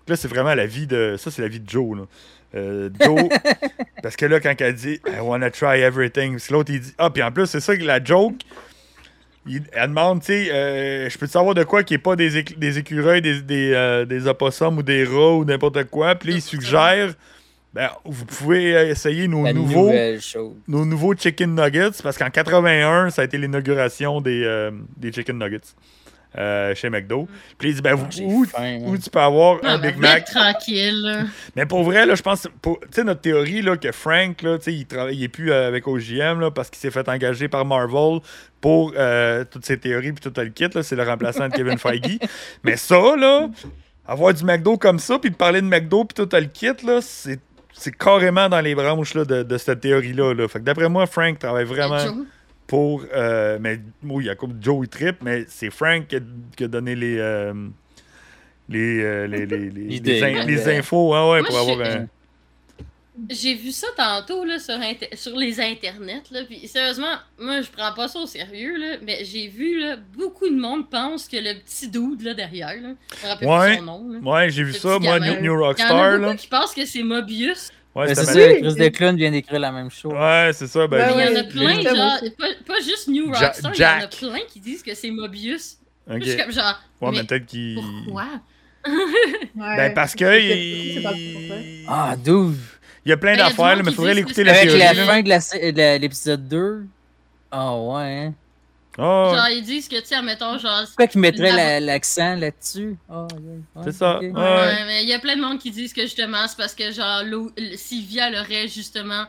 Là, c'est vraiment la vie de. Ça, c'est la vie de Joe. Là. Euh, Joe, parce que là, quand elle dit I wanna try everything, l'autre, il dit Ah, puis en plus, c'est ça que la joke. Il- elle demande, tu sais, euh, je peux te savoir de quoi qui est pas des, des écureuils, des, des, euh, des opossums ou des rats ou n'importe quoi? Puis là, il suggère ben, vous pouvez essayer nos
La
nouveaux, nos nouveaux chicken nuggets parce qu'en 81, ça a été l'inauguration des, euh, des chicken nuggets euh, chez McDo. Puis il dit ben, vous-
Ah,
où,
faim, hein.
où tu peux avoir un
Non,
Big Mac?
tranquille.
mais pour vrai, là, je pense, tu sais, notre théorie, là, que Frank, là, tu sais, il travaille, il est plus euh, avec OGM, là, parce qu'il s'est fait engager par Marvel pour euh, toutes ses théories puis tout le kit, là, c'est le remplaçant de Kevin Feige. Mais ça, là, avoir du McDo comme ça, puis de parler de McDo puis tout le kit, là, c'est carrément dans les branches là, de, de cette théorie-là. Là. Fait que d'après moi, Frank travaille vraiment. Pour. euh, mais oui, il y a comme Joe trip, mais c'est Frank qui a, qui a donné les. euh, les, euh, les, les, les, les in- les infos, hein, ouais,
Moi,
pour avoir un.
J'ai vu ça tantôt là, sur, inter- sur les internets. Là, puis sérieusement, moi je prends pas ça au sérieux, là, mais j'ai vu là, beaucoup de monde pense que le petit dude là, derrière, là, je me rappelle
Ouais.
plus son nom. Là.
Ouais, j'ai vu ça, moi,
gamin.
New, New
Il y en
Rockstar.
a
Là.
beaucoup qui pensent que c'est Mobius.
Ouais,
Ben, c'est ça, Chris Declan vient d'écrire la même chose.
Ouais, c'est ça. Ben,
Ouais,
il y en a plein, genre, pas, pas juste New
Ja-
Rockstar, il y en a plein qui disent que c'est Mobius.
ok.
Je suis comme genre,
Ouais, mais
mais
peut-être qu'il.
pourquoi?
Ouais.
Ben, parce que. Il...
Ah, d'où?
il y a plein
Ben, il
d'affaires, mais
qui
faudrait l'écouter la
c'est
Avec la fin de la sé- de l'épisode 2. Ah, ouais,
Ah,
Genre, ils disent que, tu sais, admettons, genre,
Pourquoi qu'ils mettraient
La-
la- l'accent là-dessus? Ouais,
C'est ça.
ok.
Ouais.
Ouais, mais il y a plein de monde qui disent que justement, c'est parce que genre Lo- Sylvia elle aurait justement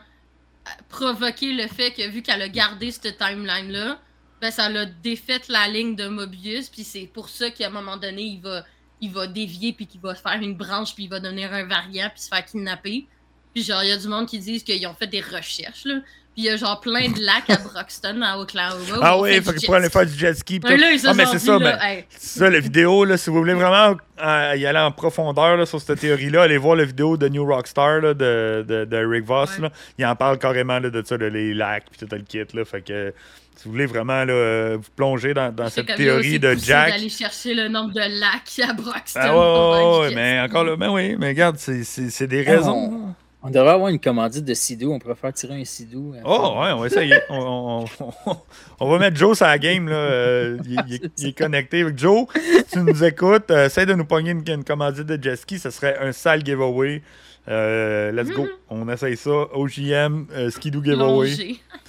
euh, provoqué le fait que vu qu'elle a gardé cette timeline-là, ben ça l'a défait la ligne de Mobius, puis c'est pour ça qu'à un moment donné, il va, il va dévier, puis qu'il va se faire une branche, puis il va devenir un variant, puis se faire kidnapper. Puis genre, il y a du monde qui disent qu'ils ont fait des recherches, là. Puis il y a genre plein de lacs à Broxton, à Oklahoma.
Ah oui, faut qu'il
jet
pourrait aller faire du jet ski. pis
là,
Ah, mais c'est ça,
là, hey,
c'est ça, la vidéo, là, si vous voulez vraiment euh, y aller en profondeur là, sur cette théorie-là, allez voir la vidéo de New Rockstar là, de, de, de Rick Voss.
Ouais.
Là. Il en parle carrément là, de ça, de les lacs puis tout le kit. Là. Fait que si vous voulez vraiment là, vous plonger dans, cette théorie de Jack.
d'aller chercher le nombre de lacs à Broxton.
Ah
pour
ouais, mais encore là, ben oui, mais regarde, c'est, des
Ah,
raisons.
On, on devrait avoir une commandite de Sidou. On pourrait faire tirer un Sidou. euh,
Oh, ouais, on va essayer. on, on- on- on va mettre Joe sur la game. Là. Euh, il, il est- il est connecté. Joe, si tu nous écoutes, euh, essaie de nous pogner une, une commandite de jet ski. Ce serait un sale giveaway. Euh, let's go.
Mhm.
On essaye ça. OGM, euh, Skidoo giveaway.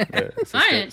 Euh, ça
Ouais,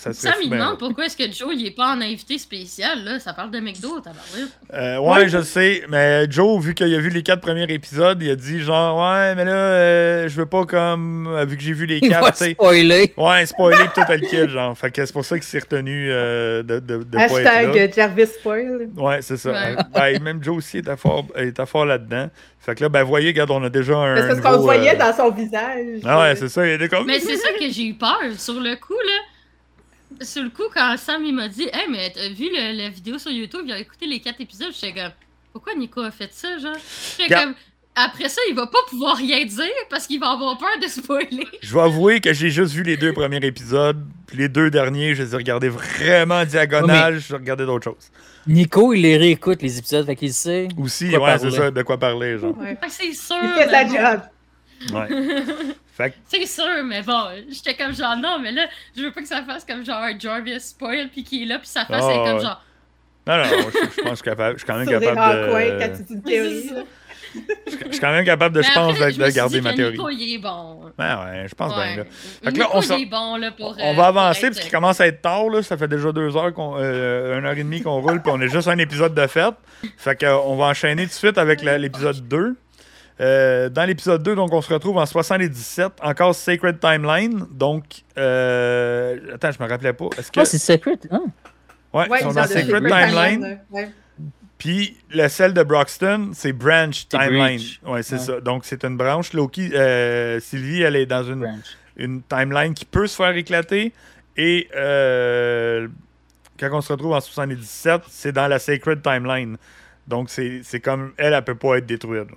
ben,
demande pourquoi est-ce que Joe, il est pas en invité spécial, là. Ça parle de McDo, tabarouette.
Euh, ouais, je sais. Mais Joe, vu qu'il a vu les quatre premiers épisodes, il a dit genre, ouais, mais là, euh, je veux pas comme. euh, vu que j'ai vu les
Il
quatre, tu sais.
spoiler.
Ouais, spoiler le kill, genre. Fait que c'est pour ça qu'il s'est retenu euh, de, de, de pas être là.
Hashtag Jarvis Spoil.
Ouais, c'est ça.
Ouais.
Ben, même Joe aussi était fort, était fort là-dedans. Fait que là, ben, voyez, regarde, on a déjà un.
Mais C'est parce qu'on voyait
euh,
dans son visage.
Ah ouais, c'est ça. Il était comme.
Mais c'est ça que j'ai eu peur. Sur le coup, là. Sur le coup, quand Sam, il m'a dit, hey, mais t'as vu le- la vidéo sur YouTube, il a écouté les quatre épisodes, j'étais comme, pourquoi Nico a fait ça, genre? J'étais
Regarde.
comme, après ça, il va pas pouvoir rien dire parce qu'il va avoir peur de spoiler.
Je vais avouer que j'ai juste vu les deux premiers épisodes. Puis les deux derniers, je les ai regardés vraiment diagonales. Je regardais d'autres choses.
Nico, il les réécoute, les épisodes, fait qu'il sait.
Aussi,
Quoi
ouais, c'est ça, de quoi parler, genre.
Ouais.
C'est sûr.
Il fait sa job.
Ouais. Fait que,
C'est sûr, mais bon, j'étais comme genre, non, mais là, je veux pas que ça fasse comme genre un Jarvis spoil, puis qu'il est là, puis sa face
Ah,
comme
ouais.
genre,
non, non, je, je pense que je suis capable. Je suis quand même capable
rencoins, quand
de.
tu dis
Je suis quand même capable de, je pense,
après,
de, garder ma théorie.
Nico, il est bon.
Ouais, ouais, je pense bien, là. Fait que là, on
est bon, là, pour.
On
euh,
va
pour
avancer
être-
parce qu'il commence à être tard, là. Ça fait déjà deux heures qu'on. Euh, une heure et demie qu'on roule, puis on est juste un épisode de fête. Fait qu'on va enchaîner tout de suite avec la- l'épisode 2. Euh, dans l'épisode 2, donc on se retrouve en 77, encore Sacred Timeline. Donc, euh, attends, je me rappelais pas. Est-ce que.
Ah, c'est Secret. Hein?
ouais,
Ouais,
ils sont dans Sacred Timeline.
là. Ouais.
Puis le celle de Broxton, c'est Branch Timeline. Ouais, c'est
Ouais.
ça. Donc c'est une branche. Loki, euh, Sylvie, elle est dans une,
Branch.
une timeline qui peut se faire éclater. Et euh, quand on se retrouve en 77, c'est dans la Sacred Timeline. Donc c'est c'est comme elle, elle peut pas être détruite.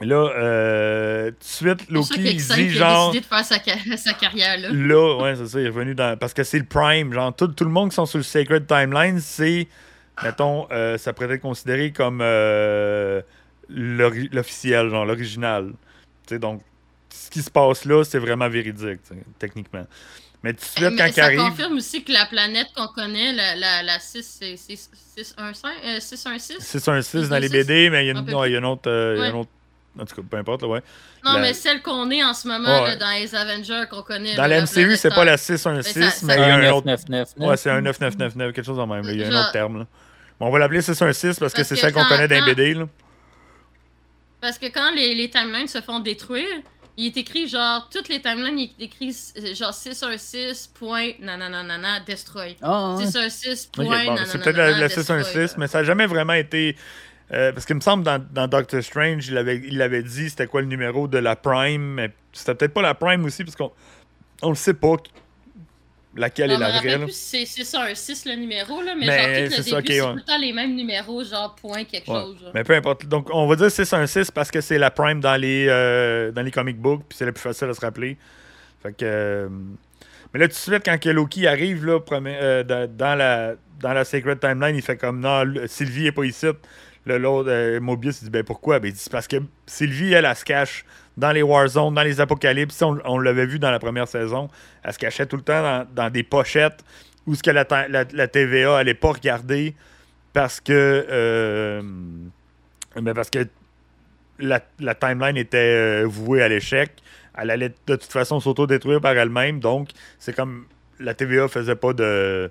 là. Euh, tout de suite, Loki, il dit
il a
genre.
décidé de faire sa carrière, là.
Là, ouais, c'est ça, il est revenu dans. Parce que c'est le Prime. Genre, tout, tout le monde qui sont sur le Sacred Timeline, c'est mettons, euh, ça pourrait être considéré comme euh, l'officiel, genre l'original. Tu sais, donc, ce qui se passe là, c'est vraiment véridique, techniquement. Mais tout de suite,
Mais
quand il
ça
arrive.
confirme aussi que la planète qu'on connaît, la, la, la 6, c'est c'est 616, euh, 616?
616 dans les
616,
BD, mais il y a
un
une, il y a une autre. euh, il y a
Ouais.
une autre- En tout cas, peu importe, là, ouais.
Non,
La-
mais celle qu'on est en ce moment
Ouais.
là, dans les Avengers qu'on connaît.
Dans
là,
la MCU, c'est pas la
Terre.
616,
Mais ça-
mais
ça-
il y a
Un
autre.
9999.
Ouais, c'est un 9999, quelque chose en même. là. Il y a un autre terme. Là. Bon, on va l'appeler 616 parce que
Parce
c'est
que
celle qu'on connaît
quand-
BD. Là.
Parce que quand les, les timelines se font détruire, il est écrit genre, toutes les timelines, il est écrit euh, genre 616. point nananana destroy.
Ah, ouais.
616.
Ok,
point
bon, c'est peut-être la, la
destroy,
616,
là.
mais ça n'a jamais vraiment été. euh, parce qu'il me semble dans, dans Doctor Strange, il avait, il avait dit c'était quoi le numéro de la Prime, mais c'était peut-être pas la Prime aussi, parce qu'on on le sait pas laquelle
Non,
est la vraie.
rappelle
là.
plus si c'est 616 le numéro, là, mais,
Mais
genre, tout le
c'est
début,
ça, ok,
c'est
ouais.
tout le temps les mêmes numéros, genre point quelque
Ouais,
chose. genre.
Mais peu importe. Donc, on va dire 616 parce que c'est la Prime dans les, euh, dans les comic books, puis c'est le plus facile à se rappeler. Fait que. euh, Mais là, tout de suite, quand que Loki arrive là, premier- euh, dans, la, dans la Sacred Timeline, il fait comme non, Sylvie est pas ici. L'autre, Mobius, il dit ben pourquoi? Ben, il dit c'est parce que Sylvie, elle, elle, se cache dans les Warzones, dans les Apocalypses. On, on l'avait vu dans la première saison. Elle se cachait tout le temps dans, des pochettes où ce que la, TVA allait pas regarder parce que. euh, ben, parce que la, timeline était euh, vouée à l'échec. Elle allait de toute façon s'auto-détruire par elle-même. Donc, c'est comme la TVA faisait pas de,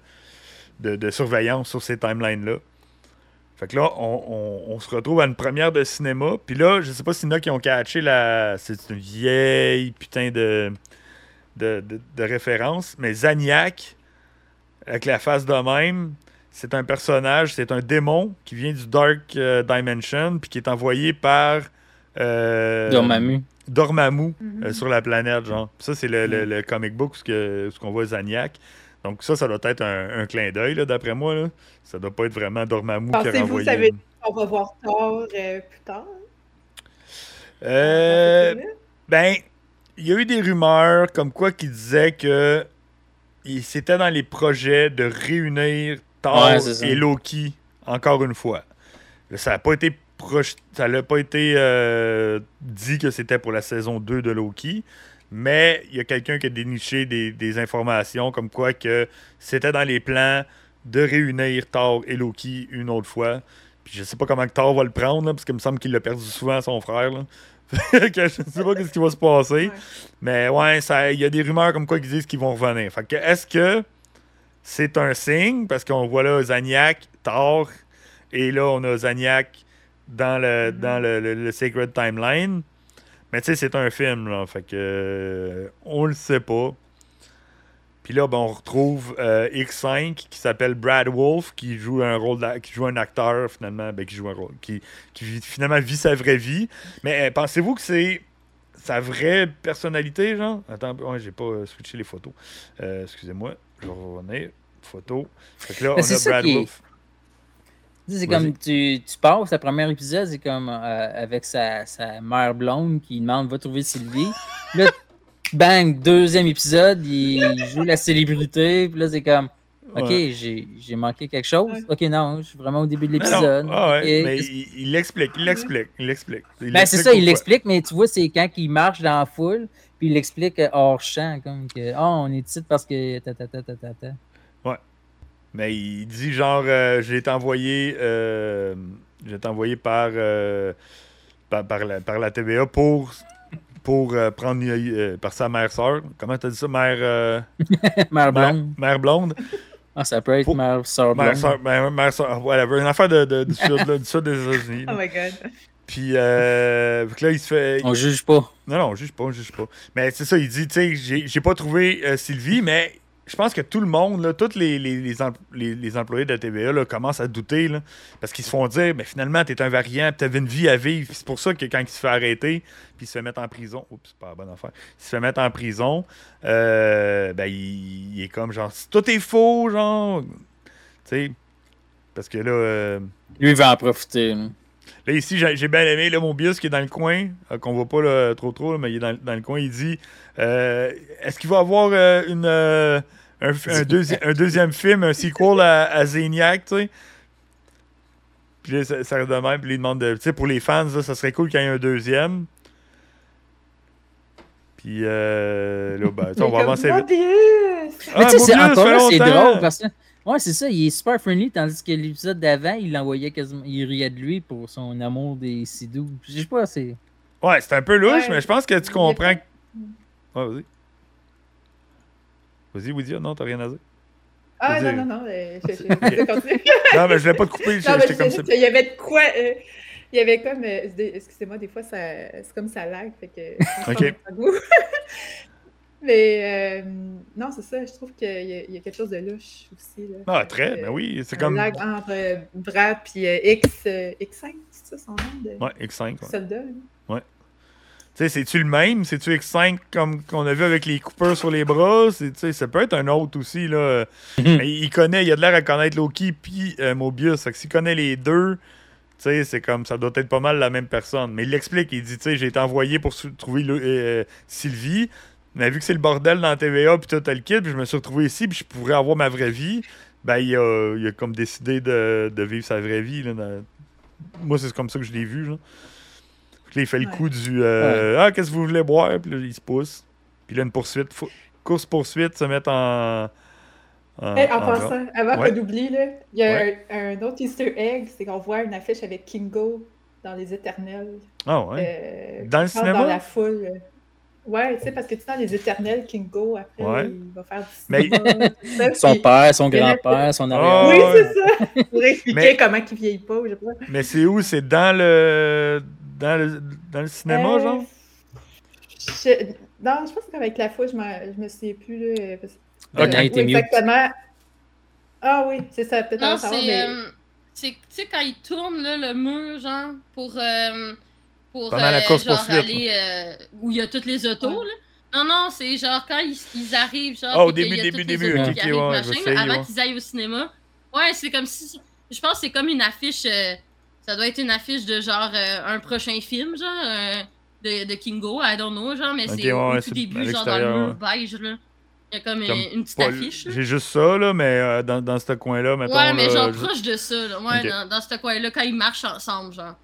de surveillance sur ces timelines-là. Fait que là, on, on- on se retrouve à une première de cinéma. Puis là, je sais pas s'il y en a qui ont catché la. C'est une vieille putain de, de, de, de référence. Mais Zaniac, avec la face de même, c'est un personnage, c'est un démon qui vient du Dark euh, Dimension, puis qui est envoyé par. Euh,
Dormammu.
Dormammu
Mhm.
euh, sur la planète, genre. Ça, c'est le, le- le comic book où ce que- où ce qu'on voit Zaniac. Donc ça, ça doit être un, un clin d'œil, d'après moi. Là. Ça doit pas être vraiment Dormammu qui a
Pensez-vous
renvoyé.
que ça veut dire qu'on va voir Thor euh, plus tard?
Euh, ben, il y a eu des rumeurs comme quoi qui disaient que c'était dans les projets de réunir Thor
Ouais,
et Loki encore une fois. Ça n'a pas été proche- ça n'a pas été euh, dit que c'était pour la saison 2 de Loki, mais il y a quelqu'un qui a déniché des, des informations comme quoi que c'était dans les plans de réunir Thor et Loki une autre fois. Puis je sais pas comment que Thor va le prendre, là, parce qu'il me semble qu'il l'a perdu souvent à son frère. Là. Je sais pas ce qui va se passer.
Ouais.
Mais ouais, il y a des rumeurs comme quoi qui disent qu'ils vont revenir. Fait que est-ce que c'est un signe? Parce qu'on voit là Zaniac, Thor, et là on a Zaniac dans le, dans le, le- le Sacred Timeline. Mais tu sais, c'est un film, là. Fait que euh, on le sait pas. Puis là, ben, on retrouve euh, X5 qui s'appelle Brad Wolf, qui joue un rôle qui joue un acteur finalement, ben, qui joue un rôle, qui, qui vit- finalement vit sa vraie vie. Mais euh, pensez-vous que c'est sa vraie personnalité, genre? Attends, ouais, j'ai pas switché les photos. Excusez-moi, je vais revenir. Photo. Fait que là, on a Brad
est-
Wolf.
C'est comme tu, tu passes, le premier épisode, c'est comme euh, avec sa, sa mère blonde qui demande va trouver Sylvie. Là, bang, deuxième épisode, il joue la célébrité. Puis là, c'est comme Ok,
Ouais.
j'ai j'ai manqué quelque chose.
Ouais.
Ok, non, je suis vraiment au début de l'épisode.
ah ouais, mais il il l'explique, il l'explique, il l'explique. Il
Ben, c'est ça, il l'explique, mais tu vois, c'est quand il marche dans la foule, puis il l'explique hors champ, comme que Ah, on est ici parce que. ta, ta, ta, ta, ta, ta.
Mais il dit genre, euh, j'ai été envoyé, euh, j'ai été envoyé par, euh, par, par la, par la TVA pour, pour euh, prendre euh, par sa mère sœur. Comment t'as dit ça, mère, euh,
Mère
mère,
blonde.
mère blonde?
Ah, ça peut être
Pour-
mère sœur
Mère
blonde.
sœur, mère, mère sœur, whatever. Une affaire de, de- du, sud, là, du sud des États-Unis.
Oh my god.
Puis euh, là, il se fait.
On juge pas.
Non, non, on juge pas, on juge pas. Mais c'est ça, il dit, tu sais, j'ai j'ai pas trouvé euh, Sylvie, mais je pense que tout le monde, tous les, les, les, em- les- les employés de la TVA commencent à douter, parce qu'ils se font dire, mais finalement, t'es un variant, puis t'avais une vie à vivre. C'est pour ça que quand il se fait arrêter, puis il se fait mettre en prison, oups, pas la bonne affaire, il se fait mettre en prison, euh, ben, il, est comme, genre, tout est faux, genre, tu sais, parce que là... euh,
Lui, il va en profiter. Là,
ici, j'ai bien aimé là, mon bius qui est dans le coin, euh, qu'on voit pas là, trop trop, là, mais il est dans, dans le coin. Il dit euh, Est-ce qu'il va y avoir euh, une, euh, un, un deuxi- un deuxième film, un sequel à, à Zaniac, tu sais? Puis là, ça, ça reste de même. Puis il demande de. Tu sais, pour les fans, là, ça serait cool qu'il y ait un deuxième. Puis euh, là, ben, on va avancer vite.
Mobius!
Ah,
Mais tu sais, c'est-
Mobius,
encore là, c'est drôle parce que. Ouais, c'est ça, il est super friendly, tandis que l'épisode d'avant, il l'envoyait quasiment. Il riait de lui pour son amour des Sidou. Je sais pas, c'est.
Ouais, c'est un peu louche,
Ouais.
mais je pense que tu
Il
comprends. Ouais, vas-y. Vas-y, Woody, non, t'as rien à dire.
Ah non, non, non, je, je, je vais continuer.
Non, mais je voulais pas te couper,
mais
j'étais
je
comme ça.
qu'il y avait de quoi. euh, il y avait comme. euh, Excusez-moi, des fois, ça, c'est comme ça lag. Fait que.
Ok.
Mais euh, non, c'est ça. Je trouve qu'il y, y a quelque chose de louche aussi. Là,
Ah, très,
Euh,
ben oui, c'est comme.
lag entre euh, Brad et X, euh, X5, c'est ça son nom de
Ouais, X5. ouais.
soldat? là?
Tu sais, c'est-tu le même? C'est-tu X5 comme qu'on a vu avec les coupeurs sur les bras? C'est- Tu sais, ça peut être un autre aussi, là. Mais il connaît, il a de l'air à connaître Loki puis euh, Mobius. Fait que s'il connaît les deux, tu sais, c'est comme, ça doit être pas mal la même personne. Mais il l'explique, il dit, tu sais, j'ai été envoyé pour trouver euh, Sylvie, mais vu que c'est le bordel dans la TVA puis tout le kit, puis je me suis retrouvé ici puis je pourrais avoir ma vraie vie, ben il a, il a comme décidé de, de vivre sa vraie vie, là. dans- Moi, c'est comme ça que je l'ai vu, là. Puis là, il fait le
Ouais.
coup du euh, Ah, qu'est-ce que vous voulez boire? Puis là, il se pousse. Puis là, une poursuite. fou- Course-poursuite se mettre en. en-
Hey, en
en drap.
passant, avant
Ouais.
qu'on oublie, là, il y a
Ouais.
un, un autre Easter egg, c'est qu'on voit une affiche avec Kingo dans Les Éternels.
Ah ouais.
euh,
Dans le cinéma?
Dans la foule. Ouais, tu sais, parce que tu sais, dans Les Éternels, Kingo, après,
Ouais.
il va faire du
Mais-
ça,
Son
puis-
père, son
il
grand-père, son
Ah,
arrière.
Oui,
ouais.
c'est ça. Pour expliquer
Mais-
comment il vieillit pas, je sais pas.
Mais c'est où? C'est dans le. Dans le, dans le cinéma,
Euh,
genre?
je- Non, je pense qu'avec la fois, je, je me souviens plus. Là, parce...
Ah, quand il était
oui,
mute.
exactement. Ah oui, c'est ça, peut-être
Non, c'est.
mais...
euh, c'est- Tu sais, quand ils tournent là, le mur, genre, pour. Pour
Pendant la course-poursuite,
genre, aller, euh, où il y a toutes les autos,
Ouais.
là. Non, non, c'est genre quand ils, ils arrivent, genre.
Ah, au début, début, début,
ok,
arrivent,
ouais,
machin, avant
ouais.
qu'ils aillent au cinéma. Ouais, c'est comme si. Je pense que c'est comme une affiche. euh, ça doit être une affiche de genre euh, un prochain film, genre. euh, de, de Kingo, I don't know, genre, mais c'est
ouais,
au
ouais,
tout début, genre dans le mur beige, là. Il y a comme,
Comme
une, une petite
Pas-
affiche.
J'ai juste ça, là, mais euh, dans, dans ce coin-là, mettons.
Ouais, mais
là,
genre
je-
proche de ça, là. Ouais, dans, dans ce coin-là, quand ils marchent ensemble, genre.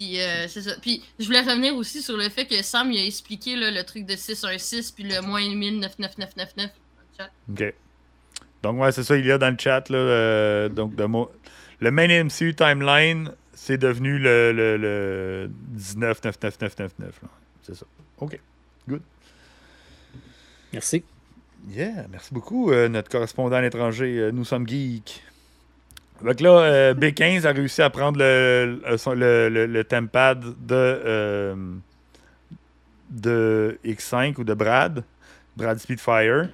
Puis, euh, c'est ça. Puis, je voulais revenir aussi sur le fait que Sam, il a expliqué là, le truc de 616 puis le moins 109999 dans le chat.
Ok. Donc, ouais, c'est ça, il y a dans le chat, là. euh, donc, de mo- le main MCU timeline, c'est devenu le, le, le 199999. C'est ça. OK.
Merci.
Yeah, merci beaucoup, euh, notre correspondant à l'étranger. euh, nous sommes geeks. Donc là, euh, B15 a réussi à prendre le, le, le, le- le tempad de, euh, de X5 ou de Brad, Brad Speedfire.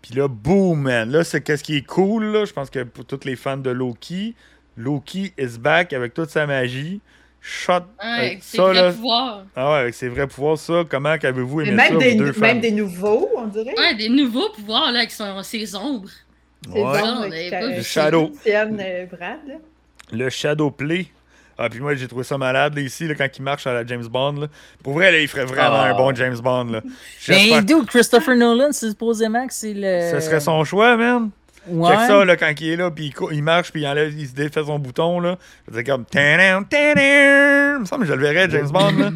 Puis là, boom, man. Là, c'est qu'est-ce qui est cool, là? Je pense que pour tous les fans de Loki, Loki is back avec toute sa magie. Shot.
Ouais,
euh,
c'est
ça,
vrai
là.
pouvoir.
Ah ouais, avec ses vrais pouvoirs, ça. Comment qu'avez-vous
Mais
aimé
même,
ça, vous
des,
deux fans?
même des nouveaux, on dirait.
Ouais, des nouveaux pouvoirs, là, avec son, ses ombres.
C'est
Ouais.
Bon,
ça. Shadow.
Euh, Brad.
Le Shadow Play. Ah, puis moi, j'ai trouvé ça malade, là, ici, là, quand il marche à la James Bond. Là. Pour vrai, là, il ferait vraiment
Ah.
un bon James Bond. Là.
Mais
J'espère
d'où Christopher Nolan, c'est supposément que c'est le.
ce serait son choix, man.
Ouais.
Check ça, là, quand il est là, puis il, il marche, puis il, enlève, il se défait son bouton, là. C'est comme... Tadam, tadam. Il me semble que je le verrais, James Bond, là.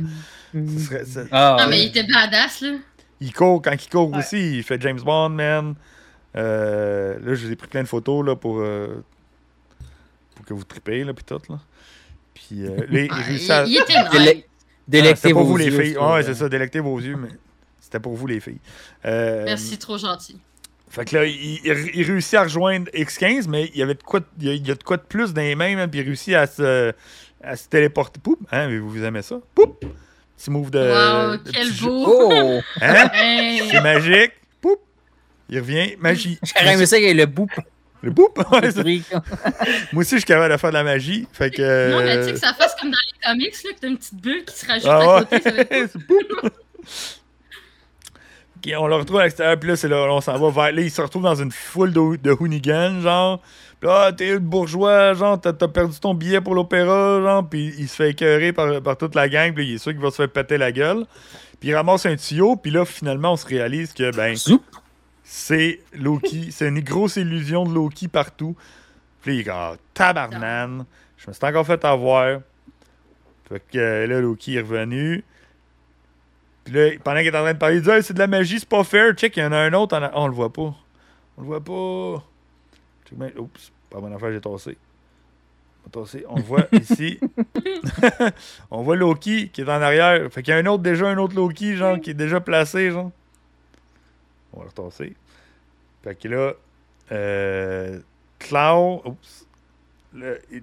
Ce serait- ça-
Ah,
Ah,
ouais.
mais il était badass, là.
Il court, quand il court
Ouais.
aussi, il fait James Bond, man. Euh, là, je vous ai pris plein de photos, là, pour... euh, pour que vous tripez, là, puis tout, là. Puis euh, il
Ah,
réussit
il,
à-
il.
Ah,
Délectez
C'était pour
vos
vous, les
yeux,
filles. Ouais,
euh,
c'est ça, délectez vos yeux, mais c'était pour vous, les filles. Euh,
Merci, trop gentil.
Fait que là, il, il- il réussit à rejoindre X15, mais il y avait de quoi de, il y a, il y a de quoi de plus dans les mains, man, puis il réussit à se, à se téléporter. Poup! Hein, mais vous, vous aimez ça? Poup! Petit move de.
wow,
de
quel beau!
Oh!
Hein?
Hey.
C'est magique. Poup! Il revient. Magie.
J'aurais aimé ça qu'il y ait le bout
Le! Ouais,
pris.
Moi aussi, je suis capable de faire de la magie. Fait que.
Non, mais tu sais
euh,
que ça fasse comme dans les comics, là, que t'as une petite bulle qui se rajoute
Ah
à
ouais,
côté. Ça va être.
Ok, on le retrouve à l'extérieur, puis là, c'est là, on s'en va vers. Là, il se retrouve dans une foule de, de hooligans, genre. Puis là, ah, t'es le bourgeois, genre, t'as perdu ton billet pour l'opéra, genre. Puis il se fait écœurer par, par toute la gang, puis il est sûr qu'il va se faire péter la gueule. Puis il ramasse un tuyau, puis là, finalement, on se réalise que, ben,
Zoup.
C'est Loki. c'est une grosse illusion de Loki partout. Puis là, il est comme, Ah, tabarnan. Je me suis encore fait avoir. Fait que euh, là, Loki est revenu. Puis là, pendant qu'il est en train de parler, il dit Hey, c'est de la magie, c'est pas fair. Check, il y en a un autre. En a- Oh, on le voit pas. On le voit pas. Check. Oups, pas bonne affaire, j'ai tossé. On le voit ici. on voit Loki qui est en arrière. Fait qu'il y a un autre, déjà un autre Loki, genre, qui est déjà placé, genre. On va le retasser. Fait que là, euh, Cloud, oups, il,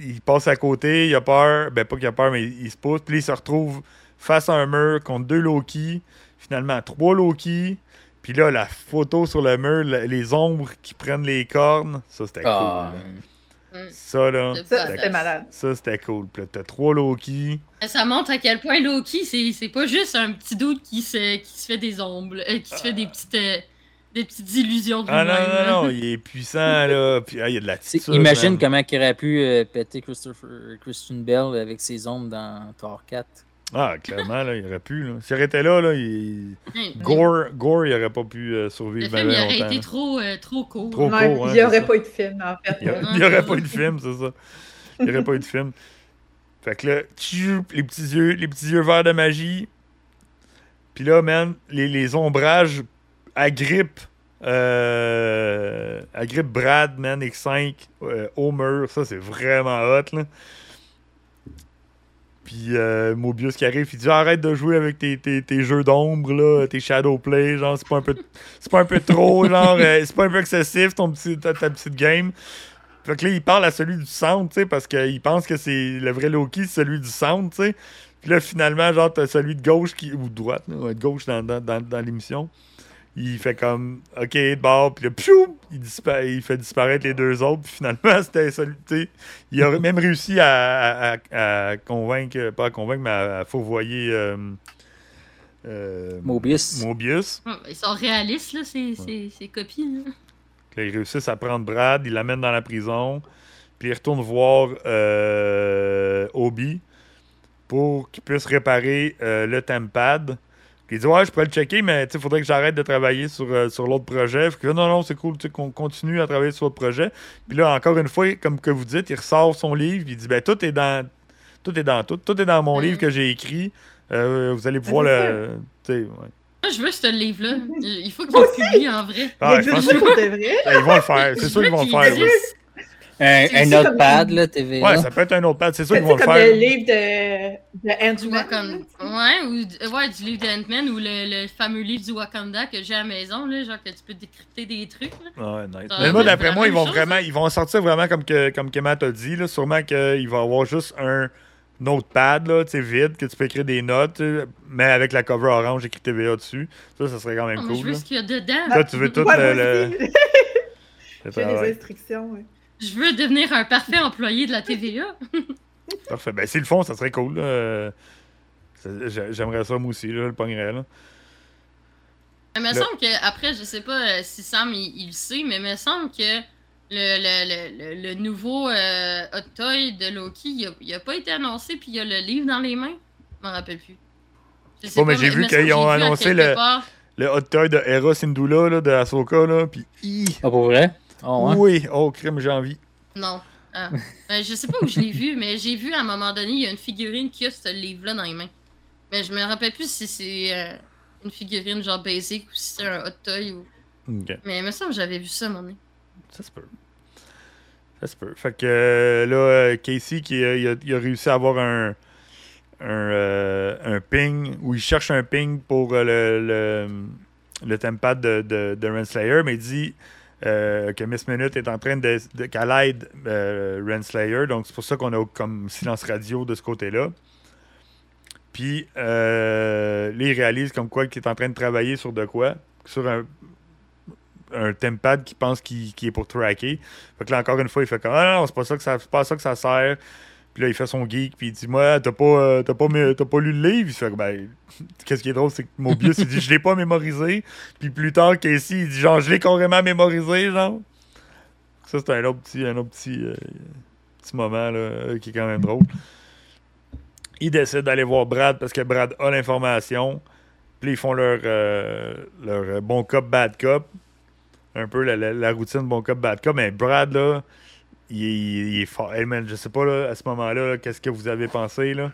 il passe à côté, il a peur, ben pas qu'il a peur, mais il, il se pousse, puis il se retrouve face à un mur contre deux Loki, finalement trois Loki, puis là, la photo sur le mur, les ombres qui prennent les cornes, ça c'était
Ah,
cool. là.
Mm.
Ça là,
Ça, c'était malade.
ça c'était cool. Puis t'as trois Loki.
Ça montre à quel point Loki, c'est c'est pas juste un petit doute qui se, qui se fait des ombres, euh, qui se fait des petites, euh, des petites illusions de
Ah non, non, non, il est puissant là, puis ah, il y a de l'attitude.
imagine comment il aurait pu euh, péter Christopher, Christian Bell avec ses ombres dans Thor 4.
Ah, clairement, là, il aurait pu. Là. S'il aurait été là, là il... Gore, Gore, il aurait pas pu euh,
Le
survivre
film,
bien
il aurait
longtemps.
été trop, euh, trop court.
Trop
Ouais,
court, hein,
il n'y aurait pas eu de film, en fait.
Il n'y aurait pas eu de film, c'est ça. Il n'y aurait pas eu de film. Fait que là, les petits yeux, les petits yeux verts de magie. Puis là, man, les, les ombrages agrippent, euh, agrippent Brad, man, X5 euh, mur. Ça, c'est vraiment hot, là. Puis euh, Mobius qui arrive, il dit arrête de jouer avec tes, tes, tes jeux d'ombre, là, tes shadow play, genre, c'est pas un peu, c'est pas un peu trop, genre, euh, c'est pas un peu excessif ton petit, ta, ta petite game. Fait que là, il parle à celui du centre, tu sais, parce qu'il pense que c'est le vrai Loki, c'est celui du centre, tu sais. Puis là, finalement, genre, t'as celui de gauche qui, ou de droite, là, de gauche dans, dans, dans, dans l'émission. Il fait comme, OK, de bord, puis là, piou, il, dispa- il fait disparaître les deux autres, puis finalement, c'était sais. Il aurait même réussi à, à- à- à convaincre, pas à convaincre, mais à, à fourvoyer euh, euh,
Mobius.
Mobius.
Ouais, Ils sont réalistes, là, ces, ces, ces copies. là.
Là, ils réussissent à prendre Brad, ils l'amènent dans la prison, puis ils retournent voir euh, Obi pour qu'il puisse réparer euh, le Tempad. Puis il dit Ouais, je pourrais le checker, mais il faudrait que j'arrête de travailler sur, euh, sur l'autre projet. Fait que non, non, c'est cool tu sais, qu'on continue à travailler sur l'autre projet. Puis là, encore une fois, comme que vous dites, il ressort son livre, puis il dit Ben, tout est dans. Tout est dans tout. Tout est dans mon livre que j'ai écrit. Euh, vous allez pouvoir le. ouais.
Moi, je veux ce livre-là. Il faut qu'il le publie en vrai.
Ah, je pense
vrai.
que- ils vont le faire. C'est sûr qu'ils vont le faire.
Existe.
Un, un
comme-
notepad, là, TV.
Ouais, ça peut être un autre pad, c'est sûr
C'est
qu'ils vont le
comme
faire.
le livre de, de
Wakanda. Ouais, ou ouais, du livre d'Ant-Man ou le, le fameux livre du Wakanda que j'ai à la maison, là, genre que tu peux décrypter des trucs. Là.
Ah Ouais, nice.
Ça
Mais moi, d'après moi, ils vont
chose,
vraiment,
hein?
ils vont sortir vraiment comme que, comme que Matt a dit, là. Sûrement qu'il va y avoir juste un notepad, là, tu sais, vide, que tu peux écrire des notes, euh, mais avec la cover orange écrit TVA dessus. Ça, ça serait quand même
Oh, mais je
cool,
veux
là.
ce qu'il y a dedans.
Toi, tu veux tout
Ouais,
le, le-
J'ai instructions. ouais.
Je veux devenir un parfait employé de la TVA.
Parfait. Ben, s'ils le font, ça serait cool. Euh, J'aimerais ça, moi aussi, là, le pognerais, là.
Il me
Le-
semble que, après, je sais pas euh, si Sam il, il le sait, mais il me semble que le, le, le, le, le nouveau euh, Hot Toy de Loki, il a, il a pas été annoncé, puis il a le livre dans les mains. Je m'en rappelle plus. Je sais
Bon, mais j'ai vu qu'ils ont annoncé le-
part.
Le hot toy de Hera Syndulla, là, de Ahsoka, là, puis...
Ah, pour vrai? Oh, ouais.
Oui, oh, crime, j'ai envie.
Non. Ah. Ben, je sais pas où je l'ai vu, mais j'ai vu à un moment donné, il y a une figurine qui a ce livre-là dans les mains. Mais je me rappelle plus si c'est euh, une figurine genre basic ou si c'est un hot toy. Ou... Mais il me semble que j'avais vu ça à un moment donné.
Ça se peut. Ça se peut. Fait que euh, là, euh, Casey, qui, euh, il, a, il a réussi à avoir un, un, euh, un ping, ou il cherche un ping pour euh, le, le, le tempad de, de, de Renslayer, mais il dit euh, que Miss Minute est en train de, qu'elle aide euh, Renslayer, donc c'est pour ça qu'on a comme silence radio de ce côté-là. Puis, euh, là, il réalise comme quoi qu'il est en train de travailler sur de quoi, sur un, un tempad qui pense qu'il est pour tracker. Fait que là, encore une fois, il fait comme Ah non, c'est pas ça que ça, pas ça que ça sert. Puis là, il fait son geek, puis il dit Moi, t'as pas, euh, t'as pas, pas lu le livre? Il fait Ben, qu'est-ce qui est drôle, c'est que Mobius, il dit Je l'ai pas mémorisé. Puis plus tard, Casey, il dit Genre, je l'ai carrément mémorisé, genre. Ça, c'est un autre petit, un autre petit, euh, petit moment, là, euh, qui est quand même drôle. Il décide d'aller voir Brad parce que Brad a l'information. Puis ils font leur, leur bon cop, bad cop un peu la, la- la routine bon cop bad cop mais Brad là il, est- il est fort. Hey, man, je sais pas, là, à ce moment-là, là, qu'est-ce que vous avez pensé, là,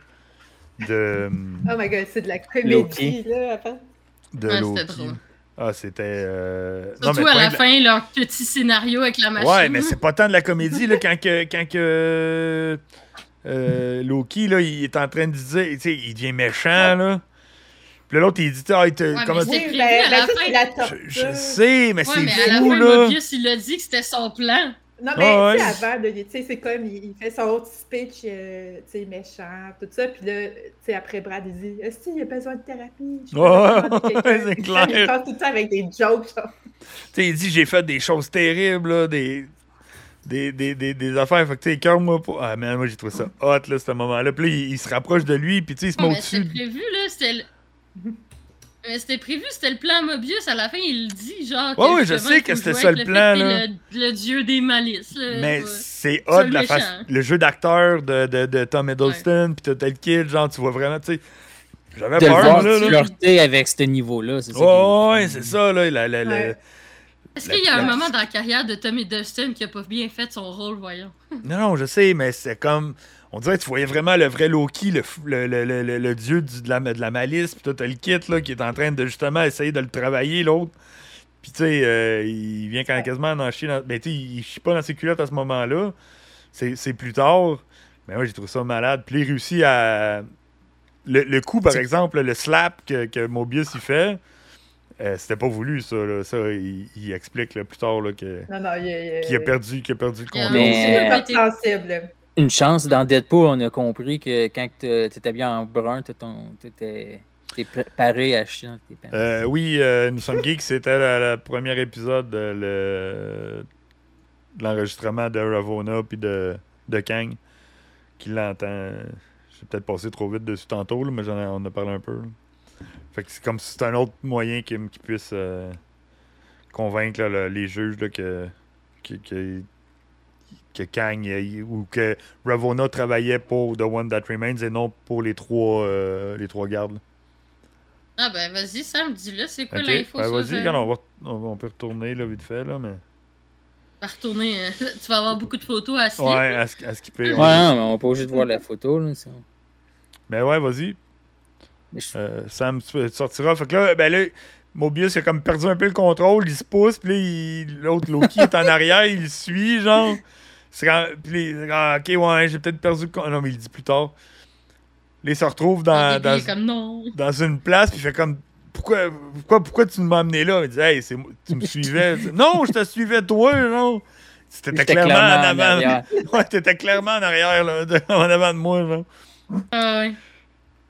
de,
Oh my god, c'est de la
Loki.
comédie, là, après.
de
Ouais,
Loki.
c'était drôle.
Ah, c'était... euh, non,
Surtout
mais
à la
de
fin, leur petit scénario avec la machine.
Ouais, mais c'est pas tant de la comédie, là, quand que... Quand que euh, Loki, là, il est en train de dire... Tu sais, il devient méchant, là. Puis là, l'autre, il dit... Ah, il te-
Ouais, mais
comment
c'est
tu-
prévu
ben, ben,
la
la
je, sais, mais
Ouais,
c'est
mais à la
fou,
fin,
là.
Mobius, il a dit que c'était son plan.
Non, mais
Ah, ouais.
avant, tu sais, c'est comme, il, il fait son autre speech, euh, tu sais, méchant, tout ça, puis là, tu sais, après Brad, il dit « Est-ce qu'il a besoin de thérapie? Je quelqu'un.
c'est clair.
Il passe tout le temps avec des jokes, genre.
Tu sais, il dit j'ai fait des choses terribles, là, des, des, des, des, des affaires. Fait que, tu sais, cœur-moi pas. Ah, man, moi, j'ai trouvé ça hot, là, ce moment-là. Puis là, il, il se rapproche de lui, puis tu sais, il se met
mais
au-dessus.
c'était prévu, là. C'était le... Mais c'était prévu, c'était le plan Mobius. À la fin, il le dit, genre.
Ouais, ouais, je sais que c'était ça, le plan, là.
Le, le dieu des malices, là.
Mais
Ouais.
c'est hot,
le
la face,
méchant.
le jeu d'acteur de, de, de Tom Hiddleston, puis Total Kid, genre, tu vois vraiment, tu sais. J'avais
De le
peur,
voir
là.
avec ce niveau-là. c'est ça est-
Ouais, c'est ça, là. la- la- la-
Ouais.
Est-ce qu'il y a
la-
un moment dans la carrière de Tommy Dustin qui a pas bien fait son rôle, voyons?
Non, non, je sais, mais c'est comme. On dirait que tu voyais vraiment le vrai Loki, le, le, le, le, le- le dieu du- de, la, de la malice, puis toi, t'as le kit, là, qui est en train de justement essayer de le travailler, l'autre. Puis, tu sais, euh, il vient quand quasiment en chier dans. Ben, tu sais, il chie pas dans ses culottes à ce moment-là. C'est c'est plus tard. Mais moi, j'ai trouvé ça malade. Puis, il réussit à. Le, le coup, par exemple, le slap que, que Mobius il fait, euh, c'était pas voulu, ça. Là. Ça, il, il explique là, plus tard là, que-
Non, non, il, il,
qu'il a perdu, qu'il a perdu le
Il a
contrôle.
Pas
peu
sensible.
Une chance, dans Deadpool, on a compris que quand tu étais bien en brun, tu étais préparé à chier tes.
Euh, oui, euh, nous sommes geeks, c'était le, le premier épisode de le- de l'enregistrement de Ravona puis de, de Kang qui l'entend. J'ai peut-être passé trop vite dessus tantôt, là, mais j'en ai- on en a parlé un peu. là. Fait que c'est comme si c'était un autre moyen qui, qui puisse euh, convaincre là, les juges là, que, que, que, que Kang ou que Ravona travaillait pour The One That Remains et non pour les trois, euh, les trois gardes.
Ah ben vas-y, Sam, dis-le, c'est quoi
Ok,
l'info
ben
sur,
vas-y,
euh,
regarde, on, va, on, on peut retourner là, vite fait, là, mais...
va retourner. euh, tu vas avoir beaucoup de photos à slip.
Ouais, à, à skipper.
Ouais,
ouais.
non, mais on obligé de voir la photo. Là, ça.
Mais ouais, vas-y.
Je-
Euh, Sam, tu, tu sortiras. Fait que là, ben là, Mobius il a comme perdu un peu le contrôle, il se pousse, puis il- l'autre Loki est en arrière, il le suit, genre. C'est quand, puis ah, ok, ouais, j'ai peut-être perdu le. Non, mais il le dit plus tard. Là, il se retrouve dans,
début,
dans,
il est comme non.
dans une place, puis il fait comme. Pourquoi, pourquoi, pourquoi tu m'as amené là? Il dit, hey, tu me suivais. non, je te suivais toi, non. C'était
J'étais
clairement, en avant.
arrière.
Ouais, t'étais clairement en arrière, là, de- en avant de moi, genre.
Ah ouais.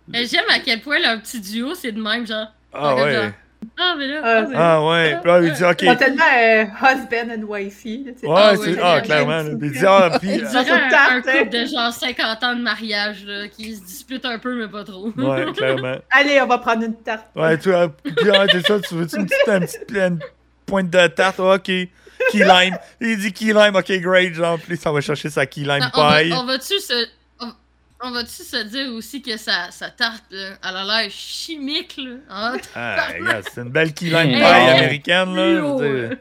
Mais J'aime à quel point leur petit duo, c'est de même, genre.
Ah ouais.
genre, Ah, mais là.
Ah,
ah.
Ah ouais. Puis là, il dit, ok.
Tellement euh, husband and wifey. là.
Ouais,
Ah
c'est.
ouais,
Ah, clairement. là. Il dit, ah, puis.
Il
euh,
un,
tarte,
un couple
hein.
de genre 50 ans de mariage, là, qui se disputent un peu, mais pas trop.
Ouais, clairement.
Allez, on va prendre une tarte.
Ouais, tu vois, c'est ça, tu veux-tu une petite, une petite une pointe de tarte? Ah, ok. Key lime. Il dit key lime, ok, great, genre, puis ça va chercher sa key lime
on va-
pie.
on va-tu se. On, va-tu se dire aussi que sa, sa tarte, là, elle a l'air chimique, là? Ah,
Ah, regarde, c'est une belle key lime pie
oh.
américaine, là.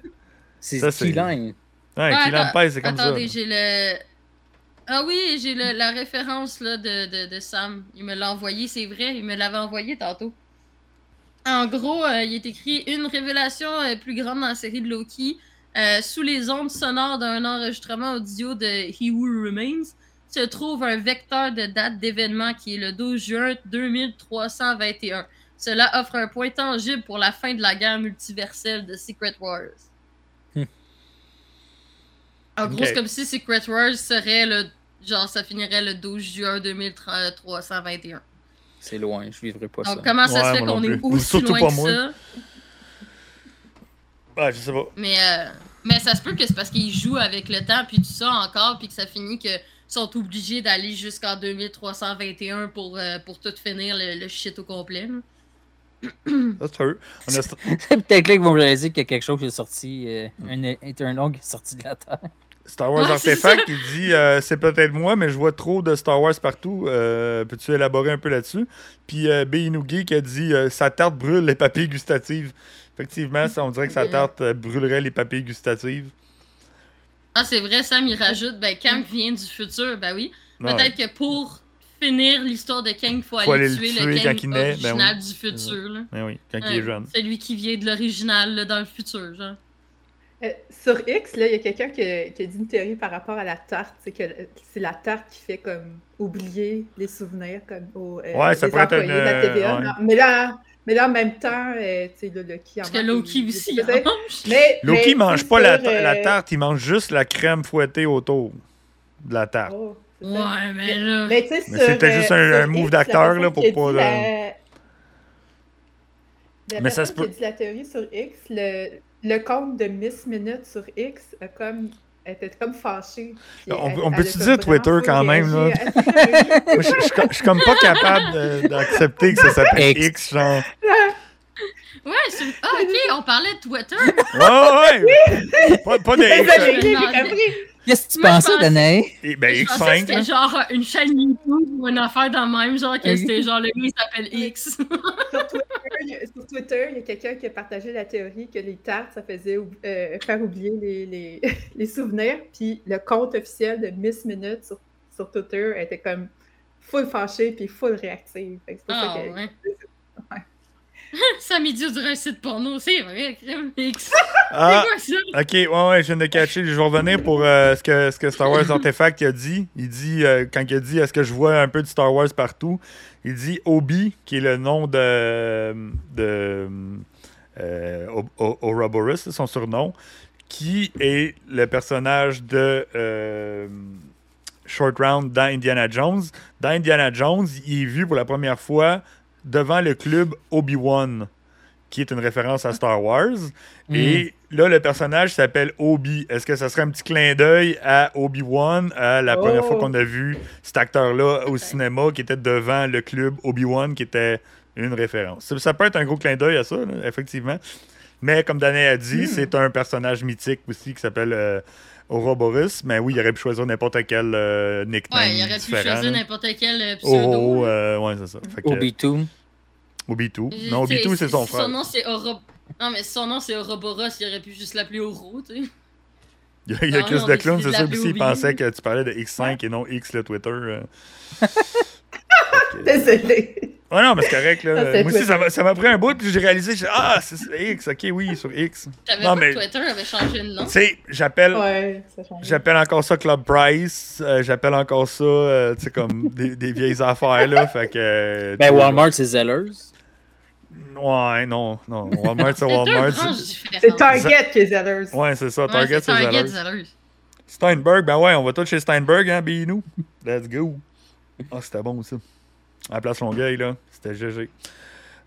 C'est.
Ouais, key lime
attends-
pie, c'est comme
Attendez,
ça.
j'ai le. Ah oui, j'ai la référence là, de, de, de Sam. Il me l'a envoyé, c'est vrai, il me l'avait envoyé tantôt. En gros, euh, il est écrit une révélation euh, plus grande dans la série de Loki. Euh, sous les ondes sonores d'un enregistrement audio de He Who Remains se trouve un vecteur de date d'événement qui est le 12 juin 2321. Cela offre un point tangible pour la fin de la guerre multiverselle de Secret Wars.
Hmm.
En gros, c'est comme si Secret Wars serait le. Genre, ça finirait le 12 juin 2321.
C'est loin, je vivrai pas
Donc,
ça.
comment ça
Ouais,
se fait qu'on est aussi
Surtout
loin
pas
que
moi.
ça?
Ouais, je sais pas.
Mais, euh, mais ça se peut que c'est parce qu'ils jouent avec le temps, puis tout ça encore, puis que ça finit que sont obligés d'aller jusqu'en 2321 pour, euh, pour tout finir le, le shit au complet.
c'est sûr.
Peut-être là qu'ils vont réaliser qu'il y a quelque chose qui est sorti, euh, un Eternal qui est sorti de la Terre.
Star Wars
Ouais,
Artefact, il dit euh, c'est peut-être moi, mais je vois trop de Star Wars partout. Euh, Peux-tu élaborer un peu là-dessus? Puis euh, qui a dit euh, sa tarte brûle les papilles gustatives. Effectivement, ça, on dirait que sa tarte euh, brûlerait les papilles gustatives.
Ah, c'est vrai, Sam, il rajoute, ben, Kang vient du futur, ben oui.
Ouais.
Peut-être que pour finir l'histoire de Kang, il faut,
Faut
aller,
le
tuer le Kang
il ben
original
oui.
du futur, là.
Ben oui, quand il
Ouais,
est jeune.
Celui qui vient de l'original, là, dans le futur, genre.
Euh, sur X, là, il y a quelqu'un qui, a- qui a dit une théorie par rapport à la tarte. C'est que c'est la tarte qui fait comme oublier les souvenirs comme aux, euh,
Ouais, ça pourrait être une,
de la TVA.
euh, ouais.
Non, mais, là, mais là, en même temps, euh, tu sais, le Loki en
Parce que Loki aussi, il mange.
Mais,
Loki
mais
mange pas la,
euh,
la tarte, il mange juste la crème fouettée autour de la tarte.
oh.
Ouais, mais là.
Mais
c'était juste un- move d'acteur, pour pas
la- La
Mais ça se peut-
la théorie sur X, le, le compte de Miss Minute sur X a comme était comme fâché.
On
elle-
peut-tu dire Twitter quand même, là? je, je- je- je suis comme pas capable d'accepter que ça s'appelle
X.
X, genre.
Ouais, c'est... Ah, ok, on parlait de Twitter.
Ouais, ouais! Pas, pas de X.
Qu'est-ce que tu
Moi,
pensais, Danae?
Et- Ben,
Je pensais que
X5,
c'était
là.
genre une chaîne YouTube ou une affaire dans le même, genre que c'était genre le gars s'appelle X.
Sur Twitter, il y a- quelqu'un qui a partagé la théorie que les tartes, ça faisait euh, faire oublier les, les, les souvenirs. Puis le compte officiel de Miss Minute sur, sur Twitter était comme full fâché puis full réactive. Que C'est pour
Ah,
ça que.
ouais.
Ouais.
Samedi du site porno, c'est vrai, X.
Ah,
C'est quoi ça?
ok, ouais, ouais, je viens de catcher. Je vais revenir pour euh, ce, que, ce que Star Wars Artefact a dit. Il dit, euh, quand il a dit est-ce que je vois un peu de Star Wars partout, il dit Obi, qui est le nom de. de euh, Ouroboros, c'est son surnom, qui est le personnage de. euh, Short Round dans Indiana Jones. Dans Indiana Jones, il est vu pour la première fois devant le club Obi-Wan, qui est une référence à Star Wars. Et là, le personnage s'appelle Obi. Est-ce que ça serait un petit clin d'œil à Obi-Wan, à la première
Oh.
fois qu'on a vu cet acteur-là au cinéma qui était devant le club Obi-Wan, qui était une référence? Ça, ça peut être un gros clin d'œil à ça, là, effectivement. Mais comme Danae a dit,
Hmm.
c'est un personnage mythique aussi qui s'appelle euh, Ouroboros. Mais oui, il aurait pu choisir n'importe quel euh, nickname
Ouais, il aurait pu choisir n'importe quel euh, pseudo.
Oro,
là.
euh, ouais, c'est ça. Fait que,
Obi-2.
Obi-2.
Euh,
Non,
tu sais,
Obi-2, c'est son frère.
Son nom c'est Oro... Non, mais son nom c'est Ouroboros, il aurait pu juste l'appeler Oro, tu sais.
Il y a, il y a
Non,
Chris
non,
de Clown,
c'est
c'est
de
ça
l'appeler
aussi. Il
Obi.
pensait que tu parlais de X5 et non X, le Twitter.
Désolée.
Ouais, non, mais c'est correct. Là. Moi aussi, ça m'a- ça m'a pris un bout, puis j'ai réalisé, ah, c'est X, ok, oui, sur X.
J'avais pas
mais-
Twitter avait changé de nom.
Tu sais, j'appelle.
Ouais, ça change.
J'appelle encore ça Club Price, euh, j'appelle encore ça, euh, tu sais, comme des, des vieilles affaires, là, fait que... euh,
Ben, Walmart, c'est Zellers.
Ouais, non, non, Walmart, c'est Walmart. c'est-
Target qui est Zellers.
Ouais, c'est ça, Target,
c'est
c'est
Target
Zellers.
Zellers.
Steinberg, ben ouais, on va tous chez Steinberg, hein, nous. Let's go. Ah, c'était bon, ça. À la place Longueuil, là, c'était GG.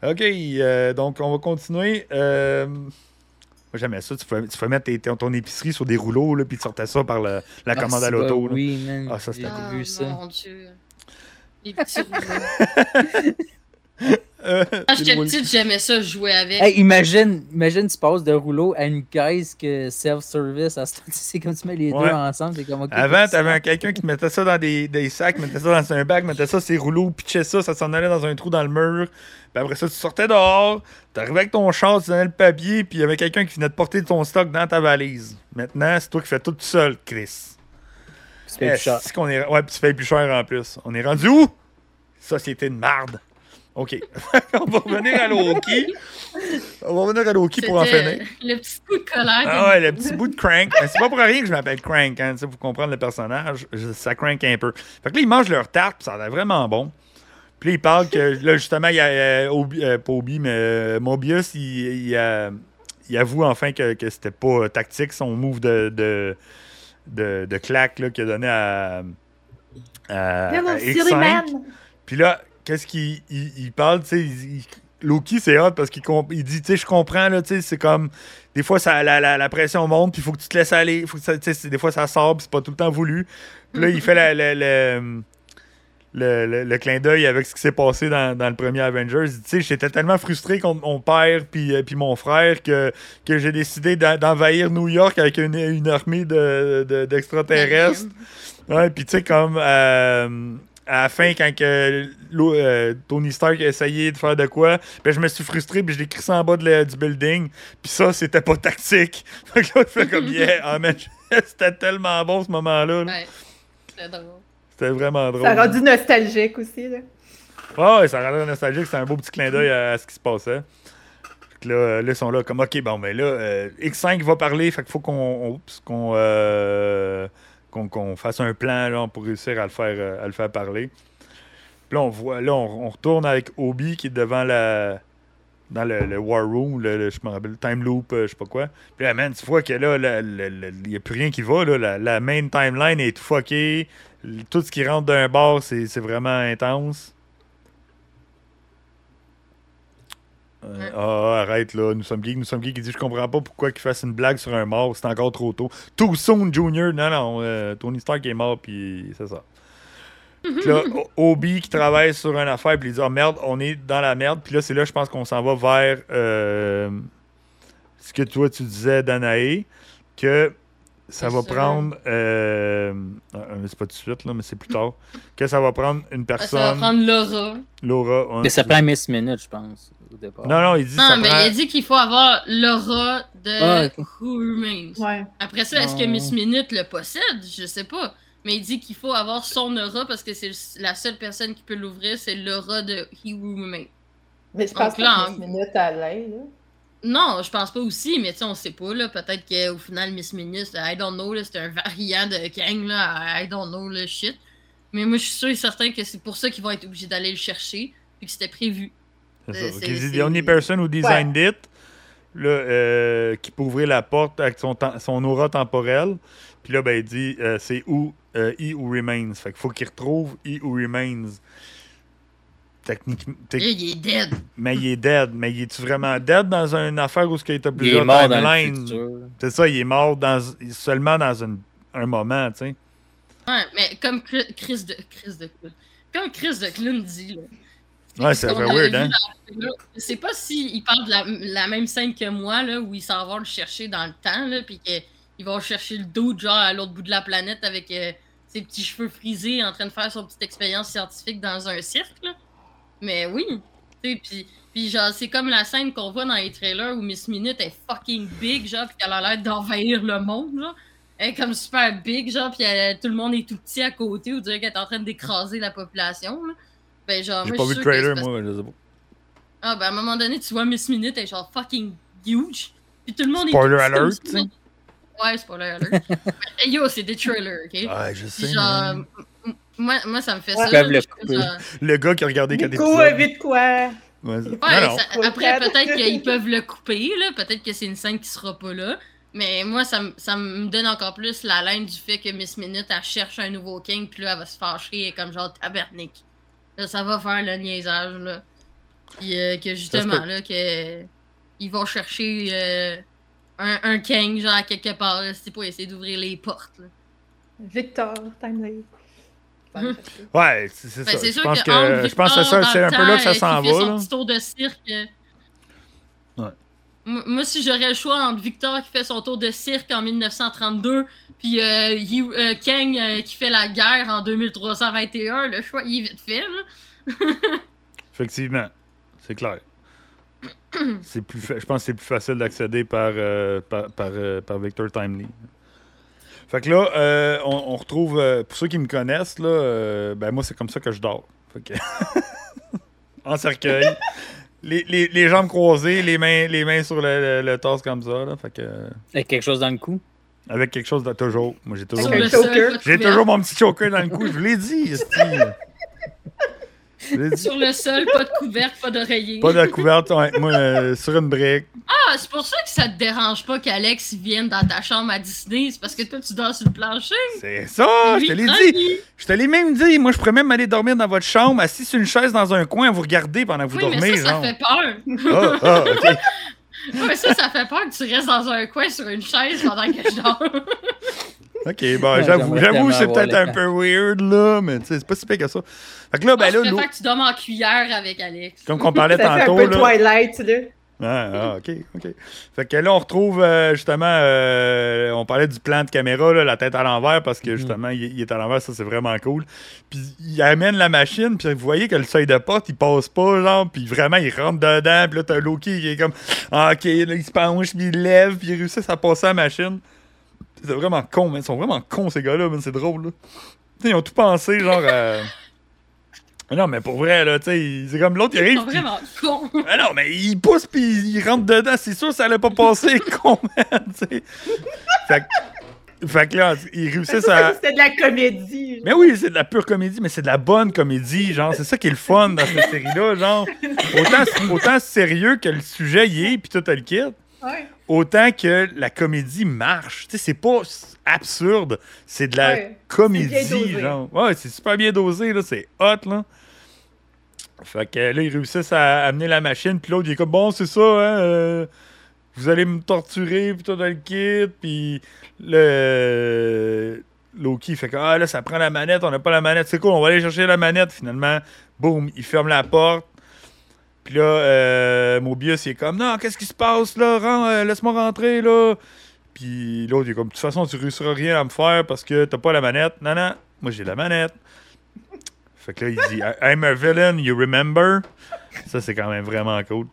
OK, euh, donc on va continuer. Euh, Moi, j'aimais ça. Tu pouvais, tu pouvais mettre tes- ton, épicerie sur des rouleaux, là, puis tu sortais ça par le- la
Ah,
commande à l'auto.
Oui, man.
Ah, ça, c'était
J'ai
Ah,
vu ça.
mon dieu. Les petits rouleaux.
Euh,
Quand
les
j'étais petite, j'aimais ça jouer avec.
Hey, imagine, imagine, tu passes de rouleau à une caisse que self-service. à ce- C'est comme tu mets les
Ouais.
deux ensemble. C'est comme,
Avant,
tu
t'avais quelqu'un qui mettait ça dans des, des sacs, mettait ça dans un bac, mettait ça ses rouleaux, pitchait ça, ça s'en allait dans un trou dans le mur. Puis après ça, tu sortais dehors, t'arrivais avec ton char, tu donnais le papier, puis il y avait quelqu'un qui venait de porter ton stock dans ta valise. Maintenant, c'est toi qui fais tout seul, Chris.
tu payes plus cher.
Est... Ouais, puis tu payes plus cher en plus. On est rendu où? Société de marde. OK. on va revenir à Loki. On va revenir à Loki pour en finir.
Le petit coup de colère.
Ah ouais, le petit bout de crank. Mais c'est pas pour rien que je m'appelle Crank, hein, pour comprendre le personnage. je- Ça crank un peu. Fait que là, ils mangent leur tarte, puis ça a l'air vraiment bon. Puis là, ils parlent que, là, justement, il y a, euh, Obi- euh, pas Obi, mais euh, Mobius, il, il, euh, il avoue enfin que, que c'était pas tactique son move de, de, de, de claque là, qu'il a donné à, à, à
Hello,
X5.
silly man.
Puis là, qu'est-ce qu'il il, il parle, tu sais, il- Loki, c'est hot parce qu'il il dit, tu sais, je comprends, là, tu sais, c'est comme, des fois, ça, la, la, la pression monte, puis il faut que tu te laisses aller, faut que ça, des fois, ça sort, puis c'est pas tout le temps voulu. Puis là, il fait la- le, le, le- le clin d'œil avec ce qui s'est passé dans, dans le premier Avengers. Il dit, Tu sais, j'étais tellement frustré contre mon père puis, euh, puis mon frère que, que j'ai décidé d'en- d'envahir New York avec une, une armée de- de- d'extraterrestres. Ouais, puis tu sais, comme euh, à la fin, quand que, euh, Tony Stark a essayé de faire de quoi, ben, je me suis frustré, puis je l'ai écrit ça en bas de la- du building. Puis ça, c'était pas tactique. Fait que là, je fais comme, yeah, ah, man, c'était tellement bon ce moment-là. là.
Ouais. C'est drôle.
C'était vraiment drôle.
Ça a rendu nostalgique aussi. Là.
Ah ouais, ça rendait nostalgique. C'était un beau petit clin d'œil à, à ce qui se passait. Fait là, euh, là, ils sont là comme, OK, bon, ben là, euh, X5 va parler, fait qu'il faut qu'on oups, qu'on euh, qu'on fasse un plan là, pour réussir à le faire, euh, à le faire parler. Puis là, on voit, là, on, retourne avec Obi qui est devant la... Dans le, le War Room, le, le- je me rappelle, Time Loop, euh, je sais pas quoi. Puis là, man, tu vois que là, il n'y a plus rien qui va. Là, la, main timeline est tout fucké. Tout ce qui rentre d'un bar, c'est vraiment intense. Euh,
Ouais.
ah, arrête là, nous sommes geeks, nous sommes geeks. Il dit Je comprends pas pourquoi il fasse une blague sur un mort, c'est encore trop tôt. Too soon, Junior. Non, non, euh, Tony Stark est mort, puis c'est ça. Puis là, Obi qui travaille sur une affaire, puis il dit Oh merde, on est dans la merde. Puis là, c'est là, je pense qu'on s'en va vers euh, ce que toi tu disais, Danae, que ça va prendre. euh, c'est pas tout de suite, là, mais c'est plus tard. Que ça va prendre une
Ah, Ça va
personne,
prendre Laura.
Laura. ouais,
Mais ça prend Miss Minute, je pense, au départ.
Non, non, il dit
Non,
ça
mais
prend-
il a dit qu'il faut avoir l'aura de
Ah.
Who Remains.
Ouais.
Après ça, est-ce que
Non.
Miss Minute le possède? Je sais pas. Mais il dit qu'il faut avoir son aura parce que c'est la seule personne qui peut l'ouvrir, c'est l'aura de He Who Remains.
Mais je pense
Donc là,
que minute à l'aide. là.
Non, je pense pas aussi, mais tu sais, on sait pas, là. Peut-être qu'au final, Miss Minute, I don't know, là, c'est un variant de Kang, là. I don't know, le shit. Mais moi, je suis sûr et certain que c'est pour ça qu'ils vont être obligés d'aller le chercher, puis que c'était prévu.
C'est The only person who designed it, là, euh, qui peut ouvrir la porte avec son, son aura temporelle. Puis là, ben, il dit euh, c'est où euh, He Who Remains. Fait qu'il faut qu'il retrouve He Who Remains. Techniquement.
Il est dead.
Mais il est dead. Mais il est-tu vraiment dead dans une affaire où il était
Il est
plusieurs
mort dans le
timelines?
futur.
C'est ça, il est mort dans, seulement dans une- un moment, tu sais.
Ouais, mais comme Chris Chris de Chris de Clown. Comme Chris de Clown dit, là.
Ouais, c'est weird, hein?
Je sais pas s'il parle de la, la même scène que moi, là, où il s'en va le chercher dans le temps, là, puis qu'il va chercher le doute, genre, à l'autre bout de la planète avec euh, ses petits cheveux frisés en train de faire son petite expérience scientifique dans un cirque, là. Mais oui, tu sais, puis, genre, c'est comme la scène qu'on voit dans les trailers où Miss Minute est fucking big, genre, puis qu'elle a l'air d'envahir le monde, genre. Elle est comme super big, genre, puis tout le monde est tout petit à côté, on dirait qu'elle est en train d'écraser la population, là. Ben, genre,
J'ai pas vu le trailer, moi, je sais pas.
ah, ben à un moment donné, tu vois Miss Minute, elle est genre fucking huge. Puis tout le monde
Spoiler
est. tout petit
alert,
comme. Ouais, spoiler alert. Mais yo, c'est des trailers, ok?
Ouais, je sais.
Puis genre, moi, moi, ça me fait
Ouais.
ça.
Le
genre-
Le gars qui a regardé quatre
Nico,
épisodes.
vite quoi?
Ouais,
Ouais,
non, non.
ça-
Faut le
après, peut-être qu'ils peuvent le couper, là. Peut-être que c'est une scène qui sera pas là. Mais moi, ça, me- ça me donne encore plus la laine du fait que Miss Minute, elle cherche un nouveau king, puis là, elle va se fâcher, est comme genre tabernique. Ça va faire le niaisage, là. Puis euh, que justement, là, que ils vont chercher euh, un, un king, genre, quelque part, là, c'est pour essayer d'ouvrir les portes, là.
Victor, Timely.
Ouais, c'est
Ben,
ça. Je pense
que,
je pense que c'est un peu là que ça s'en
euh, fait
va.
son
Là.
petit tour de cirque. Moi, si j'aurais le choix entre Victor qui fait son tour de cirque en 1932, puis euh, euh, Kang euh, qui fait la guerre en 2321, le choix il est vite fait.
Effectivement, c'est clair. c'est plus fa- Je pense que c'est plus facile d'accéder par, euh, par, par, Victor Timely. Fait que là, on, retrouve, pour ceux qui me connaissent, là, ben moi, c'est comme ça que je dors. En cercueil. Les, les, les jambes croisées, les mains, les mains sur le, le, le torse comme ça. Là, fait que,
Avec quelque chose dans le cou?
avec quelque chose de toujours. Moi, j'ai toujours, j'ai
couvert.
toujours mon petit choker dans le cou. Je vous l'ai dit, esti. Je l'ai dit.
Sur le sol, pas de couvercle, pas d'oreiller.
Pas de couverte, ouais, moi, euh, sur une brique.
Ah, c'est pour ça que ça te dérange pas qu'Alex vienne dans ta chambre à Disney. C'est parce que toi, tu dors sur le plancher.
C'est ça, je te l'ai dit. Je te l'ai même dit. Moi, je pourrais même aller dormir dans votre chambre, assis sur une chaise dans un coin, à vous regarder pendant que vous
Oui,
dormez.
mais ça, ça fait peur.
Ah, ah.
Ouais, ça, ça fait peur que tu restes dans un coin sur une chaise pendant que je dors.
Ok, bon,
Ouais,
j'avoue, j'avoue, c'est peut-être un peu weird, là, mais tu sais, c'est pas si pire que ça. Fait que là, ben là,
je préfère que tu dormes en cuillère avec Alex.
comme qu'on parlait
Ça fait un
tantôt,
peu
là.
Twilight, là.
Ah, ah, ok, ok. Fait que là, on retrouve euh, justement, euh, on parlait du plan de caméra, là, la tête à l'envers, parce que
Mhm.
justement, il, il est à l'envers, ça c'est vraiment cool. Puis il amène la machine, puis vous voyez que le seuil de porte, il passe pas, genre, puis vraiment, il rentre dedans, puis là, t'as Loki qui est comme, ah, ok, là, il se penche, puis il lève, puis il réussit à passer à la machine. C'est vraiment con, man. Ils sont vraiment cons, ces gars-là, man. C'est drôle, là. Ils ont tout pensé, genre, à... Non, mais pour vrai, là, tu sais, c'est comme l'autre, il
Ils
arrive.
sont
puis-
vraiment cons.
ah non, mais il pousse puis il rentre dedans. C'est sûr ça allait pas passer, con, man. Fait, que- fait que là, ils réussissent
ça
à.
c'était de la comédie.
Mais oui, c'est de la pure comédie, mais c'est de la bonne comédie, genre. C'est ça qui est le fun dans cette série-là, genre. Autant, autant sérieux que le sujet y est, puis tout le kit,
Ouais.
Autant que la comédie marche. Tu sais, c'est pas absurde, c'est de la
Ouais.
comédie, genre. Ouais, c'est super bien dosé, là. C'est hot, là. Fait que là, ils réussissent à amener la machine, puis l'autre, il est comme, bon, c'est ça, hein, euh, vous allez me torturer, puis tout dans le kit, puis le... Loki fait que, ah, là, ça prend la manette, on n'a pas la manette, c'est cool, on va aller chercher la manette, finalement. Boum, il ferme la porte. Puis là, euh, Mobius, il est comme, non, qu'est-ce qui se passe, là, euh, laisse-moi rentrer, là. Puis l'autre, il est comme, de toute façon, tu réussiras rien à me faire parce que t'as pas la manette. Non, non, moi, j'ai la manette. Fait que là, il dit I'm a villain, you remember? Ça, c'est quand même vraiment cool.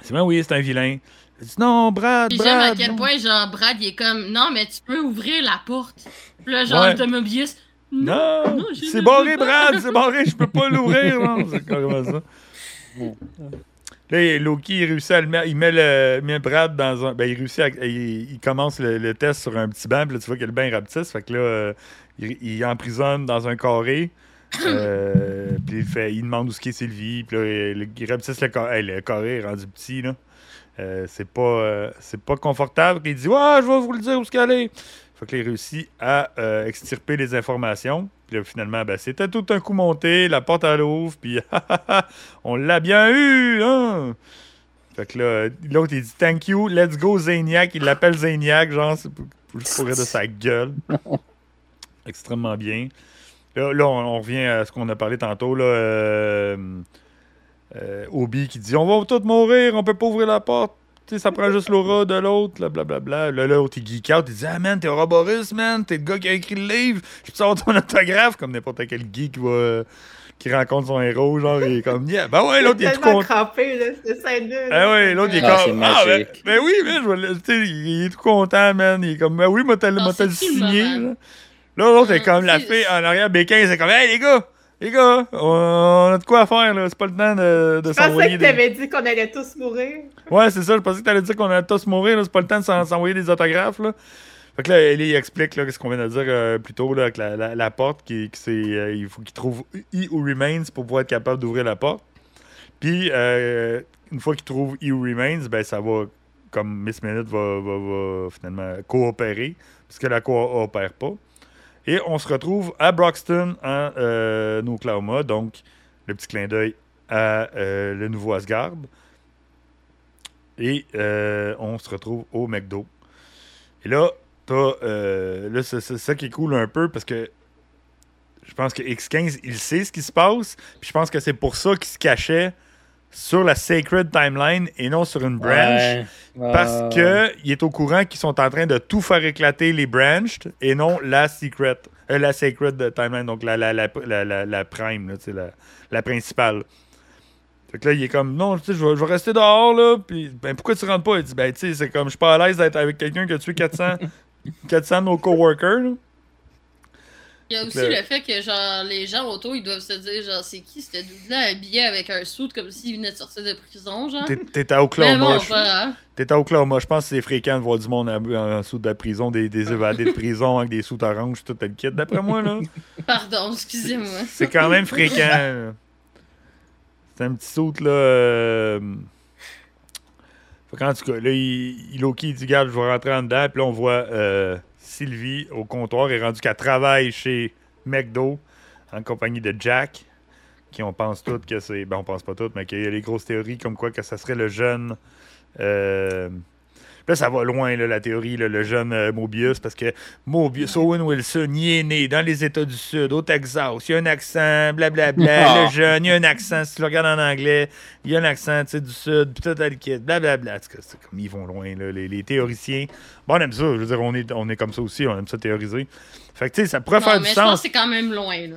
C'est bien, oui, c'est un vilain. Il dit non, Brad,
Puis j'aime
Brad.
à quel
non.
point, genre, Brad, il est comme, non, mais tu peux ouvrir la porte. Puis là, genre,
Ouais.
de Mobius, non.
Non, c'est barré. Brad, c'est barré, je peux pas l'ouvrir. non, C'est carrément ça. Là, Loki, il réussit à le mettre, il met, le, il met Brad dans un. Ben, il réussit à. Il, il commence le, le test sur un petit banc, puis là, tu vois qu'il est bien rapetisse. Fait que là, euh, il, il emprisonne dans un carré. euh, puis il, fait, il demande où est Sylvie. Puis là, il, il rapetisse le carré. Hey, le carré est rendu petit, là. Euh, c'est pas, euh, c'est pas confortable. Il dit Ouais, je vais vous le dire où est-ce qu'elle est. Fait que il réussit à euh, extirper les informations. Puis là, finalement, ben, c'était tout un coup monté. La porte, elle ouvre. Puis on l'a bien eu. Hein? Fait que là, l'autre, il dit Thank you, let's go, Zaniac. Il l'appelle Zaniac, genre, c'est pour, pour de sa gueule. Extrêmement bien. Là, là, on, on revient à ce qu'on a parlé tantôt. Là, euh, euh, Obi qui dit On va tous mourir, on peut pas ouvrir la porte. Tu sais, ça prend juste l'aura de l'autre, là, blablabla. Là, l'autre, il geek out, il dit Ah, man, t'es Ouroboros, man, t'es le gars qui a écrit le livre, je peux savoir ton autographe, comme n'importe quel geek qui va. euh, qui rencontre son héros, genre, il est comme, yeah, ben ouais, l'autre, il est tout content.
crampé, là, cette scène-là.
Ah
là.
ouais, l'autre, il est
Ah,
comme.
c'est
Ah, ben, ben oui, mais je vais le- tu sais, il est tout content, man. Il est comme, ben oui, moi, t'as le signé. Là, Là, l'autre est
Mm,
comme la fille en arrière, Béquin, c'est comme, hey, les gars, les gars, on a de quoi faire, là. C'est pas le temps de, de
Je pensais
s'envoyer
que
des.
t'avais dit qu'on allait tous mourir.
Ouais, c'est ça, je pensais que t'allais dire qu'on allait tous mourir, là. C'est pas le temps de s'en- s'envoyer des autographes, là. Fait que là, Ellie il explique là, ce qu'on vient de dire euh, plus tôt là, avec la, la- la porte, qui, qui c'est, euh, il faut qu'il trouve E ou Remains pour pouvoir être capable d'ouvrir la porte. Puis, euh, une fois qu'il trouve E ou Remains, ben, ça va, comme Miss Minute va, va- va finalement coopérer, puisque la coopère pas. Et on se retrouve à Broxton, en euh, Oklahoma, donc le petit clin d'œil à euh, le nouveau Asgard. Et euh, on se retrouve au McDo. Et là, t'as. là, c'est ça qui est cool un peu parce que je pense que X15, il sait ce qui se passe. Puis je pense que c'est pour ça qu'il se cachait sur la Sacred Timeline et non sur une branch.
Ouais.
Parce que il est au courant qu'ils sont en train de tout faire éclater les branched et non la secret, euh, la sacred timeline, donc la, la, la, la, la- prime, là, la, la principale. Fait que là, il est comme, non, tu sais, je vais, je vais rester dehors, là. Puis, ben, pourquoi tu rentres pas? Il dit, ben, tu sais, c'est comme, je suis pas à l'aise d'être avec quelqu'un qui a tué 400, 400 de nos coworkers, là.
Il y a aussi
Le-
le fait que, genre, les gens autour, ils doivent se dire, genre, c'est qui ce dude-là habillé avec un suit comme s'il venait de sortir de prison, genre?
T'es- à Oklahoma.
bon,
je-
grave.
T'es à Oklahoma. Je pense que c'est fréquent de voir du monde en, en de la prison, des, des évadés de prison avec des sous oranges, tout le kit. D'après moi, là.
Pardon, excusez-moi.
C'est quand même fréquent. C'est un petit saut, là. euh, Fait qu'en tout cas, là, il, il Loki, il dit, regarde, je vais rentrer en dedans. Puis là, on voit euh, Sylvie au comptoir. Est rendue qu'elle travaille chez McDo en compagnie de Jack. Qui on pense toutes que c'est. Ben, on pense pas toutes, mais qu'il y a les grosses théories comme quoi que ça serait le jeune. euh, là, ça va loin, là, la théorie, là, le jeune euh, Mobius, parce que Mobius, Owen Wilson, il est né dans les États du Sud, au Texas. Il y a un accent, blablabla.
Ah.
Le jeune, il y a un accent, si tu le regardes en anglais, il y a un accent, tu sais, du Sud, puis tout à liquide, blablabla. En tout cas, c'est comme ils vont loin, là, les, les théoriciens. Bon, on aime ça, je veux dire, on est, on est comme ça aussi, on aime ça théoriser. Fait que, tu sais, ça pourrait
Non,
faire
mais
du
je pense
sens.
que c'est quand même loin, là.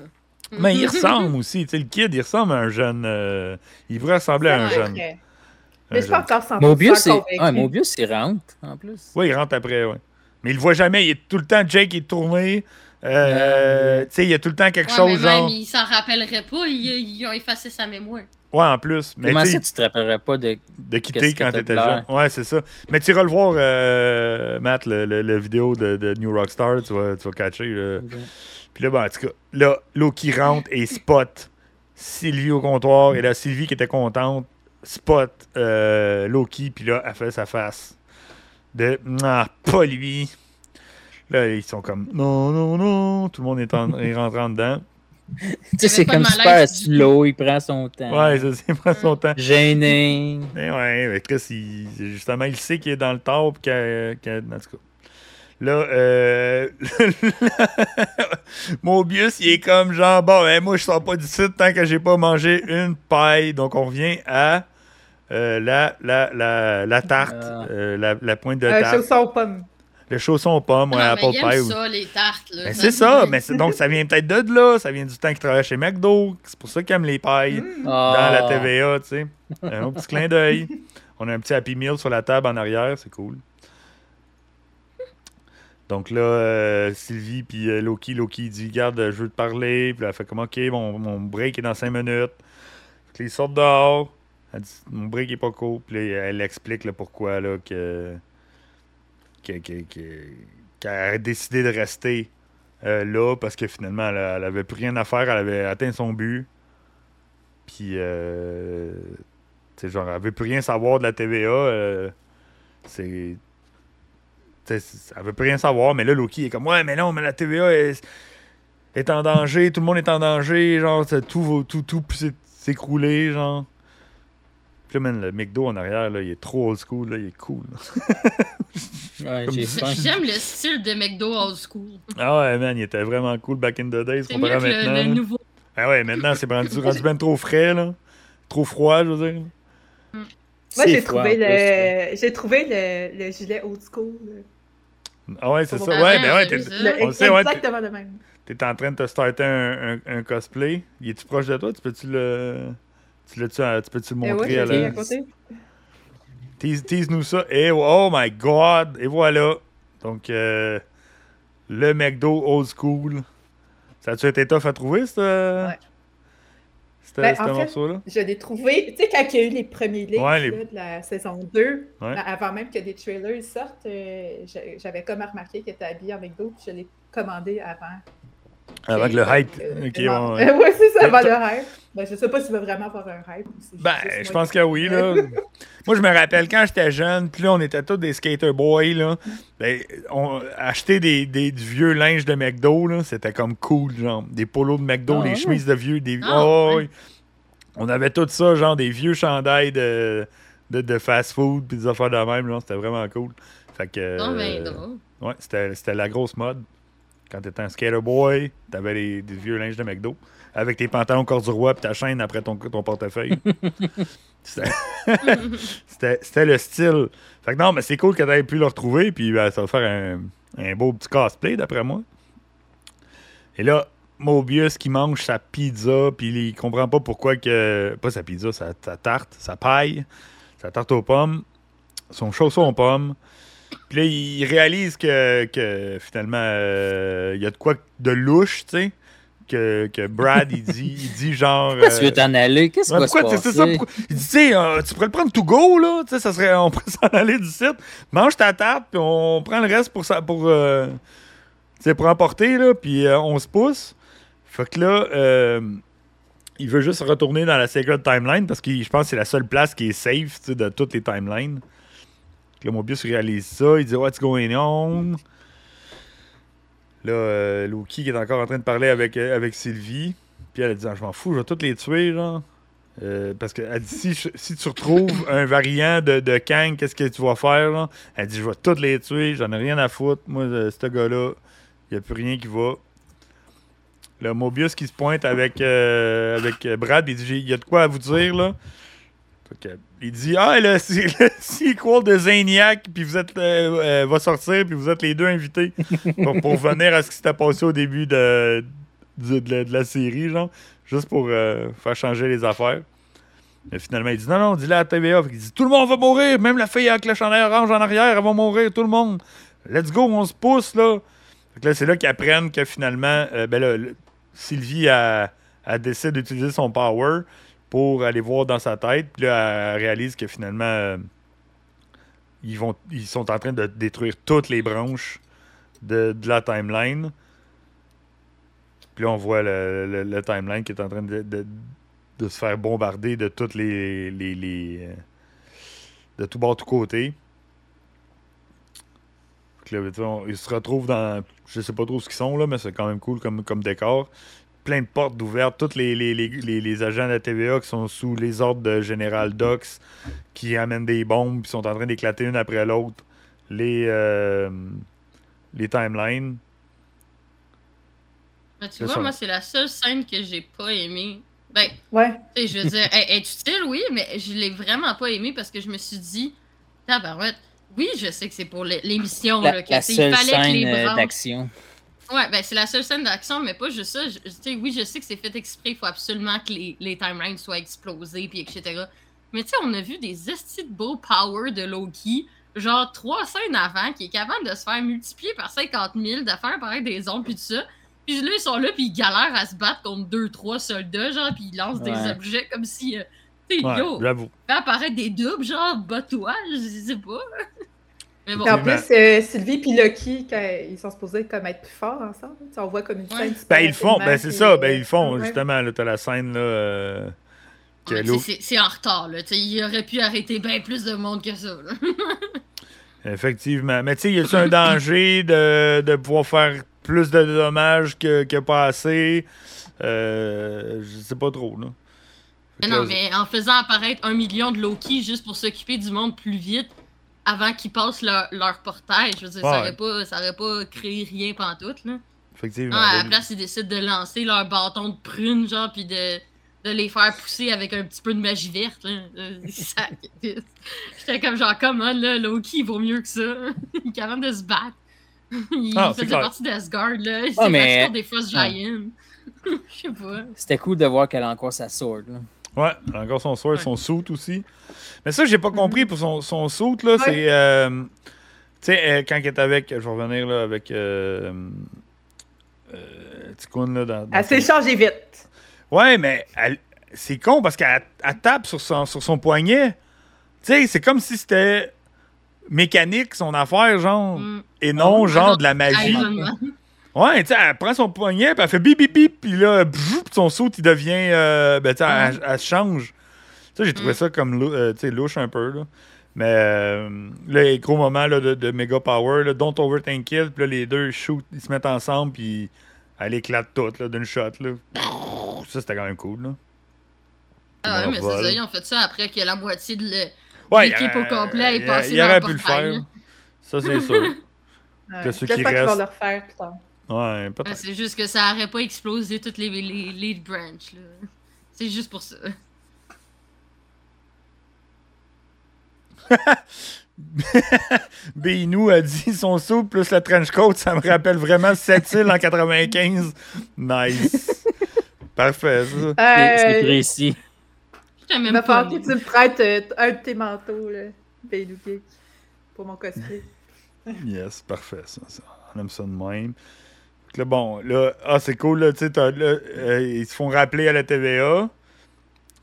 Mais il ressemble aussi, tu sais, le kid, il ressemble à un jeune. euh, il pourrait ressembler à un jeune.
Mais je suis
jeune.
pas encore 100%
Mobius. Ouais, Mobius, il rentre, en plus.
Oui, il rentre après, ouais. Mais il le voit jamais. Il est tout le temps, Jake est tourné. Euh,
Ouais.
tu sais, il y a tout le temps quelque
Ouais,
chose,
mais même,
genre.
il s'en rappellerait pas, ils, ils ont effacé sa mémoire.
Ouais, en plus. Mais
Comment
tu
ça,
sais,
tu te rappellerais pas de.
de quitter quand
t'as
t'étais
de
jeune? Ouais, c'est ça. Mais tu iras le voir, euh, Matt, le, le- le vidéo de, de New Rockstar, tu vas, tu vas catcher. là. Puis là, ben, en tout cas, là, Loki rentre et spot Sylvie au comptoir. Et là, Sylvie qui était contente, spot euh, Loki, puis là, elle fait sa face de Ah, pas lui. Là, ils sont comme Non, non, non. Tout le monde est, en, est rentré en dedans.
Tu sais, c'est comme super
du
slow, il prend son temps.
Ouais, ça, c'est prend son temps.
Gêné.
Mais ouais, mais Chris, il- justement, il sait qu'il est dans le tort. Puis qu'elle- qu'elle- en tout cas. Là, euh, Mobius, il est comme genre, bon, ben, moi, je sors pas d'ici tant que j'ai pas mangé une paille. Donc, on revient à euh, la, la, la, la tarte,
Ah.
euh, la, la pointe de tarte.
chausson aux pommes.
Le chausson aux pommes, ouais,
non,
apple
mais
ou-
ça, les tartes. Là,
Ben, c'est ça, mais c'est- donc ça vient peut-être de là, ça vient du temps qu'il travaille chez McDo, c'est pour ça qu'il aime les pailles
Mm.
dans
Ah.
la TVA, tu sais. Un autre petit clin d'œil. On a un petit Happy Meal sur la table en arrière, c'est cool. Donc là, euh, Sylvie puis euh, Loki, Loki dit Garde, je veux te parler. Puis là, elle fait comme Ok, mon, mon break est dans 5 minutes. Puis là, ils sortent dehors. Elle dit Mon break est pas cool. Puis là, elle explique le pourquoi là, que, que- que- que- qu'elle a décidé de rester euh, là parce que finalement, elle, avait plus rien à faire. Elle avait atteint son but. Puis, euh, genre, elle veut plus rien savoir de la TVA. euh, c'est. Elle veut plus rien savoir, mais là, Loki est comme Ouais, mais non, mais la TVA est, est en danger, tout le monde est en danger, genre, tout, tout, tout s'é- s'écrouler, genre. Puis là, man, le McDo en arrière, là, il est trop old school, là, il est cool.
Ouais.
J'aime le style de McDo old school.
ah ouais, man, il était vraiment cool back in the days,
C'est mieux que le,
maintenant.
le
là.
nouveau.
Ah ouais, maintenant, c'est rendu, rendu ben trop frais, là. Trop froid, je veux dire.
Moi, j'ai trouvé, le... j'ai trouvé le... le gilet old school. là.
Ah ouais, c'est ça. Ouais,
ouais,
ben ouais, t'es-.
Le-
sait, ouais, t'es-
exactement le même.
T'es en train de te starter un, un, un cosplay. Il est-tu proche de toi? Tu peux-tu le. Tu, l'as-tu à- tu peux-tu le
Eh
montrer
ouais,
à
côté.
Tease, tease-nous ça. Et oh my god! Et voilà! Donc, euh, le McDo old school. Ça a-tu été tough à trouver, ce,
Ouais.
ce,
Ben, en fait,
morceau-là?
Je l'ai trouvé, tu sais, quand il y a eu les premiers
Ouais, les-
de la saison 2,
Ouais.
avant même que des trailers sortent, euh, j'a- j'avais comme remarqué qu'il était habillé en McDo, puis je l'ai commandé avant.
Avec le hype. Ok,
non.
ouais, ouais.
Ouais, c'est ça, avant le hype. Ben, je sais pas s'il va vraiment avoir un hype.
Ben, je pense que oui, là. Moi, je me rappelle quand j'étais jeune, puis là, on était tous des skater boys, là. Ben, on acheter des, des- du vieux linge de McDo, là, c'était comme cool, genre. Des polos de McDo,
Ah
des chemises de vieux, des. Oh,
ouais.
On avait tout ça, genre des vieux chandails de, de, de fast-food, puis des affaires de même. C'était vraiment cool. Fait que.
Non, mais non.
Ouais, c'était la grosse mode. Quand t'étais un skater boy, t'avais les, des vieux linges de McDo. Avec tes pantalons corduroy puis ta chaîne après ton, ton portefeuille. C'était le style. Fait que non, mais c'est cool que t'aies pu le retrouver. Puis ben, ça va faire un, un beau petit cosplay, d'après moi. Et là, Mobius qui mange sa pizza, puis il comprend pas pourquoi que. Pas sa pizza, sa, sa tarte, sa paille, sa tarte aux pommes, son chausson aux pommes. Puis là, il réalise que, que finalement, euh, il y a de quoi de louche, tu sais. Que, que Brad, il dit, il dit genre.
Pourquoi tu
euh,
veux t'en aller? Qu'est-ce qui
Ouais,
se
pourquoi ça? pourquoi- Il dit, tu sais, euh, tu pourrais le prendre to go, là. Tu sais, ça serait, on pourrait s'en aller du site. Mange ta tarte, puis on prend le reste pour ça, pour, euh, tu sais, pour emporter, là, puis euh, on se pousse. Fait que là, euh, il veut juste retourner dans la Sacred Timeline parce que je pense que c'est la seule place qui est safe, tu sais, de toutes les timelines. Là, Mobius réalise ça. Il dit, What's going on? Là, euh, Loki qui est encore en train de parler avec, euh, avec Sylvie. Puis elle dit, Ah, je m'en fous, je vais toutes les tuer, genre. Euh, parce qu'elle dit si, si tu retrouves un variant de, Kang, qu'est-ce que tu vas faire? Là? Elle dit je vais toutes les tuer, j'en ai rien à foutre. Moi, euh, ce gars-là, il n'y a plus rien qui va. Le Mobius qui se pointe avec, avec Brad, il dit il y a de quoi à vous dire là. Que, il dit Ah, le, le sequel de Zaniac, puis vous êtes euh, euh, va sortir, puis vous êtes les deux invités pour, pour venir à ce qui s'était passé au début de, de, de la, de la série, genre, juste pour euh, faire changer les affaires. Mais finalement, il dit Non, non, dis-le à la TVA. Qu'il dit Tout le monde va mourir, même la fille avec le chandail orange en arrière, elle va mourir, tout le monde. Let's go, on se pousse, là. Fait que là, c'est là qu'ils apprennent que finalement, ben là, Sylvie a, a décidé d'utiliser son power pour aller voir dans sa tête. Puis là, elle réalise que finalement, euh, ils, vont, ils sont en train de détruire toutes les branches de, de la timeline. Puis là, on voit le, le- timeline qui est en train de, de- de se faire bombarder de toutes les. les, les, euh, de tout bord, tout côté. Là, on- ils se retrouvent dans. Je sais pas trop ce qu'ils sont, là, mais c'est quand même cool comme, comme décor. Plein de portes ouvertes. Tous les, les, les, les- les agents de la TVA qui sont sous les ordres de Général Dox, qui amènent des bombes, puis sont en train d'éclater une après l'autre les, euh, les timelines.
Mais tu vois,
ça.
moi, c'est la seule scène que j'ai pas aimée. Ben,
Ouais.
je veux dire, elle est utile, oui, mais je l'ai vraiment pas aimée parce que je me suis dit, tabarouette, oui, je sais que c'est pour l'é- l'émission,
La,
là, que
la seule
il fallait que
scène
les
euh,
branches-
d'action.
Ouais, ben c'est la seule scène d'action, mais pas juste ça. Je- tu sais, oui, je sais que c'est fait exprès, il faut absolument que les, les timelines soient explosées, puis etc. Mais tu sais, on a vu des estis de beau power de Loki, genre trois scènes avant, qui est capable de se faire multiplier par 50 000, de faire apparaître des ondes, puis tout ça. Puis là, ils sont là, puis ils galèrent à se battre contre deux, trois soldats, genre, puis ils lancent
Ouais.
des objets comme si. euh, tu sais,
Ouais,
yo, fait apparaître des doubles, genre, bats-toi, je sais pas. Mais bon,
Puis en plus, euh, Sylvie puis Loki, quand ils sont supposés comme être plus forts ensemble, on voit comme une
Ouais.
scène.
Ben, ils le font, ben, c'est ça, ben, ils le font,
Ouais.
justement, là, t'as la scène, là. euh,
ouais, c'est c'est en retard, là. Tu sais, il aurait pu arrêter bien plus de monde que ça, là.
Effectivement. Mais tu sais, y a-tu un danger de, de pouvoir faire plus de dommages que, que pas assez? Euh, je sais pas trop, là.
Mais non, mais en faisant apparaître un million de Loki juste pour s'occuper du monde plus vite avant qu'ils passent leur, leur portail, je veux dire, ça,
Ouais.
aurait pas, ça aurait pas créé rien pantoute, là.
Effectivement.
Non, à la place, ils décident de lancer leur bâton de prune, genre, puis de, de les faire pousser avec un petit peu de magie verte, là. Euh, J'étais comme genre, comment, là, Loki, il vaut mieux que ça. il est capable de se battre. il
Ah,
faisait partie d'Asgard, là. Il
Ah,
s'est
mais-
battu contre des Frost Giants. Je sais pas.
C'était cool de voir qu'elle a encore sa sword. Là.
Ouais, encore son soir,
Ouais.
son suit aussi. Mais ça, j'ai pas compris pour son, son suit, là,
Ouais.
c'est. euh, tu sais, euh, quand il est avec. Je vais revenir, là, avec. Euh, euh, Tikkun, là, dans. dans
Elle s'est
son-
changée vite.
Ouais, mais c'est con parce qu'elle elle tape sur son, sur son poignet. Tu sais, c'est comme si c'était mécanique, son affaire, genre.
Mm.
Et non,
Oh.
genre de la magie. Ouais, tu sais, elle prend son poignet, puis elle fait bip bip bip, puis là, son saut, il devient. euh, ben, tu sais, elle, elle se change. Tu sais, j'ai trouvé
Mm.
ça comme lou- euh, louche un peu, là. Mais euh, là, gros moment là, de, de méga power, là, don't overthink it, puis là, les deux shoot, ils se mettent ensemble, puis elle éclate toute, là, d'une shot, là. Ça, c'était quand même cool, là.
Ah ouais, mais c'est ça, ils ont fait ça après que la moitié de
Ouais,
l'équipe
euh,
au complet est
il-
passée
Il aurait pu le faire. Ça, c'est sûr.
Ouais.
Que ceux qui
J'espère qu'ils vont
restent.
le refaire plus tard.
Ouais,
Ouais,
peut-être.
C'est juste que ça aurait pas explosé toutes les, les, les branches. là. C'est juste pour ça.
Bainou a dit son saut plus la trench coat, ça me rappelle vraiment cette île en 95. Nice. Parfait, ça.
C'est c'est
Euh,
précis.
Même pas.
que tu me prêtes euh, un de tes manteaux, là, Geek, pour mon cosplay.
Yes, parfait, ça, ça. On aime ça de même. Là, bon, là, ah, c'est cool, là, tu sais, euh, ils se font rappeler à la TVA.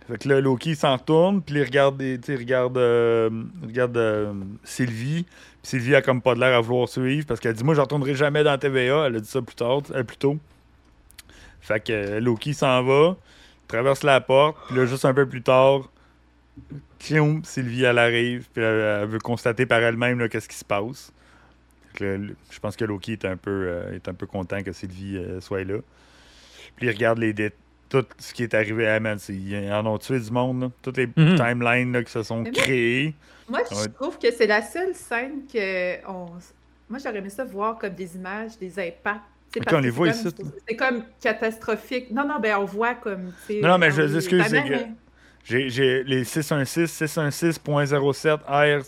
Fait que là, Loki s'en retourne, puis il regarde, regarde, euh, euh, Sylvie. Sylvie a comme pas de l'air à vouloir suivre parce qu'elle dit Moi, je retournerai jamais dans la TVA. Elle a dit ça plus tard, plus tôt. Fait que Loki s'en va, traverse la porte, puis là, juste un peu plus tard, cloum, Sylvie, elle arrive, puis elle, elle veut constater par elle-même qu'est-ce qui se passe. Je pense que Loki est un peu, euh, est un peu content que Sylvie euh, soit là. Puis il regarde les tout ce qui est arrivé à man, Ils en ont tué du monde, là. Toutes les
Mhm.
timelines là, qui se sont
Mais
créées.
Moi, je
Ouais.
trouve que c'est la seule scène que on... Moi, j'aurais aimé ça voir comme des images, des impacts. C'est
Ok,
parce
on les
c'est
voit
comme-
ici,
C'est comme catastrophique. Non, non, ben on voit comme.
Non, non, mais je-
les
excuse, c'est que- J'ai les 616, 616.07, R,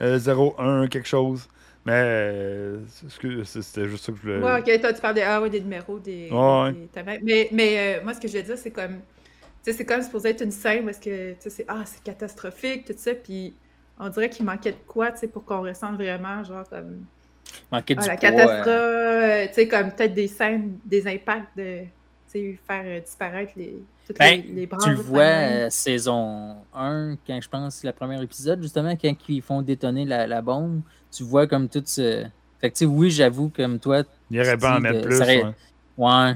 616.01, quelque chose. Mais, euh, excuse, c'était juste ça que je voulais.
Ouais, ok, toi, tu parles des, ah, ouais, des numéros, des.
Ouais,
des. Mais, mais euh, moi, ce que je veux dire, c'est comme. Tu sais, c'est comme supposé être une scène où est-ce que, tu sais, c'est ah, c'est catastrophique, tout ça, puis on dirait qu'il manquait de quoi, tu sais, pour qu'on ressente vraiment, genre, comme.
Manquait
Ah,
du
la
poids,
catastrophe,
euh,
euh, tu sais, comme peut-être des scènes, des impacts de, tu sais, faire euh, disparaître les,
Ben,
les, les branches
Tu le vois, euh, saison 1, quand je pense le premier épisode, justement, quand ils font détonner la, la bombe, tu vois comme tout ce. Fait que, tu sais, oui, j'avoue, comme toi,
Il aurait pas en mettre plus. ouais.
ouais.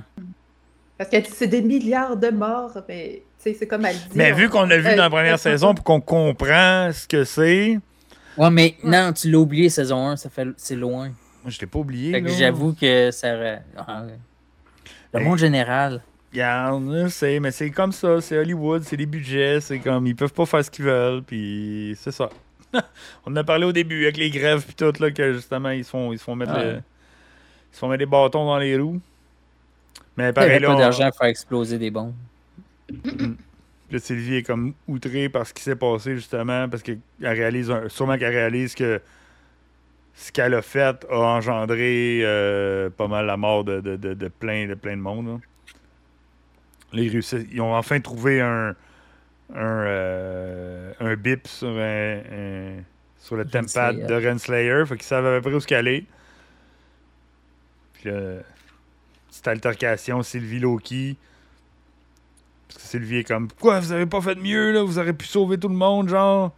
Parce que c'est des milliards de morts, mais, c'est comme elle dit.
Mais vu qu'on l'a vu
euh,
dans la première
euh,
saison, puis qu'on comprend ce que c'est,
Ouais, mais non, tu l'as oublié, saison 1, ça fait, c'est loin.
moi, je l'ai pas oublié.
Fait que
là.
j'avoue que ça aurait. ah, ouais. Le monde général.
Regarde, je sais, mais c'est comme ça, c'est Hollywood, c'est des budgets, c'est comme, ils peuvent pas faire ce qu'ils veulent, puis c'est ça. On en a parlé au début avec les grèves puis tout, là, que justement, ils se font, ils se font mettre, ils se font mettre des bâtons dans les roues. Mais
Il
pareil,
avait
là,
pas
on-
d'argent pour faire exploser des bombes.
là, Sylvie est comme outrée par ce qui s'est passé, justement, parce qu'elle réalise, un- sûrement qu'elle réalise que ce qu'elle a fait a engendré euh, pas mal la mort de, de, de, de plein, de plein de monde. là. Là, ils, réussissent- ils ont enfin trouvé un, un, euh, un bip sur, un, un- sur le tempad de Renslayer. Fait qu'ils savent à peu près où ce qu'elle est. Puis là, petite altercation, Sylvie Loki. Parce que Sylvie est comme Pourquoi vous avez pas fait mieux là? Vous auriez pu sauver tout le monde, genre.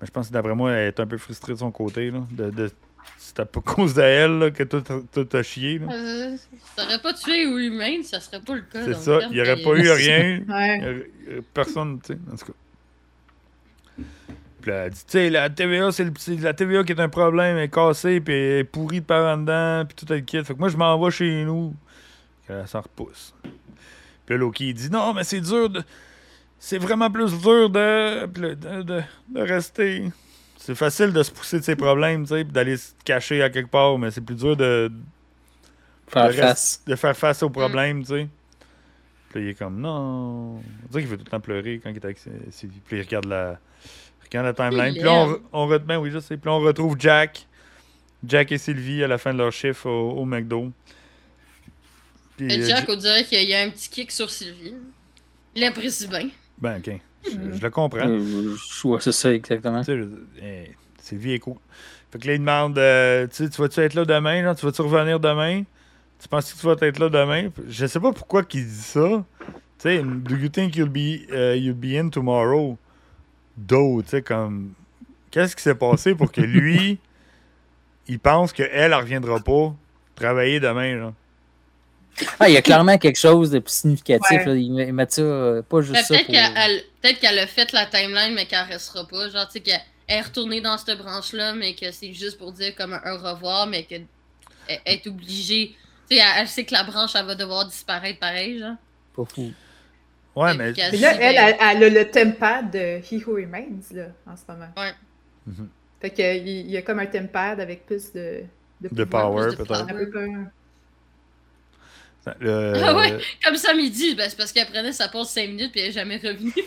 Mais je pense que d'après moi, elle est un peu frustrée de son côté. Là, de, de... C'était pas à cause d'elle que tout, tout a chié. là.
Euh, T'aurais pas tué ou humain, ça serait pas le cas.
C'est ça, il n'y aurait pas eu rien.
Ouais.
Personne, tu sais, en tout cas. Puis là, elle dit, tu sais, la TVA, c'est le- c'est la TVA qui est un problème, elle est cassée, puis elle est pourrie de par en dedans, puis tout est kit. Fait que moi, je m'en vais chez nous. Elle s'en repousse. Puis là, Loki, il dit, non, mais c'est dur de. C'est vraiment plus dur de, de, de, de rester. C'est facile de se pousser de ses problèmes, tu sais, puis d'aller se cacher à quelque part, mais c'est plus dur de,
Faire face.
de faire face aux problèmes, tu sais. Puis là, il est comme, non. On dirait qu'il veut tout le temps pleurer quand il est avec ses- Sylvie. Puis il regarde la, il regarde la timeline. Puis là, on, on, re- ben oui, je sais. Puis là, on retrouve Jack. Jack et Sylvie à la fin de leur chiffre au, au McDo. Puis,
Et
euh,
Jack, on dirait qu'il y a un petit kick sur Sylvie. Il apprécie bien.
Ben, ok. Je,
Mm.
je le comprends.
Euh, ouais, c'est ça, exactement.
Tu sais, je- eh, Sylvie est cool. Fait que là, il demande euh, tu vas-tu être là demain genre, Tu vas-tu revenir demain? Tu penses que tu vas être là demain? Je sais pas pourquoi qu'il dit ça. Tu sais, do you think you'll be, uh, you'll be in tomorrow? Do, tu sais, comme. Qu'est-ce qui s'est passé pour que lui, il pense qu'elle, elle reviendra pas travailler demain, genre?
Ah, il y a clairement quelque chose de plus significatif.
Ouais.
là. Ils met- ils mettent ça, euh, pas juste ça
Peut-être
pour...
qu'elle elle- peut-être qu'elle a fait la timeline, mais qu'elle restera pas. Genre, tu sais, qu'elle est retournée dans cette branche-là, mais que c'est juste pour dire comme un, un revoir, mais qu'elle elle est obligée. Tu sais, elle, elle sait que la branche, elle va devoir disparaître pareil, genre.
Pas fou.
Ouais, mais.
Mais là, elle, elle, elle a le tempad de He Who Remains, là, en ce moment.
Ouais.
Mhm.
Fait qu'il il y a comme un tempad avec plus de...
De
pouvoir.
power,
plus de
peut-être.
Un peu comme...
Le-
Ah ouais? Comme ça, midi, ben, c'est parce qu'elle prenait sa pause 5 minutes puis elle est jamais revenue.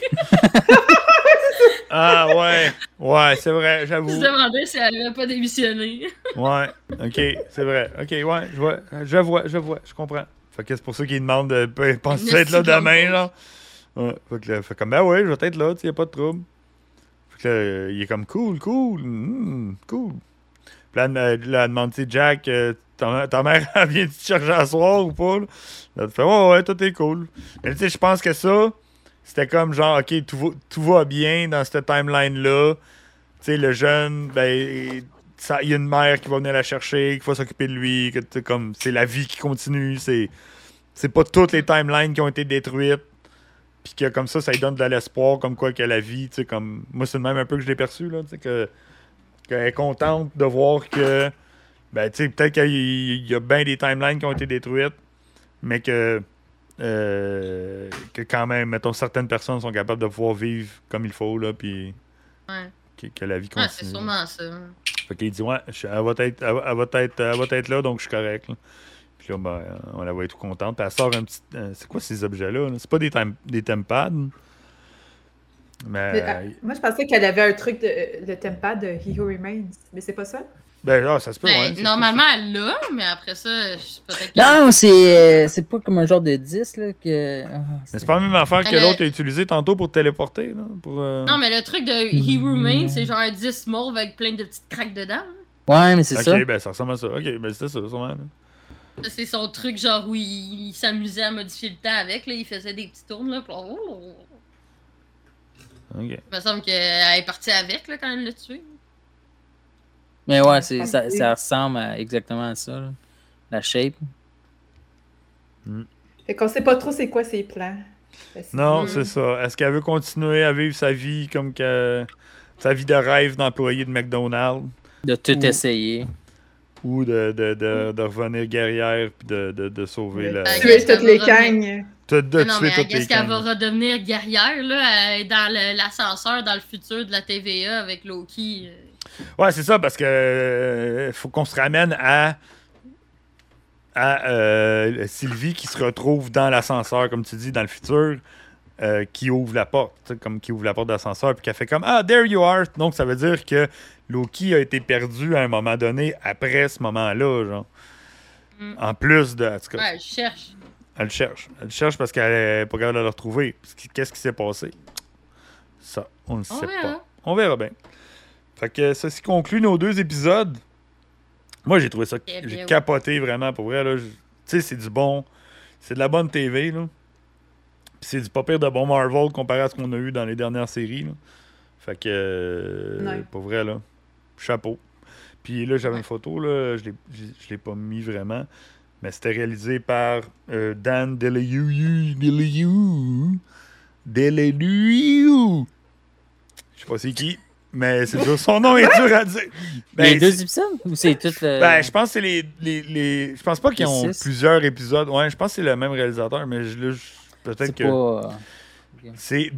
Ah ouais, ouais, c'est vrai,
Je
j'avoue.
se demandais si elle avait pas démissionné.
Ouais, ok, c'est vrai. Ok, ouais, je vois, je vois, je vois, je comprends. Fait que c'est pour ça qu'il demande de pe- penses-tu
Merci
être là demain, là? Ouais, fait que là, fait comme, ben ouais, je vais être là, tu a pas de trouble. Fait que là, il est comme, cool, cool, hmm, cool. Puis là, elle, demande, tu Jack, euh, ta, mère, elle vient te chercher à soir ou pas? Là, Là, tu fais, ouais, ouais, tout est cool. Mais tu sais, je pense que ça, c'était comme genre, ok, tout va, tout va bien dans cette timeline-là. Tu sais, le jeune, ben, il y a une mère qui va venir la chercher, qui va s'occuper de lui, que comme c'est la vie qui continue, c'est c'est pas toutes les timelines qui ont été détruites. Puis que comme ça, ça lui donne de l'espoir, comme quoi que la vie, tu sais, comme moi c'est le même un peu que je l'ai perçu là, tu sais que qu'elle est contente de voir que ben tu sais peut-être qu'il y a bien des timelines qui ont été détruites, mais que euh, que quand même, mettons, certaines personnes sont capables de pouvoir vivre comme il faut, là, puis
Ouais.
que, que la vie
Ouais,
continue.
c'est sûrement ça.
Fait qu'il dit, ouais, je- elle, va être, elle, va- elle va être, elle va être là, donc je suis correct. là. Puis là, ben, on la voit tout contente. Puis elle sort un petit. euh, c'est quoi ces objets-là? là? C'est pas des, tem- des tempads. Mais.
Mais, ah, moi, je pensais qu'elle avait un truc de le tempa de He Who Remains, mais c'est pas ça?
Ben là, ça se peut,
Ben,
ouais.
normalement, elle l'a, mais après ça, je- peut-être que-
Non, c'est euh, c'est pas comme un genre de 10 là, que. ah,
c'est pas la même affaire que l'autre a utilisé tantôt pour te téléporter. Là, pour, euh,
Non, mais le truc de He Remains, c'est genre un 10 mauve avec plein de petites craques dedans.
Ouais, mais c'est
ok,
ça.
ben ça ressemble à ça. Ok, ben c'était ça, sûrement.
C'est son truc, genre, où il, il s'amusait à modifier le temps avec, là. Il faisait des petits tours, là. puis là, oh,
Ok.
Il me semble qu'elle est partie avec, là, quand elle l'a tué.
Mais ouais, c'est ça, ça ressemble à- exactement à ça. là. La shape.
Fait qu'on sait pas trop c'est quoi ses plans.
Non,
Mm.
c'est ça. Est-ce qu'elle veut continuer à vivre sa vie comme que. Sa vie de rêve d'employé de McDonald's?
De tout
Ou-
essayer.
ou de, de, de, de revenir guerrière puis de, de, de sauver la.
Tuer toutes les cagnes.
De, de
non,
tuer
mais
toutes les
est-ce qu'elle va
gangs.
redevenir guerrière, là, est dans le- l'ascenseur, dans le futur de la TVA avec Loki?
Ouais, c'est ça, parce que euh, faut qu'on se ramène à. à euh, Sylvie qui se retrouve dans l'ascenseur, comme tu dis, dans le futur, euh, qui ouvre la porte, comme qui ouvre la porte de l'ascenseur, puis qui a fait comme Ah, there you are! Donc, ça veut dire que Loki a été perdu à un moment donné après ce moment-là, genre.
Mm.
En plus de. En tout cas,
Ouais, je cherche.
elle le cherche. Elle le cherche parce qu'elle est pas capable de le retrouver. Qu'est-ce qui s'est passé? Ça, on ne sait
verra.
pas. On verra bien. Fait que ceci conclut nos deux épisodes. Moi, j'ai trouvé ça.
Eh
J'ai capoté vraiment pour vrai. Tu sais, c'est du bon. C'est de la bonne TV. Là. Puis c'est du pas pire de bon Marvel comparé à ce qu'on a eu dans les dernières séries. Là. Fait que. euh. Pour vrai, là. Chapeau. Puis là, j'avais une photo. Là, je je l'ai pas mis vraiment. Mais c'était réalisé par euh, Dan Deleu. Deleu. Deleu. Je sais pas c'est qui, mais c'est dur. Son nom est dur à dire. Ben,
les deux
c'est-
épisodes Ou c'est tout le.
ben, je pense que c'est les, les, les- Je pense pas qu'ils ont
six.
plusieurs épisodes. Ouais, je pense que c'est le même réalisateur, mais je, là, je- peut-être
c'est
que.
pas.
C'est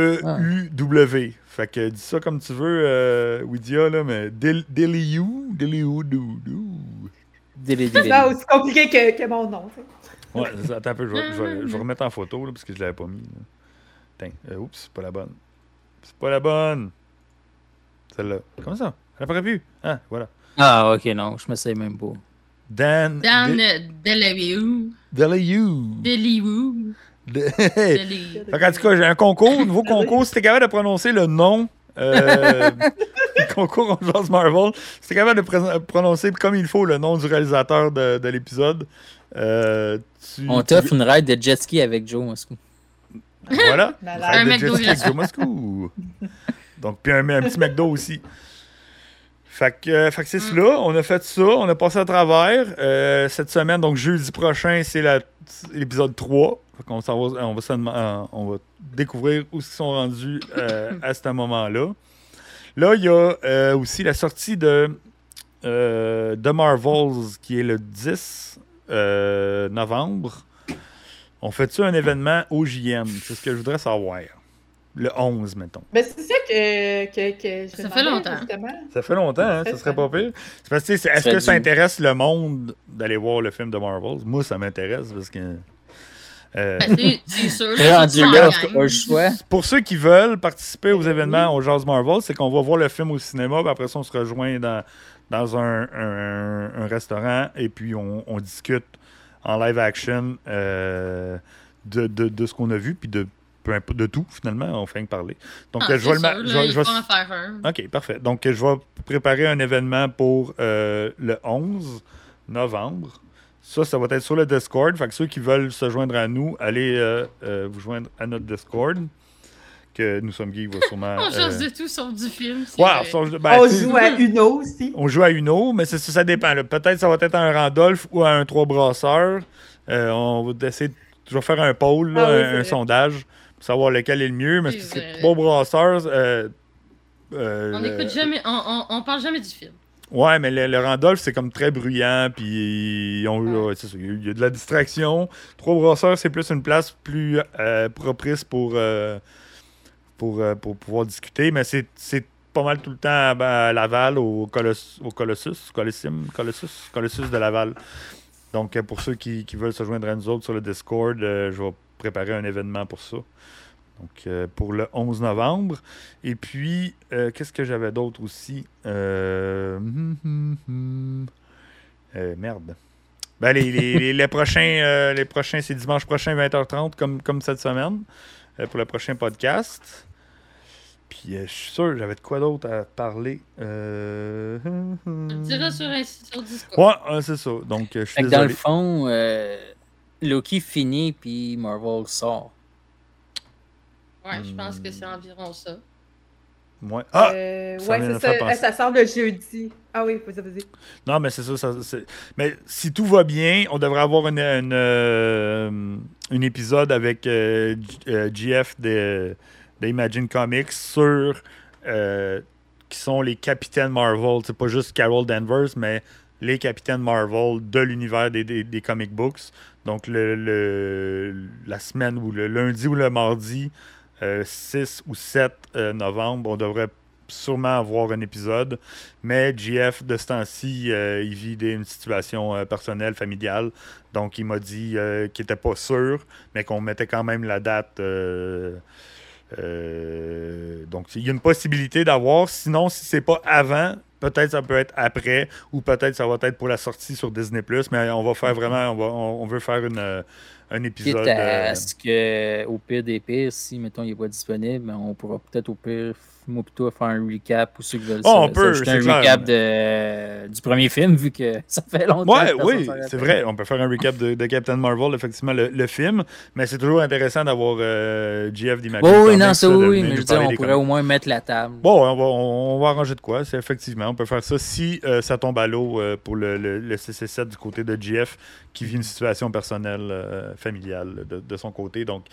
D-E-L-E-E-U-W. Fait que dis ça comme tu veux, euh, Widia, là, mais Del- Deleu. Deleu. dou- dou.
Délai,
C'est pas aussi compliqué que, que mon nom. tu sais.
Ouais, attends un peu, je vais, je vais- je vais remettre en photo là, parce que je l'avais pas mis. là. Tiens, euh, oups, c'est pas la bonne. C'est pas la bonne. Celle-là. Comment ça? Elle a pas vu. Ah, voilà.
Ah, ok, non, je me sais même pas.
Dan.
Dan
De-
euh, Deleu.
Deleu.
Deleu.
De-
Deleu.
Fait qu'en tout cas, j'ai un concours, nouveau concours. Si t'es capable de prononcer le nom, euh, le concours en Marvel, si t'es capable de prononcer comme il faut le nom du réalisateur de, de l'épisode, euh, tu.
On
tu-
t'offre une ride de jet ski avec Joe.
Malade.
Ride
Un
de
McDo.
Joe Moscou. Donc, puis un, un petit McDo aussi. Fait que, euh, fait que c'est
Mm.
cela. On a fait ça. On a passé à travers. Euh, cette semaine, donc jeudi prochain, c'est l'épisode 3. Fait va, on va, euh, on va découvrir où ils sont rendus euh, à ce moment-là. Là, il y a euh, aussi la sortie de euh, The Marvels qui est le 10 euh, novembre. On fait-tu un événement au JM? C'est ce que je voudrais savoir. Le 11, mettons.
Ben, c'est ça que, que, que je
Ça fait longtemps.
justement.
Ça fait longtemps, hein? Ça serait pas pire. C'est parce que, tu sais, est-ce
Ça
que ça intéresse le monde d'aller voir le film de Marvels? Moi, ça m'intéresse parce que. euh,
Ben, c'est- sûr.
Pour ceux qui veulent participer aux événements au Jazz Marvel, c'est qu'on va voir le film au cinéma, puis après ça, on se rejoint dans, dans un, un- un restaurant et puis on, on discute en live action euh, de, de- de ce qu'on a vu, puis de, de tout, finalement, on fait que parler. Donc,
Ah,
je vais le je vais- je vais-
en faire un.
OK, parfait. Donc, je vais préparer un événement pour euh, le 11 novembre. Ça, ça va être sur le Discord. Fait que ceux qui veulent se joindre à nous, allez euh, vous joindre à notre Discord. Que nous sommes geeks va sûrement.
On cherche
euh,
de tout sauf du film.
on, ben,
On joue à Uno aussi.
on joue à Uno, mais c'est- ça, ça dépend. là. Peut-être ça va être à un Randolph ou à un Trois Brasseurs. Euh, on va essayer de toujours faire un poll, là,
Ah oui,
un, sondage, pour savoir lequel est le mieux. Mais
C'est.
Trois Brasseurs. euh, euh,
On
le-
écoute jamais, on, on, on parle jamais du film.
Ouais, mais le, le Randolph, c'est comme très bruyant, puis
Ouais.
il y a- il y a de la distraction. Trois brasseurs, c'est plus une place plus euh, propice pour, euh, pour, euh, pour pouvoir discuter, mais c'est pas mal tout le temps à, à Laval, au, Coloss- au Colossus, Colosseum, Colossus, Colossus de Laval. Donc, euh, pour ceux qui, qui veulent se joindre à nous autres sur le Discord, euh, je vais préparer un événement pour ça. Donc, pour le 11 novembre. Et puis, qu'est-ce que j'avais d'autre aussi? Hum, hum, hum. Merde. Ben, les, les- les- prochains, les prochains c'est dimanche prochain, 20h30, comme, comme cette semaine, pour le prochain podcast. Puis, euh, je suis sûr, j'avais de quoi d'autre à parler. Euh...
le diras sur, sur Discord.
Ouais, c'est ça. Donc, euh, je suis
Fait que dans le fond, euh, Loki finit, puis Marvel sort.
Ouais, je pense que c'est environ ça.
Ouais. Ah!
Euh,
ça
ouais, c'est ça. Ça sort le jeudi. Ah oui, vas-y, vas-y.
Non, mais c'est ça. ça- c'est- Mais si tout va bien, on devrait avoir une, une, euh, une épisode avec euh, G- euh, GF de, d'Imagine Comics sur euh, qui sont les capitaines Marvel. C'est pas juste Carol Danvers, mais les capitaines Marvel de l'univers des, des, des comic books. Donc, le, le- la semaine ou le lundi ou le mardi, euh, 6 ou 7 euh, novembre, on devrait sûrement avoir un épisode. Mais GF, de ce temps-ci, euh, il vit des- une situation euh, personnelle, familiale. Donc, il m'a dit euh, qu'il n'était pas sûr, mais qu'on mettait quand même la date. Euh, donc, il y a une possibilité d'avoir. Sinon, si c'est pas avant, peut-être ça peut être après, ou peut-être ça va être pour la sortie sur Disney+. Mais on va faire vraiment, on, va- on- veut faire une, euh, un
Quitte
épisode.
à
euh,
ce que, au pire des pires, si, mettons, il n'est pas disponible, on pourra peut-être au pire, moi plutôt, faire un recap pour ceux qui veulent
Oh, on peut,
un
clair.
recap de, du premier film, vu que ça fait longtemps.
Ouais, oui, c'est vrai. On peut faire un recap de, de Captain Marvel, effectivement, le, le film. Mais c'est toujours intéressant d'avoir euh, GF d'Imagine
Oui, non, ça oui, mais je veux dire, on pourrait au moins mettre la table.
Bon, on va, on, on va arranger de quoi. C'est effectivement, on peut faire ça si euh, ça tombe à l'eau euh, pour le, le, le CC7 du côté de GF qui vit une situation personnelle, euh, familiale de, de son côté. Donc,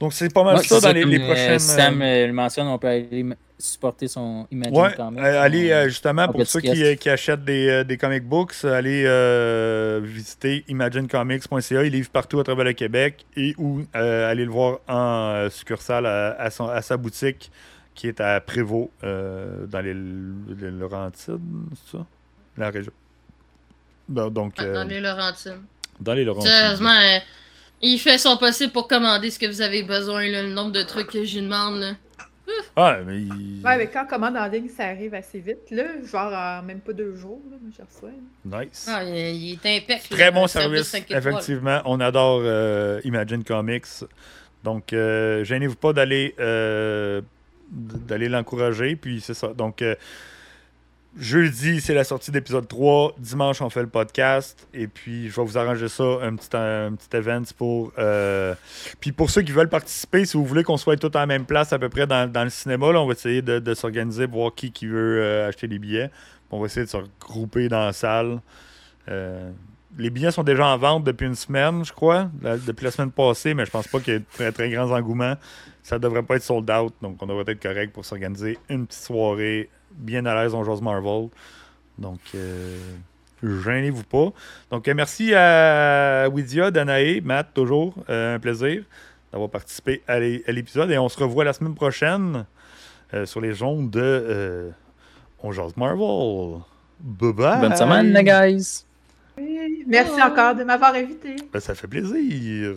donc c'est pas mal
Ouais,
ça dans les,
euh,
prochaines.
Sam
euh,
euh, le mentionne, on peut aller supporter son Imagine
Ouais,
Comics.
euh, allez euh, justement pour ceux qui, achètent des, des comic books, allez euh, visiter imaginecomics.ca. Il livre partout à travers le Québec et ou euh, allez le voir en euh, succursale à, à son- à sa boutique qui est à Prévost euh, dans les, les Laurentides, c'est ça? La région. Donc, donc,
Dans-
euh,
Dans les Laurentines.
dans les Laurentides.
Sérieusement, euh, il fait son possible pour commander ce que vous avez besoin, là, le nombre de trucs que je lui demande. là.
Ah, mais il-
Ouais, mais quand on commande en ligne, ça arrive assez vite, là. Genre en même pas deux jours, là, je reçois. là.
Nice.
Ah, il, il est impeccable.
Très bon service, effectivement. On adore euh, Imagine Comics. Donc, euh, gênez-vous pas d'aller euh, d'aller l'encourager. Puis, c'est ça. Donc, euh, jeudi, c'est la sortie d'épisode 3. Dimanche, on fait le podcast. Et puis, je vais vous arranger ça, un petit, un event pour. euh, Puis, pour ceux qui veulent participer, si vous voulez qu'on soit tous à la même place, à peu près dans, le cinéma, on va essayer de, s'organiser, voir qui, qui veut euh, acheter des billets. On va essayer de se regrouper dans la salle. Euh, les billets sont déjà en vente depuis une semaine, je crois, depuis la semaine passée, mais je pense pas qu'il y ait très, très grands engouements. Ça devrait pas être sold out, donc on devrait être correct pour s'organiser une petite soirée bien à l'aise en Jose Marvel. Donc, euh, gênez-vous pas. Donc, euh, merci à Widia, Danae, Matt, toujours. euh, un plaisir d'avoir participé à l'é- à l'épisode. Et on se revoit la semaine prochaine euh, sur les ondes de euh, On Jase Marvel. Bye bye.
Bonne semaine, les guys!
Merci
Oh.
encore de m'avoir invité.
Ben, ça fait plaisir.